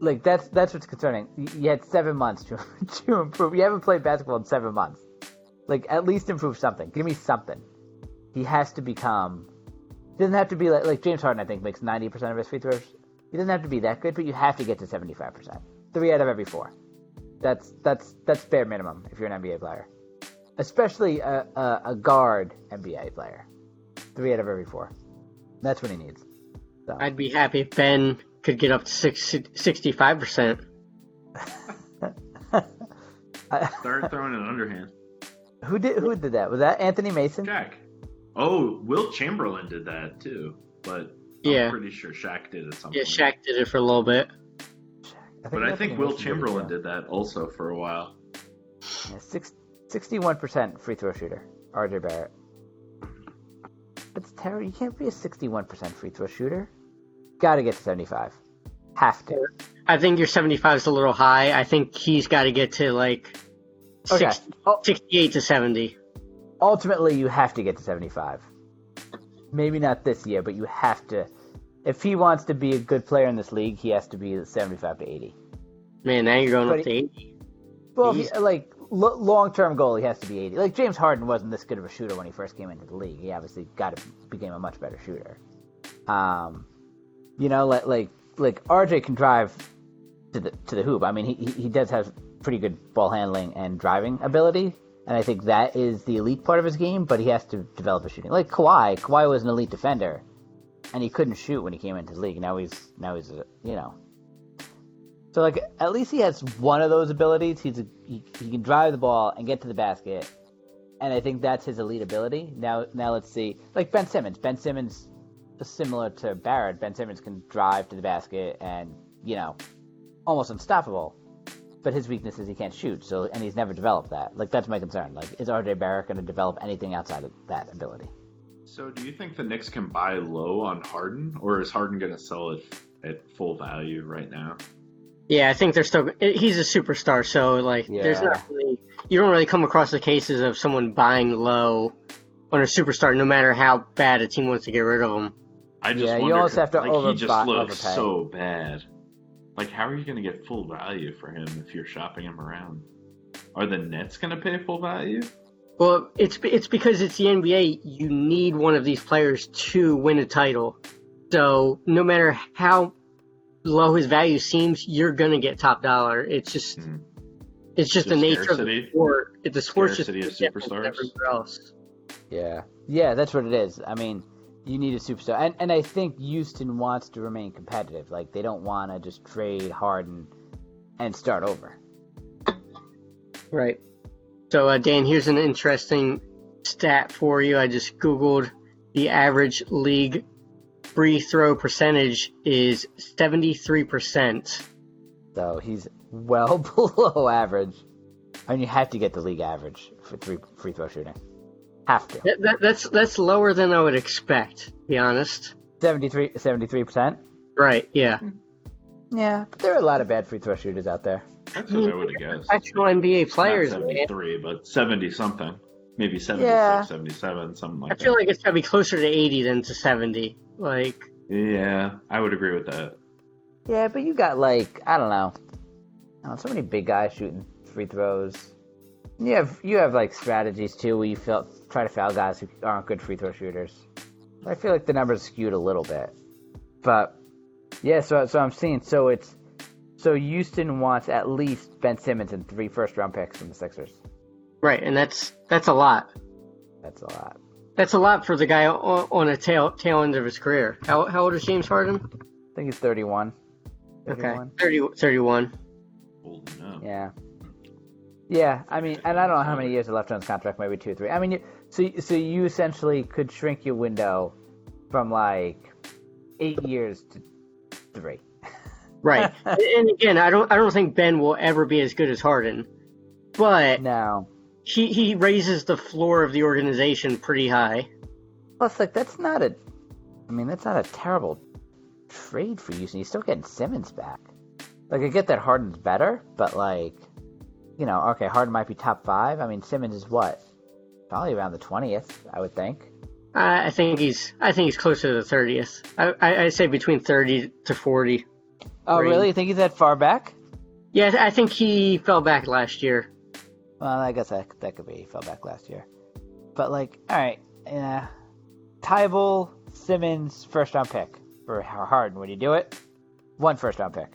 [SPEAKER 1] like that's that's what's concerning. You, had seven months to to improve. You haven't played basketball in seven months. Like, at least improve something. Give me something. He has to become. Doesn't have to be like like James Harden. I think makes ninety percent of his free throws. He doesn't have to be that good, but you have to get to seventy five percent. Three out of every four. That's that's that's bare minimum if you're an NBA player, especially a, a, a guard NBA player. Three out of every four. That's what he needs. So.
[SPEAKER 2] I'd be happy if Ben could get up to 65 percent.
[SPEAKER 3] Start throwing an underhand.
[SPEAKER 1] who did who did that? Was that Anthony Mason?
[SPEAKER 3] Shaq. Oh, Wilt Chamberlain did that too, but
[SPEAKER 2] Yeah.
[SPEAKER 3] I'm pretty sure Shaq did at some
[SPEAKER 2] Yeah,
[SPEAKER 3] point.
[SPEAKER 2] Shaq did it for a little bit.
[SPEAKER 3] But I think Wilt
[SPEAKER 1] Mason
[SPEAKER 3] Chamberlain
[SPEAKER 1] yeah.
[SPEAKER 3] did that also for a while.
[SPEAKER 1] Yeah, six, 61% free throw shooter, RJ Barrett. That's terrible. You can't be a 61% free throw shooter. Got to get to 75. Have to.
[SPEAKER 2] I think your 75 is a little high. I think he's got to get to like
[SPEAKER 1] Okay.
[SPEAKER 2] 60,
[SPEAKER 1] Oh,
[SPEAKER 2] 68 to 70.
[SPEAKER 1] ultimately, you have to get to 75. Maybe not this year, but you have to. If he wants to be a good player in this league, he has to be 75 to 80.
[SPEAKER 2] Man, now you're going
[SPEAKER 1] But
[SPEAKER 2] up to 80.
[SPEAKER 1] Well, he, like lo- long-term goal, he has to be 80. Like James Harden wasn't this good of a shooter when he first came into the league. He obviously got to became a much better shooter. Um, you know, like like like RJ can drive to the to the hoop. I mean, he he he does have pretty good ball handling and driving ability, and I think that is the elite part of his game. But he has to develop a shooting. Like Kawhi, Kawhi was an elite defender, and he couldn't shoot when he came into the league. Now he's now he's a, you know so like at least he has one of those abilities. He's a, he, he can drive the ball and get to the basket, and I think that's his elite ability. Now now let's see like Ben Simmons. Ben Simmons similar to Barrett. Ben Simmons can drive to the basket and you know almost unstoppable. But his weakness is he can't shoot. So and he's never developed that. Like that's my concern. Like is RJ Barrett going to develop anything outside of that ability?
[SPEAKER 3] So, do you think the Knicks can buy low on Harden, or is Harden going to sell it at full value right now?
[SPEAKER 2] Yeah, I think they're still. Eh, he's a superstar, so like, there's not really. You don't really come across the cases of someone buying low on a superstar, no matter how bad a team wants to get rid of them.
[SPEAKER 3] I just
[SPEAKER 1] Yeah, you
[SPEAKER 3] wonder,
[SPEAKER 1] almost have to
[SPEAKER 3] like
[SPEAKER 1] over-
[SPEAKER 3] he just
[SPEAKER 1] buy-
[SPEAKER 3] looks
[SPEAKER 1] overpay.
[SPEAKER 3] so bad. Like, how are you going to get full value for him if you're shopping him around? Are the Nets going to pay full value?
[SPEAKER 2] Well, it's it's because it's the NBA. You need one of these players to win a title. So no matter how low his value seems, you're gonna get top dollar. It's just
[SPEAKER 3] Hmm.
[SPEAKER 2] it's just the
[SPEAKER 3] Just
[SPEAKER 2] nature of the sport. It- The sport's just
[SPEAKER 3] Scarcity of superstars?
[SPEAKER 2] everywhere else.
[SPEAKER 1] Yeah, yeah, that's what it is. I mean, you need a superstar, and and I think Houston wants to remain competitive. Like they don't want to just trade Harden and start over.
[SPEAKER 2] Right. So, uh, Dan, here's an interesting stat for you. I just Googled the average league free throw percentage is 73%.
[SPEAKER 1] So he's well below average. I mean, you have to get the league average for three free throw shooting. Have to.
[SPEAKER 2] That, that, that's, that's lower than I would expect, to be honest.
[SPEAKER 1] 73 percent.
[SPEAKER 2] Right, yeah. Hmm.
[SPEAKER 1] Yeah, but there are a lot of bad free throw shooters out there.
[SPEAKER 3] That's what I would have guessed.
[SPEAKER 2] Actual NBA players,
[SPEAKER 3] Not
[SPEAKER 2] man.
[SPEAKER 3] 73, but 70 something. Maybe 76,
[SPEAKER 1] Yeah.
[SPEAKER 3] 77, something like that.
[SPEAKER 2] I feel
[SPEAKER 3] that.
[SPEAKER 2] like it's gotta be closer to 80 than to 70. Like,
[SPEAKER 3] Yeah, I would agree with that.
[SPEAKER 1] Yeah, but you got like I don't know, I don't know, so many big guys shooting free throws. You have you have like strategies too where you feel, try to foul guys who aren't good free throw shooters. I feel like the numbers skewed a little bit, but yeah. So so I'm seeing so it's so Houston wants at least Ben Simmons and three first round picks from the Sixers.
[SPEAKER 2] Right, and that's, that's a lot.
[SPEAKER 1] That's a lot.
[SPEAKER 2] That's a lot for the guy on, on a tail, tail end of his career. How, how old is James Harden?
[SPEAKER 1] I think he's 31.
[SPEAKER 2] Okay.
[SPEAKER 1] 31.
[SPEAKER 2] 30, 31.
[SPEAKER 3] Holding up.
[SPEAKER 1] Yeah. Yeah, I mean, and I don't know how many years are left on his contract, maybe two or three. I mean, so so you essentially could shrink your window from like eight years to three.
[SPEAKER 2] Right. and again, I don't I don't think Ben will ever be as good as Harden, but
[SPEAKER 1] No.
[SPEAKER 2] He he raises the floor of the organization pretty high.
[SPEAKER 1] Plus, like that's not a. I mean, that's not a terrible trade for Houston. He's still getting Simmons back. Like I get that Harden's better, but like, you know, okay, Harden might be top five. I mean, Simmons is what? Probably around the twentieth, I would think.
[SPEAKER 2] I I think he's I think he's closer to the thirtieth. I, I I say between thirty to forty.
[SPEAKER 1] Oh, really? You think he's that far back?
[SPEAKER 2] Yeah, I think he fell back last year.
[SPEAKER 1] Well, I guess that that could be. He fell back last year, but like, all right, yeah. Thybulle, Simmons, first round pick for Harden. Would you do it? One first round pick.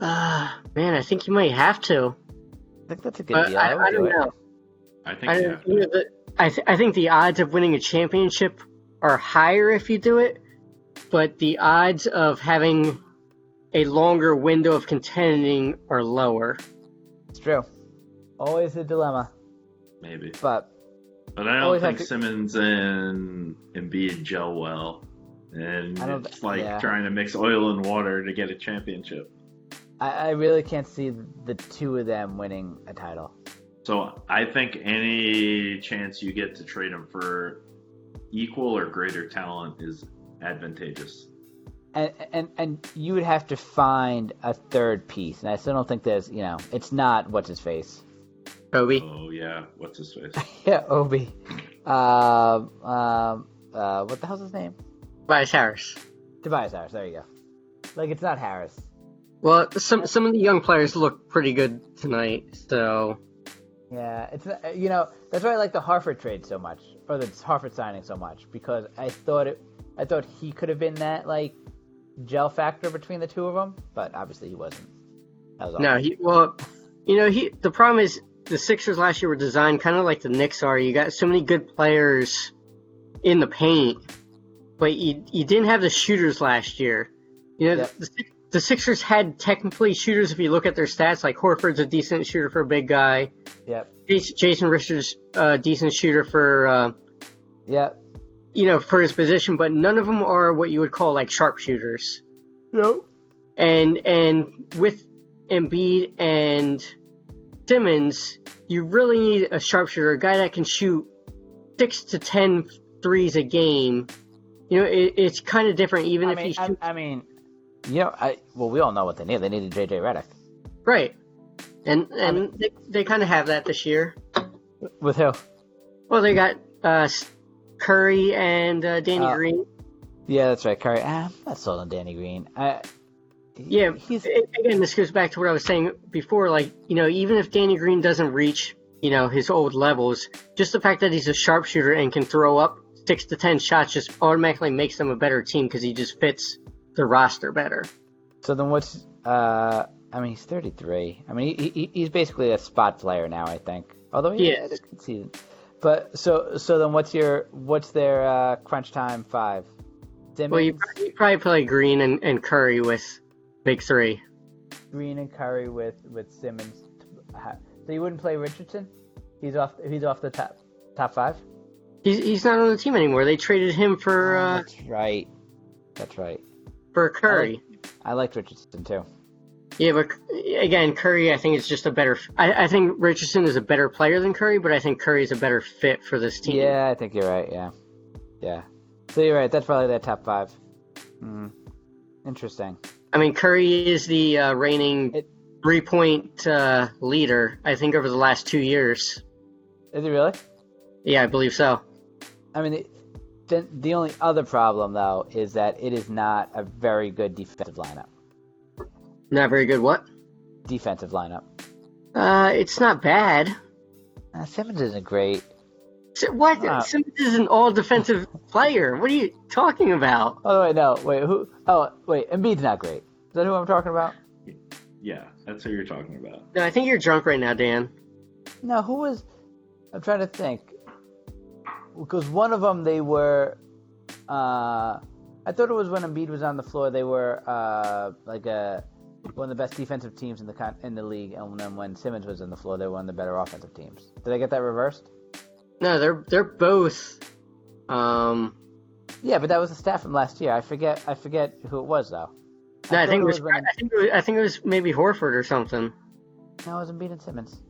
[SPEAKER 2] Uh, man, I think you might have to.
[SPEAKER 1] I think that's a good
[SPEAKER 2] But
[SPEAKER 1] deal.
[SPEAKER 2] I,
[SPEAKER 1] would
[SPEAKER 2] I
[SPEAKER 1] do
[SPEAKER 2] don't
[SPEAKER 1] it.
[SPEAKER 2] know.
[SPEAKER 3] I think
[SPEAKER 2] I,
[SPEAKER 3] yeah.
[SPEAKER 2] you know, the, I, th- I think the odds of winning a championship are higher if you do it, but the odds of having a longer window of contending are lower.
[SPEAKER 1] It's true. Always a dilemma,
[SPEAKER 3] maybe.
[SPEAKER 1] but
[SPEAKER 3] But I don't think
[SPEAKER 1] to-
[SPEAKER 3] Simmons and Embiid gel well. And it's like
[SPEAKER 1] yeah.
[SPEAKER 3] trying to mix oil and water to get a championship.
[SPEAKER 1] I, I really can't see the two of them winning a title.
[SPEAKER 3] So I think any chance you get to trade him for equal or greater talent is advantageous.
[SPEAKER 1] And, and and you would have to find a third piece, and I still don't think there's, you know, it's not what's his face.
[SPEAKER 2] Kobe.
[SPEAKER 3] Oh yeah, what's his face?
[SPEAKER 1] Yeah, Obi. Um, um, uh, what the hell's his name?
[SPEAKER 2] Tobias Harris.
[SPEAKER 1] Tobias Harris. There you go. Like it's not Harris.
[SPEAKER 2] Well, some some of the young players look pretty good tonight, so
[SPEAKER 1] Yeah, it's you know that's why I like the Horford trade so much, or the Horford signing so much, because I thought it, I thought he could have been that like gel factor between the two of them, but obviously he wasn't. That was
[SPEAKER 2] no, he well, you know, he the problem is the Sixers last year were designed kind of like the Knicks are. You got so many good players in the paint, but you you didn't have the shooters last year. You know,
[SPEAKER 1] Yep.
[SPEAKER 2] the, the Sixers had technically shooters if you look at their stats. Like Horford's a decent shooter for a big guy.
[SPEAKER 1] Yep.
[SPEAKER 2] Jason, Richards a decent shooter for uh,
[SPEAKER 1] Yep.
[SPEAKER 2] you know for his position, but none of them are what you would call like sharpshooters.
[SPEAKER 1] Nope.
[SPEAKER 2] and and with Embiid and Simmons, you really need a sharpshooter, a guy that can shoot six to ten threes a game. You know, it, it's kind of different, even
[SPEAKER 1] I
[SPEAKER 2] if
[SPEAKER 1] mean,
[SPEAKER 2] he
[SPEAKER 1] I,
[SPEAKER 2] shoots
[SPEAKER 1] I mean, you know, I well, we all know what they need. They needed JJ Redick.
[SPEAKER 2] right. And and they, they kind of have that this year.
[SPEAKER 1] With who?
[SPEAKER 2] Well, they got uh, Curry and uh, Danny
[SPEAKER 1] Uh,
[SPEAKER 2] Green.
[SPEAKER 1] Yeah, that's right, Curry. Ah, I'm not sold on Danny Green. I,
[SPEAKER 2] Yeah,
[SPEAKER 1] he's
[SPEAKER 2] again, this goes back to what I was saying before. Like, you know, even if Danny Green doesn't reach, you know, his old levels, just the fact that he's a sharpshooter and can throw up six to ten shots just automatically makes them a better team because he just fits the roster better.
[SPEAKER 1] So then what's uh I mean he's 33. I mean he, he he's basically a spot player now, I think. Although he
[SPEAKER 2] Yes.
[SPEAKER 1] had a good season. But so so then what's your what's their uh crunch time 5? Simmons,
[SPEAKER 2] Well, you, you probably play Green and, and Curry with big three.
[SPEAKER 1] Green and Curry with with Simmons. So you wouldn't play Richardson? He's off he's off the top top 5?
[SPEAKER 2] He's, he's not on the team anymore. They traded him for
[SPEAKER 1] Oh,
[SPEAKER 2] uh,
[SPEAKER 1] that's right. That's right.
[SPEAKER 2] for Curry.
[SPEAKER 1] I liked Richardson too.
[SPEAKER 2] Yeah, but again, Curry, I think is just a better. I, I think Richardson is a better player than Curry, but I think Curry is a better fit for this team.
[SPEAKER 1] Yeah, I think you're right. Yeah, yeah. So you're right. That's probably their top five. Mm. Interesting.
[SPEAKER 2] I mean, Curry is the uh, reigning
[SPEAKER 1] It-
[SPEAKER 2] three point uh, leader, I think, over the last two years.
[SPEAKER 1] Is it really?
[SPEAKER 2] Yeah, I believe so.
[SPEAKER 1] I mean, the, the, the only other problem though is that it is not a very good defensive lineup.
[SPEAKER 2] Not very good. What?
[SPEAKER 1] Defensive lineup.
[SPEAKER 2] Uh, it's not bad.
[SPEAKER 1] Uh, Simmons isn't great.
[SPEAKER 2] S- What?
[SPEAKER 1] Ah.
[SPEAKER 2] Simmons is an all defensive player. What are you talking about?
[SPEAKER 1] Oh wait, no, wait. Who? Oh wait, Embiid's not great. Is that who I'm talking about?
[SPEAKER 3] Yeah, that's what you're talking about.
[SPEAKER 2] No, I think you're drunk right now, Dan.
[SPEAKER 1] No, who was? I'm trying to think. Because one of them, they were. Uh, I thought it was when Embiid was on the floor. They were uh, like a one of the best defensive teams in the con- in the league, and then when Simmons was on the floor, they were one of the better offensive teams. Did I get that reversed?
[SPEAKER 2] No, they're they're both. Um,
[SPEAKER 1] Yeah, but that was the stat from last year. I forget. I forget who it was though.
[SPEAKER 2] no, I
[SPEAKER 1] thought
[SPEAKER 2] think
[SPEAKER 1] it
[SPEAKER 2] it was.
[SPEAKER 1] when-
[SPEAKER 2] I think it was, I think it was maybe Horford or something.
[SPEAKER 1] No, it was Embiid and Simmons.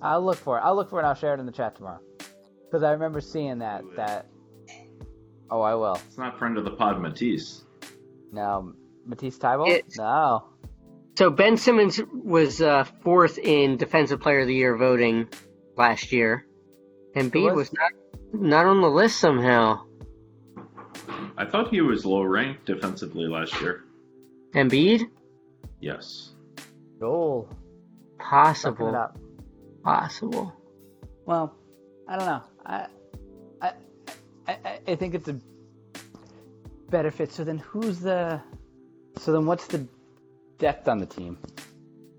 [SPEAKER 1] I'll look for it. I'll look for it. and I'll share it in the chat tomorrow. Because I remember seeing that. That. Oh, I will.
[SPEAKER 3] It's not friend of the pod, Matisse.
[SPEAKER 1] No, Matisse Thybulle?
[SPEAKER 2] It's-
[SPEAKER 1] No.
[SPEAKER 2] So Ben Simmons was uh, fourth in Defensive Player of the Year voting last year. Embiid
[SPEAKER 1] was?
[SPEAKER 2] was not not on the list somehow.
[SPEAKER 3] I thought he was low ranked defensively last year.
[SPEAKER 2] Embiid?
[SPEAKER 3] Yes.
[SPEAKER 1] Joel.
[SPEAKER 2] Possible. Possible.
[SPEAKER 1] Well, I don't know. I, I, I, I- I think it's a better fit. So then, who's the? So then, what's the depth on the team?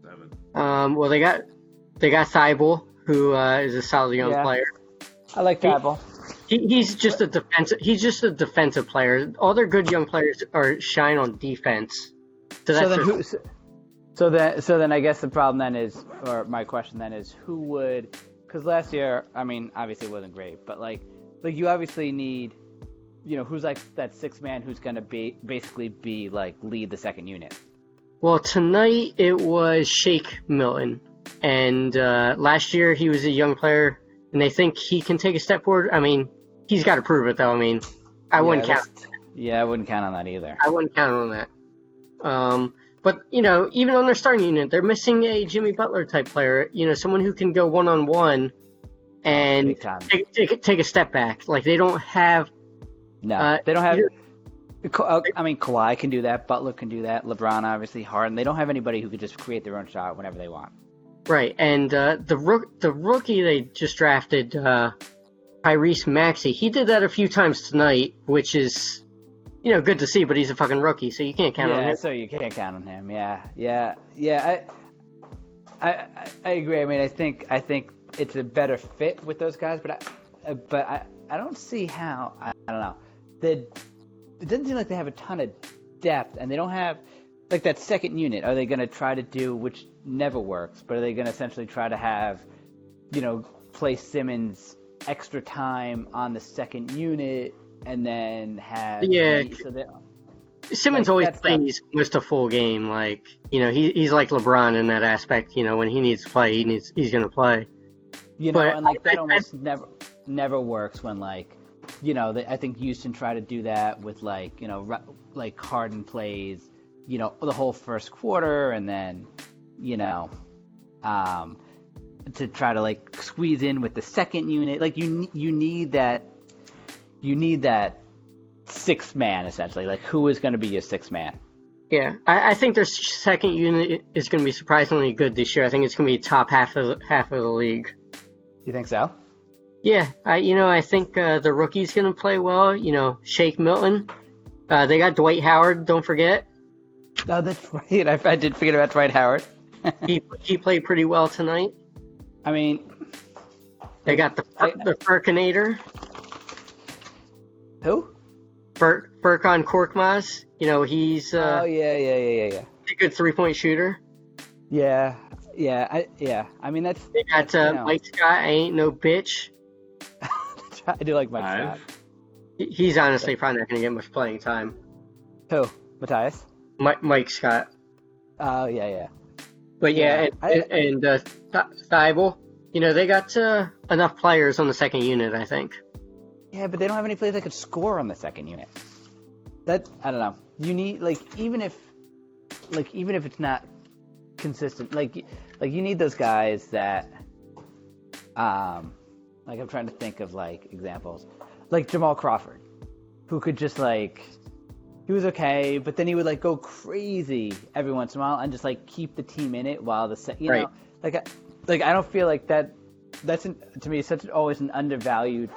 [SPEAKER 3] Seven.
[SPEAKER 2] Um, well, they got they got Thybulle, who uh, is a solid young
[SPEAKER 1] Yeah.
[SPEAKER 2] player.
[SPEAKER 1] I like Thybulle.
[SPEAKER 2] He, he's just a defensive. He's just a defensive player. All their good young players are shine on defense. So
[SPEAKER 1] So then, who? So, so then, so then, I guess the problem then is, or my question then is, who would? Because last year, I mean, obviously it wasn't great, but like, like you obviously need, you know, who's like that six man who's gonna be basically be like lead the second unit.
[SPEAKER 2] Well, tonight it was Shake Milton, and uh, last year he was a young player, and they think he can take a step forward. I mean, he's got to prove it though. I mean, I wouldn't count.
[SPEAKER 1] Yeah, I wouldn't count on that either.
[SPEAKER 2] I wouldn't count on that. Um, but you know, even on their starting unit, they're missing a Jimmy Butler type player. You know, someone who can go one on one and take, take take a step back. Like they don't have.
[SPEAKER 1] No,
[SPEAKER 2] Uh,
[SPEAKER 1] they don't have. uh, I mean, Kawhi can do that. Butler can do that. LeBron, obviously, Harden. They don't have anybody who could just create their own shot whenever they want.
[SPEAKER 2] Right, and uh, the rook, the rookie they just drafted, uh, Tyrese Maxey, he did that a few times tonight, which is, you know, good to see. But he's a fucking rookie, so you can't count on
[SPEAKER 1] yeah,
[SPEAKER 2] him.
[SPEAKER 1] so you can't count on him. Yeah, yeah, yeah. I, I, I, I agree. I mean, I think, I think it's a better fit with those guys, but I, uh, but I, I don't see how. I, I don't know. The, it doesn't seem like they have a ton of depth, and they don't have like that second unit. Are they going to try to do which never works? But are they going to essentially try to have, you know, play Simmons extra time on the second unit, and then have
[SPEAKER 2] Yeah.
[SPEAKER 1] so that
[SPEAKER 2] Simmons
[SPEAKER 1] like,
[SPEAKER 2] always
[SPEAKER 1] not-
[SPEAKER 2] plays almost a full game. Like, you know, he, he's like LeBron in that aspect. You know, when he needs to play, he needs he's gonna play.
[SPEAKER 1] You know,
[SPEAKER 2] But
[SPEAKER 1] and like
[SPEAKER 2] I-
[SPEAKER 1] that
[SPEAKER 2] I-
[SPEAKER 1] almost never never works when like, you know, I think Houston tried to do that with like, you know, like Harden plays, you know, the whole first quarter, and then, you know, um, to try to like squeeze in with the second unit. Like you you need that, you need that sixth man essentially. Like who is going to be your sixth man?
[SPEAKER 2] Yeah, I, I think their second unit is going to be surprisingly good this year. I think it's going to be top half of the, half of the league.
[SPEAKER 1] You think so?
[SPEAKER 2] Yeah, I you know I think uh, the rookie's going to play well. You know, Shake Milton. Uh, they got Dwight Howard. Don't forget,
[SPEAKER 1] Oh, that's right. I, I did forget about Dwight Howard.
[SPEAKER 2] he he played pretty well tonight.
[SPEAKER 1] I mean,
[SPEAKER 2] They got the
[SPEAKER 1] I-
[SPEAKER 2] the Furkinator,
[SPEAKER 1] who?
[SPEAKER 2] Fur, Furkan Korkmaz. You know, he's uh,
[SPEAKER 1] oh yeah, yeah, yeah, yeah, yeah.
[SPEAKER 2] a good three point shooter.
[SPEAKER 1] Yeah, yeah, I, yeah. I mean, that's.
[SPEAKER 2] They got uh,
[SPEAKER 1] I know.
[SPEAKER 2] Mike Scott. I ain't no bitch.
[SPEAKER 1] I do like Mike
[SPEAKER 3] Five.
[SPEAKER 1] Scott.
[SPEAKER 2] He's honestly probably not going to get much playing time.
[SPEAKER 1] Who? Matthias?
[SPEAKER 2] Mike, Mike Scott.
[SPEAKER 1] Oh yeah, yeah.
[SPEAKER 2] But yeah,
[SPEAKER 1] Yeah,
[SPEAKER 2] and,
[SPEAKER 1] I-
[SPEAKER 2] and uh, Th- Thybulle, you know, they got uh, enough players on the second unit, I think.
[SPEAKER 1] Yeah, but they don't have any players that could score on the second unit. That I don't know. You need like even if, like even if it's not consistent, like like you need those guys that, um, like I'm trying to think of like examples, like Jamal Crawford, who could just like, he was okay, but then he would like go crazy every once in a while and just like keep the team in it while the se- you
[SPEAKER 2] Right.
[SPEAKER 1] know like I, like I don't feel like that. That's an, to me such always an undervalued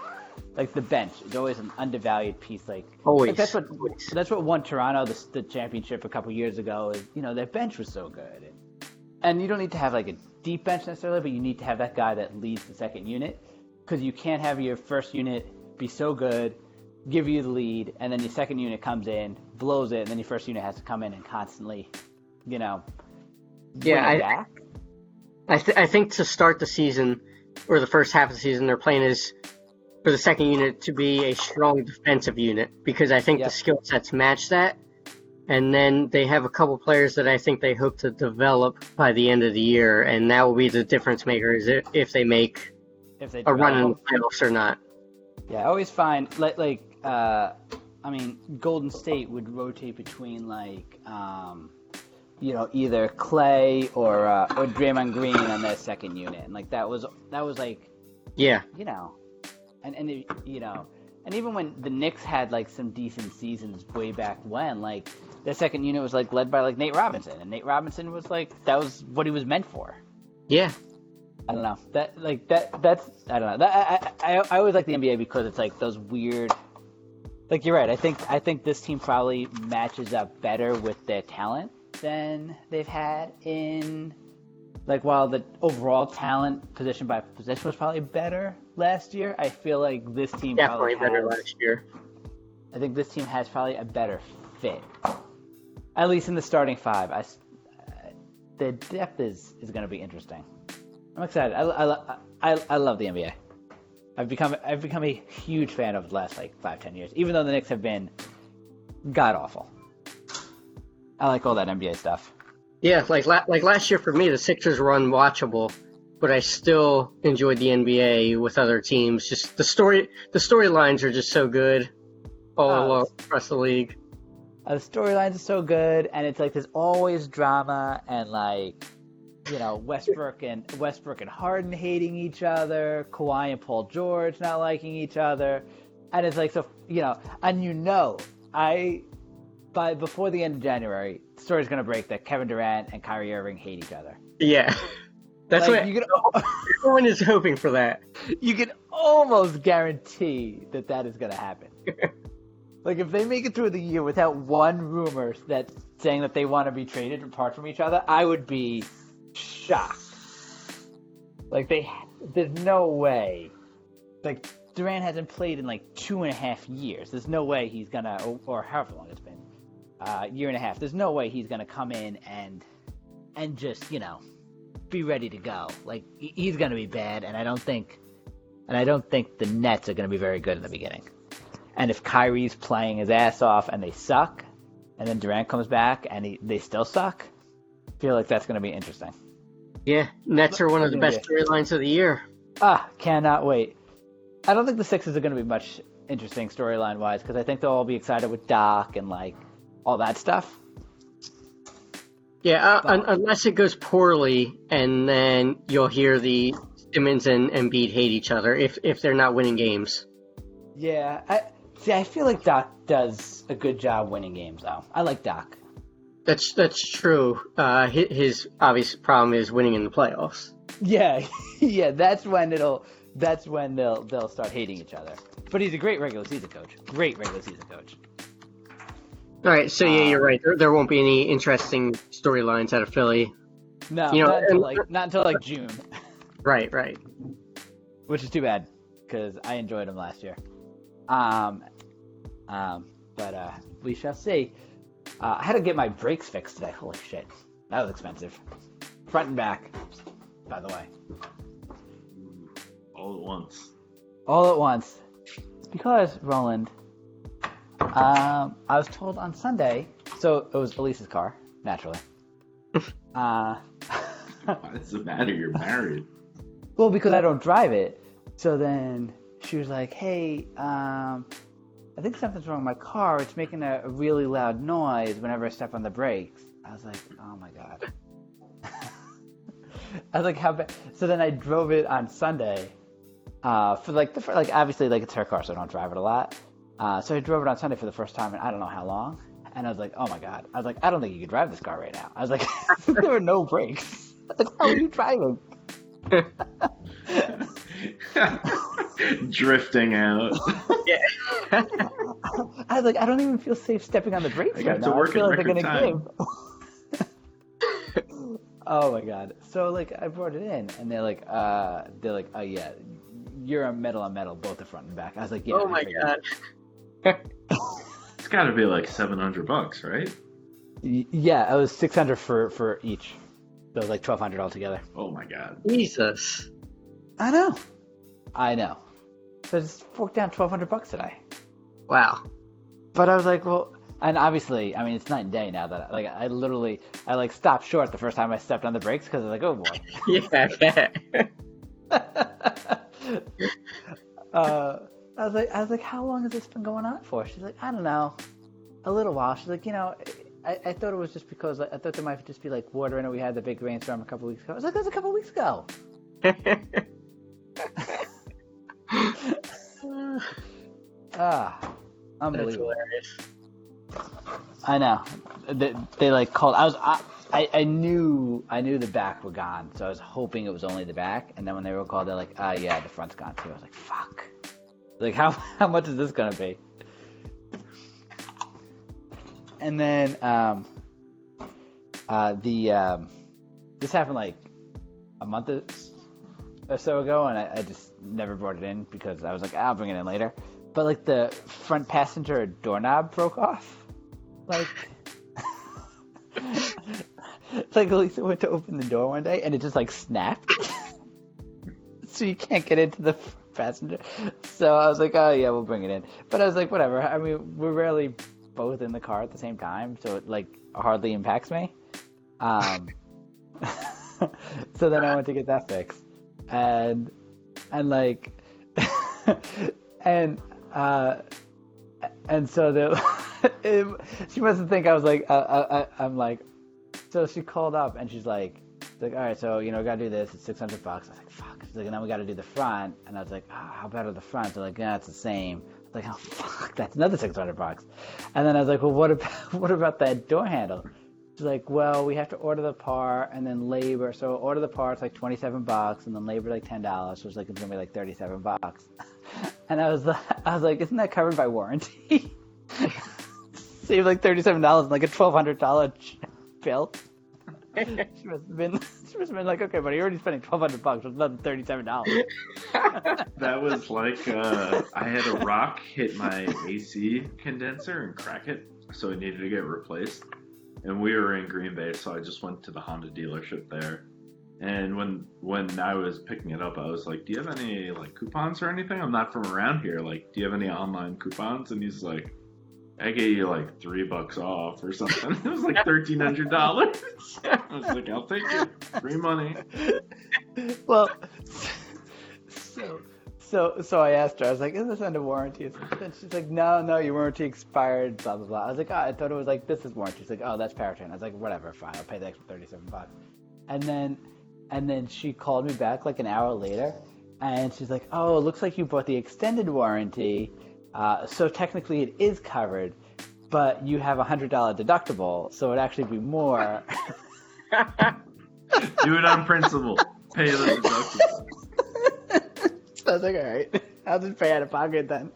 [SPEAKER 1] like the bench is always an undervalued piece. Like,
[SPEAKER 2] Always.
[SPEAKER 1] like that's what
[SPEAKER 2] Always.
[SPEAKER 1] that's what won Toronto the, the championship a couple years ago. Is you know their bench was so good, and, and you don't need to have like a deep bench necessarily, but you need to have that guy that leads the second unit because you can't have your first unit be so good, give you the lead, and then your second unit comes in, blows it, and then your first unit has to come in and constantly, you know,
[SPEAKER 2] Yeah, I-
[SPEAKER 1] back.
[SPEAKER 2] I, th- I think to start the season, or the first half of the season, their plan is for the second unit to be a strong defensive unit because I think
[SPEAKER 1] Yep.
[SPEAKER 2] the skill sets match that. And then they have a couple players that I think they hope to develop by the end of the year, and that will be the difference makers if, if they make
[SPEAKER 1] if they
[SPEAKER 2] a run in the playoffs or not.
[SPEAKER 1] Yeah, I always find like like uh, I mean, Golden State would rotate between like, um, you know, either Clay or uh, or Draymond Green on their second unit, and like that was that was like,
[SPEAKER 2] Yeah.
[SPEAKER 1] you know, and and it, you know, and even when the Knicks had like some decent seasons way back when, like their second unit was like led by like Nate Robinson, and Nate Robinson was like that was what he was meant for.
[SPEAKER 2] Yeah.
[SPEAKER 1] I don't know that like that that's I don't know that I, I I always like the NBA because it's like those weird like you're right I think I think this team probably matches up better with their talent than they've had in like while the overall talent position by position was probably better last year I feel like this team
[SPEAKER 2] Definitely
[SPEAKER 1] probably
[SPEAKER 2] better
[SPEAKER 1] has,
[SPEAKER 2] last year.
[SPEAKER 1] I think this team has probably a better fit at least in the starting five I the depth is is going to be interesting. I'm excited. I, I, I, I love the NBA. I've become I've become a huge fan of the last like five ten years. Even though the Knicks have been god awful, I like all that NBA stuff.
[SPEAKER 2] Yeah, like la- like last year for me, the Sixers were unwatchable, but I still enjoyed the NBA with other teams. Just the story, the storylines are just so good all
[SPEAKER 1] Oh,
[SPEAKER 2] across the league.
[SPEAKER 1] Uh, the storylines are so good, and it's like there's always drama and like you know Westbrook and Westbrook and Harden hating each other, Kawhi and Paul George not liking each other, and it's like so you know, and you know, I by before the end of January, the story's gonna break that Kevin Durant and Kyrie Irving hate each other.
[SPEAKER 2] Yeah, that's
[SPEAKER 1] Like,
[SPEAKER 2] what
[SPEAKER 1] you can
[SPEAKER 2] everyone is hoping for. That
[SPEAKER 1] you can almost guarantee that that is gonna happen. like if they make it through the year without one rumor that saying that they want to be traded apart from each other, I would be shocked. Like they, there's no way. Like Durant hasn't played in like two and a half years. There's no way he's gonna, or, or however long it's been, uh, year and a half. There's no way he's gonna come in and, and just you know, be ready to go. Like he's gonna be bad, and I don't think, and I don't think the Nets are gonna be very good in the beginning. And if Kyrie's playing his ass off and they suck, and then Durant comes back and he, they still suck, I feel like that's gonna be interesting.
[SPEAKER 2] Yeah, Nets are one of the best storylines of the year.
[SPEAKER 1] Ah, cannot wait. I don't think the Sixers are going to be much interesting storyline wise because I think they'll all be excited with Doc and like all that stuff.
[SPEAKER 2] Yeah, uh, un- unless it goes poorly, and then you'll hear the Simmons and Embiid hate each other if if they're not winning games.
[SPEAKER 1] Yeah, I see. I feel like Doc does a good job winning games though. I like Doc.
[SPEAKER 2] That's that's true. Uh, his, his obvious problem is winning in the playoffs.
[SPEAKER 1] Yeah, yeah. That's when it'll. That's when they'll they'll start hating each other. But he's a great regular season coach. Great regular season coach.
[SPEAKER 2] All right, so yeah,
[SPEAKER 1] Um,
[SPEAKER 2] you're right. There, there won't be any interesting storylines out of Philly.
[SPEAKER 1] No,
[SPEAKER 2] You know,
[SPEAKER 1] not until like not until like June,
[SPEAKER 2] Right, right.
[SPEAKER 1] which is too bad because I enjoyed him last year. Um, um, but uh, we shall see. Uh, I had to get my brakes fixed today. Holy shit, that was expensive. Front and back, by the way,
[SPEAKER 3] all at once.
[SPEAKER 1] all at once. It's because Roland. Um, I was told on Sunday, so it was Elise's car, naturally. uh,
[SPEAKER 3] Why does it matter? You're married.
[SPEAKER 1] Well, because I don't drive it. So then she was like, "Hey, um, I think something's wrong with my car. It's making a, really loud noise whenever I step on the brakes." I was like, "Oh my god." I was like, "How bad?" So then I drove it on Sunday. Uh, for like the for like obviously like it's her car, so I don't drive it a lot. Uh, so I drove it on Sunday for the first time and I don't know how long, and I was like, "Oh my god!" I was like, "I don't think you could drive this car right now." I was like, "There are no brakes." I was like, "How are you driving?"
[SPEAKER 3] Drifting out.
[SPEAKER 2] Yeah.
[SPEAKER 1] I was like, I don't even feel safe stepping on the brakes
[SPEAKER 3] I got
[SPEAKER 1] right
[SPEAKER 3] to
[SPEAKER 1] now.
[SPEAKER 3] work
[SPEAKER 1] I feel
[SPEAKER 3] in
[SPEAKER 1] like they're
[SPEAKER 3] record
[SPEAKER 1] gonna give. oh my god! So like, I brought it in, and they're like, uh, they're like, oh yeah, you're a metal on metal, both the front and back. I was like, yeah.
[SPEAKER 2] oh
[SPEAKER 1] I
[SPEAKER 2] my
[SPEAKER 1] figured.
[SPEAKER 2] god.
[SPEAKER 3] It's got to be like seven hundred bucks, right?
[SPEAKER 1] Y- Yeah, it was six hundred for for each. So it was like twelve hundred altogether.
[SPEAKER 3] Oh my god.
[SPEAKER 2] Jesus.
[SPEAKER 1] I know. I know. So I just forked down twelve hundred bucks today.
[SPEAKER 2] Wow.
[SPEAKER 1] But I was like, well, and obviously, I mean, it's night and day now that like I literally I like stopped short the first time I stepped on the brakes because I was like, oh boy.
[SPEAKER 2] Yeah. yeah.
[SPEAKER 1] uh, I was like, I was like, how long has this been going on for? She's like, I don't know, a little while. She's like, you know, I, I thought it was just because I thought there might just be like water in it. We had the big rainstorm a couple weeks ago. I was like, that was a couple weeks ago. Ah,
[SPEAKER 2] That's
[SPEAKER 1] unbelievable.
[SPEAKER 2] hilarious.
[SPEAKER 1] I know. They, they like called. I was. I, I, I knew. I knew the back were gone, so I was hoping it was only the back. And then when they were called, they're like, "Ah, yeah, the front's gone too." I was like, "Fuck." Like, how how much is this gonna be? And then, um, uh, the um, this happened like a month or so ago, and I, I just never brought it in because I was like, I'll bring it in later. But like the front passenger doorknob broke off. Like, like Lisa went to open the door one day and it just like snapped. so you can't get into the passenger. So I was like, oh yeah, we'll bring it in. But I was like, whatever. I mean, we're rarely both in the car at the same time, so it like hardly impacts me. Um, so then I went to get that fixed, and and like, and uh, and so she mustn't think I was like, uh, uh, I, I'm like, so she called up and she's like, she's like, all right, so you know, we gotta do this. It's six hundred bucks. I was like, fuck. She's like, and then we gotta do the front, and I was like, oh, how about the front? They're like, yeah, it's the same. I was like, oh fuck, that's another six hundred bucks. And then I was like, well, what about what about that door handle? She's like, well, we have to order the part and then labor. So order the parts like twenty seven bucks, and then labor like ten dollars. So it's like it's gonna be like thirty seven bucks. And I was like, I was like, isn't that covered by warranty? Save like thirty seven dollars, like a twelve hundred dollar bill. she must have been, she must have been like, okay, buddy, you're already spending twelve hundred bucks. It's another thirty seven dollars.
[SPEAKER 3] That was like uh, I had a rock hit my AC condenser and crack it, so it needed to get replaced. And we were in Green Bay, so I just went to the Honda dealership there. And when when I was picking it up, I was like, "Do you have any like coupons or anything? I'm not from around here. Like, do you have any online coupons?" And he's like, "I gave you like three bucks off or something. it was like thirteen hundred dollars." I was like, "I'll take it, free money."
[SPEAKER 1] well, so so so I asked her. I was like, "Is this under warranty?" And she's like, "No, no, your warranty expired." Blah blah blah. I was like, oh, "I thought it was like this is warranty." She's like, "Oh, that's powertrain." I was like, "Whatever, fine. I'll pay the extra thirty-seven bucks." And then and then she called me back like an hour later, and she's like, "Oh, it looks like you bought the extended warranty, uh, so technically it is covered." But you have a hundred dollar deductible, so it'd actually be more.
[SPEAKER 3] Do it on principle. Pay the deductible.
[SPEAKER 1] So I was like, all right, I'll just pay out of pocket then.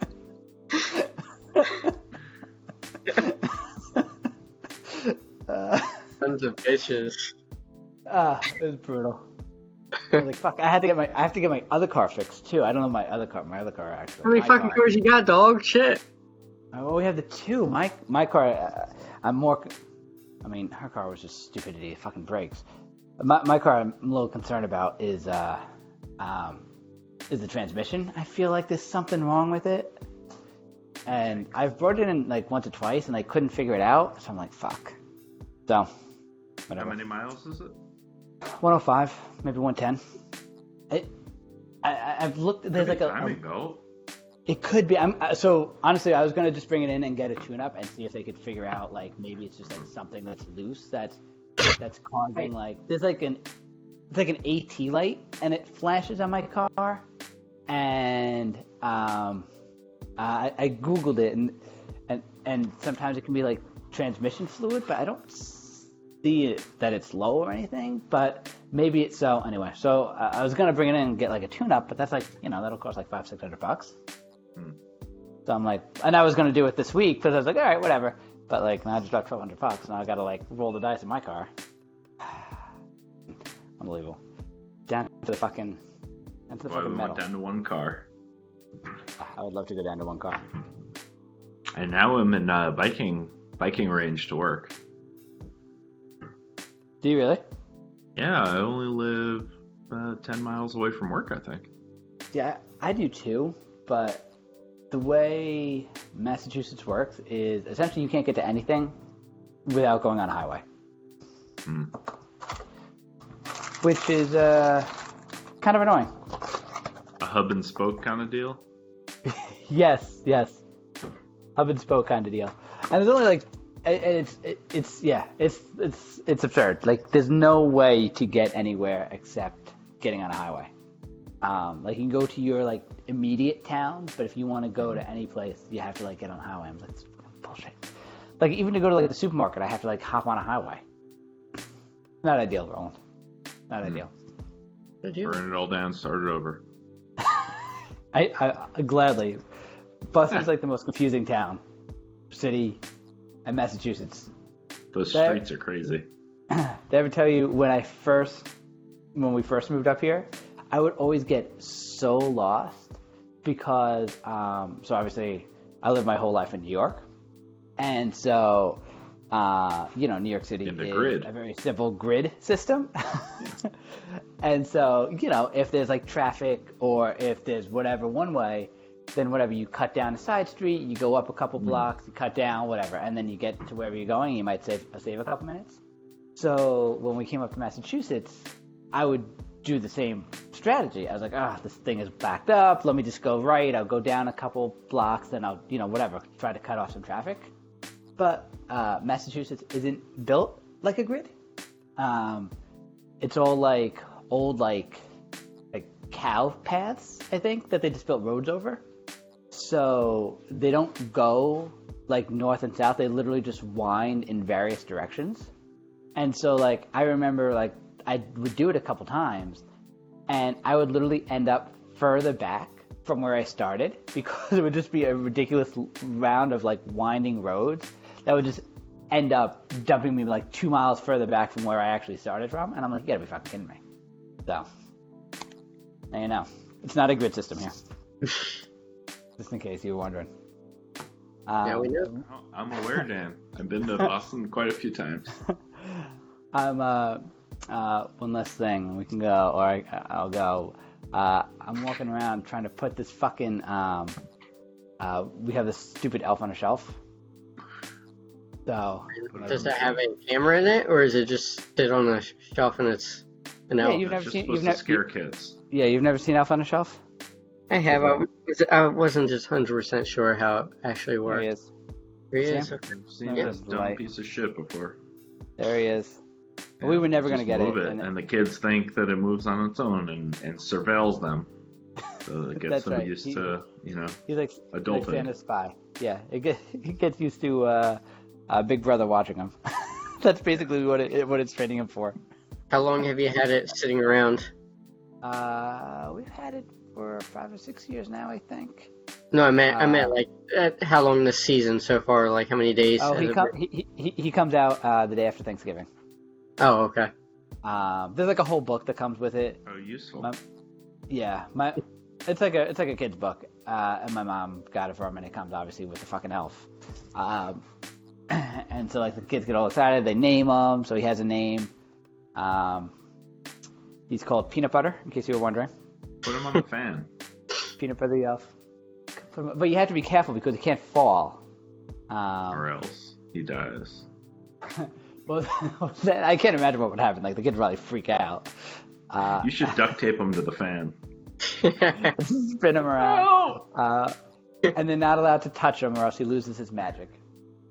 [SPEAKER 1] uh,
[SPEAKER 2] Sons of bitches.
[SPEAKER 1] Ah, it was brutal. I was like, fuck, I had to get my, I have to get my other car fixed too. I don't know my other car, my other car actually.
[SPEAKER 2] How many
[SPEAKER 1] My
[SPEAKER 2] fucking
[SPEAKER 1] car.
[SPEAKER 2] cars you got, dog? Shit.
[SPEAKER 1] Oh, we have the two. My my car, uh, I'm more. I mean, her car was just stupidity. It fucking brakes. My my car, I'm a little concerned about is uh, um, is the transmission. I feel like there's something wrong with it, and I've brought it in like once or twice, and I couldn't figure it out. So I'm like, fuck. So,
[SPEAKER 3] How many miles is it?
[SPEAKER 1] 105, maybe 110. It. I, I- I've looked. There's like a,
[SPEAKER 3] time
[SPEAKER 1] a
[SPEAKER 3] ago.
[SPEAKER 1] it could be. I'm uh, so honestly, I was gonna just bring it in and get a tune-up and see if they could figure out like maybe it's just like something that's loose that's that's causing like there's like an it's like an AT light and it flashes on my car, and um, I, I googled it and and and sometimes it can be like transmission fluid, but I don't see it, that it's low or anything. But maybe it's so anyway. So uh, I was gonna bring it in and get like a tune-up, but that's like you know that'll cost like five six hundred bucks. So I'm like, and I was gonna do it this week because I was like, all right, whatever. But like, now I just dropped twelve hundred bucks, and I gotta like roll the dice in my car. Unbelievable. Down to the fucking, down to the
[SPEAKER 3] Why we
[SPEAKER 1] fucking metal.
[SPEAKER 3] down to one car.
[SPEAKER 1] I would love to go down to one car.
[SPEAKER 3] And now I'm in uh, biking biking range to work.
[SPEAKER 1] Do you really?
[SPEAKER 3] Yeah, I only live uh, ten miles away from work. I think.
[SPEAKER 1] Yeah, I do too. But the way Massachusetts works is essentially you can't get to anything without going on a highway,
[SPEAKER 3] Hmm.
[SPEAKER 1] which is uh, kind of annoying.
[SPEAKER 3] A hub and spoke kind of deal.
[SPEAKER 1] yes, yes. Hub and spoke kind of deal. And there's only like, and it's it, it's yeah, it's it's it's absurd. Like there's no way to get anywhere except getting on a highway. Um, like you can go to your like immediate towns, but if you want to go to any place, you have to like get on a highway. I'm like, bullshit. Like even to go to like the supermarket, I have to like hop on a highway. Not ideal, Roland. Not ideal.
[SPEAKER 2] Did you?
[SPEAKER 3] Burn it all down, start it over.
[SPEAKER 1] I, I, I gladly. Boston's like the most confusing town, city, in Massachusetts.
[SPEAKER 3] Those streets are crazy.
[SPEAKER 1] Did I ever tell you when I first, when we first moved up here, I would always get so lost because, um, so obviously I lived my whole life in New York, and so, uh, you know, New York City
[SPEAKER 3] In
[SPEAKER 1] is
[SPEAKER 3] grid.
[SPEAKER 1] a very simple grid system, and so you know, if there's like traffic or if there's whatever one way, then whatever you cut down a side street, you go up a couple blocks, you cut down whatever, and then you get to wherever you're going. You might save save a couple minutes. So when we came up to Massachusetts, I would do the same strategy. I was like, ah, this thing is backed up. Let me just go right. I'll go down a couple blocks, then I'll, you know, whatever, try to cut off some traffic. But uh, Massachusetts isn't built like a grid. Um, it's all like old, like like cow paths. I think that they just built roads over. So they don't go like north and south. They literally just wind in various directions. And so like I remember like I would do it a couple times and I would literally end up further back from where I started because it would just be a ridiculous round of like winding roads that would just end up dumping me like two miles further back from where I actually started from. And I'm like, you gotta be fucking kidding me. So, now you know. It's not a grid system here. just in case you were wondering. Um,
[SPEAKER 2] Yeah, we know.
[SPEAKER 3] Oh, I'm aware, Dan. I've been to Boston quite a few times.
[SPEAKER 1] I'm uh, uh, one last thing. We can go, or I, I'll go. Uh, I'm walking around trying to put this fucking. Um, uh, we have this stupid elf on a shelf. So
[SPEAKER 2] Does that have a camera in it, or is it just sit on a shelf and it's an
[SPEAKER 1] Yeah,
[SPEAKER 2] elf?
[SPEAKER 1] you've never
[SPEAKER 3] just
[SPEAKER 1] seen- you've
[SPEAKER 3] to
[SPEAKER 1] nev-
[SPEAKER 3] scare kids.
[SPEAKER 1] yeah, you've never seen Elf on a Shelf?
[SPEAKER 2] I have. I, was- I wasn't just hundred percent sure how it actually
[SPEAKER 1] There he is.
[SPEAKER 2] Here he is.
[SPEAKER 1] him?
[SPEAKER 2] Okay.
[SPEAKER 3] I've seen
[SPEAKER 1] Yeah.
[SPEAKER 3] this dumb
[SPEAKER 1] Light.
[SPEAKER 3] piece of shit before.
[SPEAKER 1] There he is. We were never gonna get
[SPEAKER 3] move
[SPEAKER 1] it,
[SPEAKER 3] it,
[SPEAKER 1] and-
[SPEAKER 3] and, the kids think that it moves on its own and, and surveils them. So it gets
[SPEAKER 1] That's
[SPEAKER 3] them
[SPEAKER 1] right.
[SPEAKER 3] used
[SPEAKER 1] He-
[SPEAKER 3] to, you know,
[SPEAKER 1] He's like like
[SPEAKER 3] adulthood.
[SPEAKER 1] Santa's spy. Yeah, it gets it gets used to uh, uh, Big Brother watching him. That's basically what it what it's training him for.
[SPEAKER 2] How long have you had it sitting around?
[SPEAKER 1] Uh, we've had it for five or six years now, I think.
[SPEAKER 2] No, I meant I
[SPEAKER 1] Uh,
[SPEAKER 2] meant like uh, how long this season so far? Like how many days?
[SPEAKER 1] Oh, he, com- he, he he comes out uh, the day after Thanksgiving.
[SPEAKER 2] oh, okay.
[SPEAKER 1] Um, there's like a whole book that comes with it.
[SPEAKER 3] Oh, useful.
[SPEAKER 1] My- Yeah, my it's like a it's like a kid's book, uh, and my mom got it for him, and it comes obviously with the fucking elf. Um, and so like the kids get all excited, they name him, so he has a name. Um, he's called Peanut Butter, in case you were wondering.
[SPEAKER 3] Put him on the fan.
[SPEAKER 1] Peanut Butter the elf. But you have to be careful because he can't fall. Um,
[SPEAKER 3] or else he dies.
[SPEAKER 1] well, I can't imagine what would happen. Like the kid would probably freak out. Uh,
[SPEAKER 3] You should duct tape him to the fan.
[SPEAKER 1] spin him around. Uh, and they're not allowed to touch him, or else he loses his magic.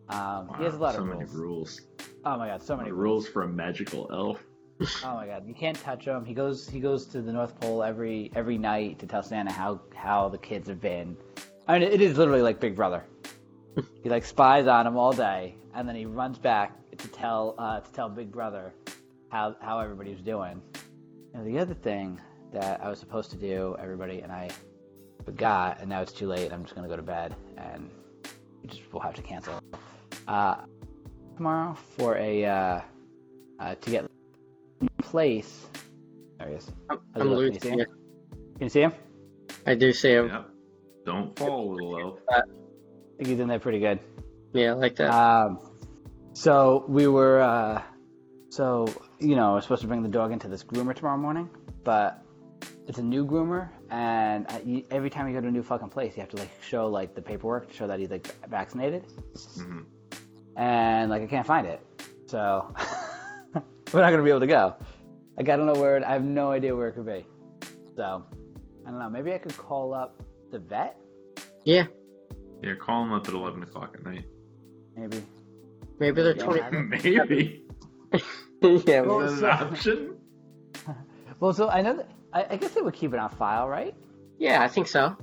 [SPEAKER 1] Um, he has a lot
[SPEAKER 3] so
[SPEAKER 1] of
[SPEAKER 3] many
[SPEAKER 1] rules.
[SPEAKER 3] rules.
[SPEAKER 1] Oh my god, so many rules.
[SPEAKER 3] rules for a magical elf.
[SPEAKER 1] Oh my god, you can't touch him. He goes he goes to the North Pole every every night to tell Santa how how the kids have been. I mean, it is literally like Big Brother. he like spies on him all day, and then he runs back to tell uh, to tell Big Brother how how everybody's doing. And the other thing that I was supposed to do, everybody, and I forgot, and now it's too late. I'm just gonna go to bed, and we just we'll have to cancel. Uh, tomorrow for a uh, uh, to get place. There he is.
[SPEAKER 2] I'm,
[SPEAKER 1] How's
[SPEAKER 2] I'm losing
[SPEAKER 1] Can you see. Can you see him?
[SPEAKER 2] I do see him.
[SPEAKER 3] Yep. Don't fall, little elf.
[SPEAKER 1] I think he's in there pretty good.
[SPEAKER 2] Yeah, like that.
[SPEAKER 1] Um, so we were, uh, so you know, we're supposed to bring the dog into this groomer tomorrow morning, but it's a new groomer, and I, you, every time you go to a new fucking place, you have to like show like the paperwork to show that he's like vaccinated,
[SPEAKER 3] Mhm.
[SPEAKER 1] and like I can't find it, so we're not gonna be able to go. Like I don't know where it, I have no idea where it could be, so I don't know. Maybe I could call up the vet.
[SPEAKER 2] Yeah,
[SPEAKER 3] Yeah, call him up at eleven o'clock at night.
[SPEAKER 1] Maybe.
[SPEAKER 2] maybe they're
[SPEAKER 1] Yeah,
[SPEAKER 2] twenty.
[SPEAKER 3] Maybe.
[SPEAKER 2] yeah,
[SPEAKER 1] Well,
[SPEAKER 3] Is
[SPEAKER 1] so-
[SPEAKER 3] that an option?
[SPEAKER 1] Well, so I know that I, I guess they would keep it on file, right?
[SPEAKER 2] yeah, I think so.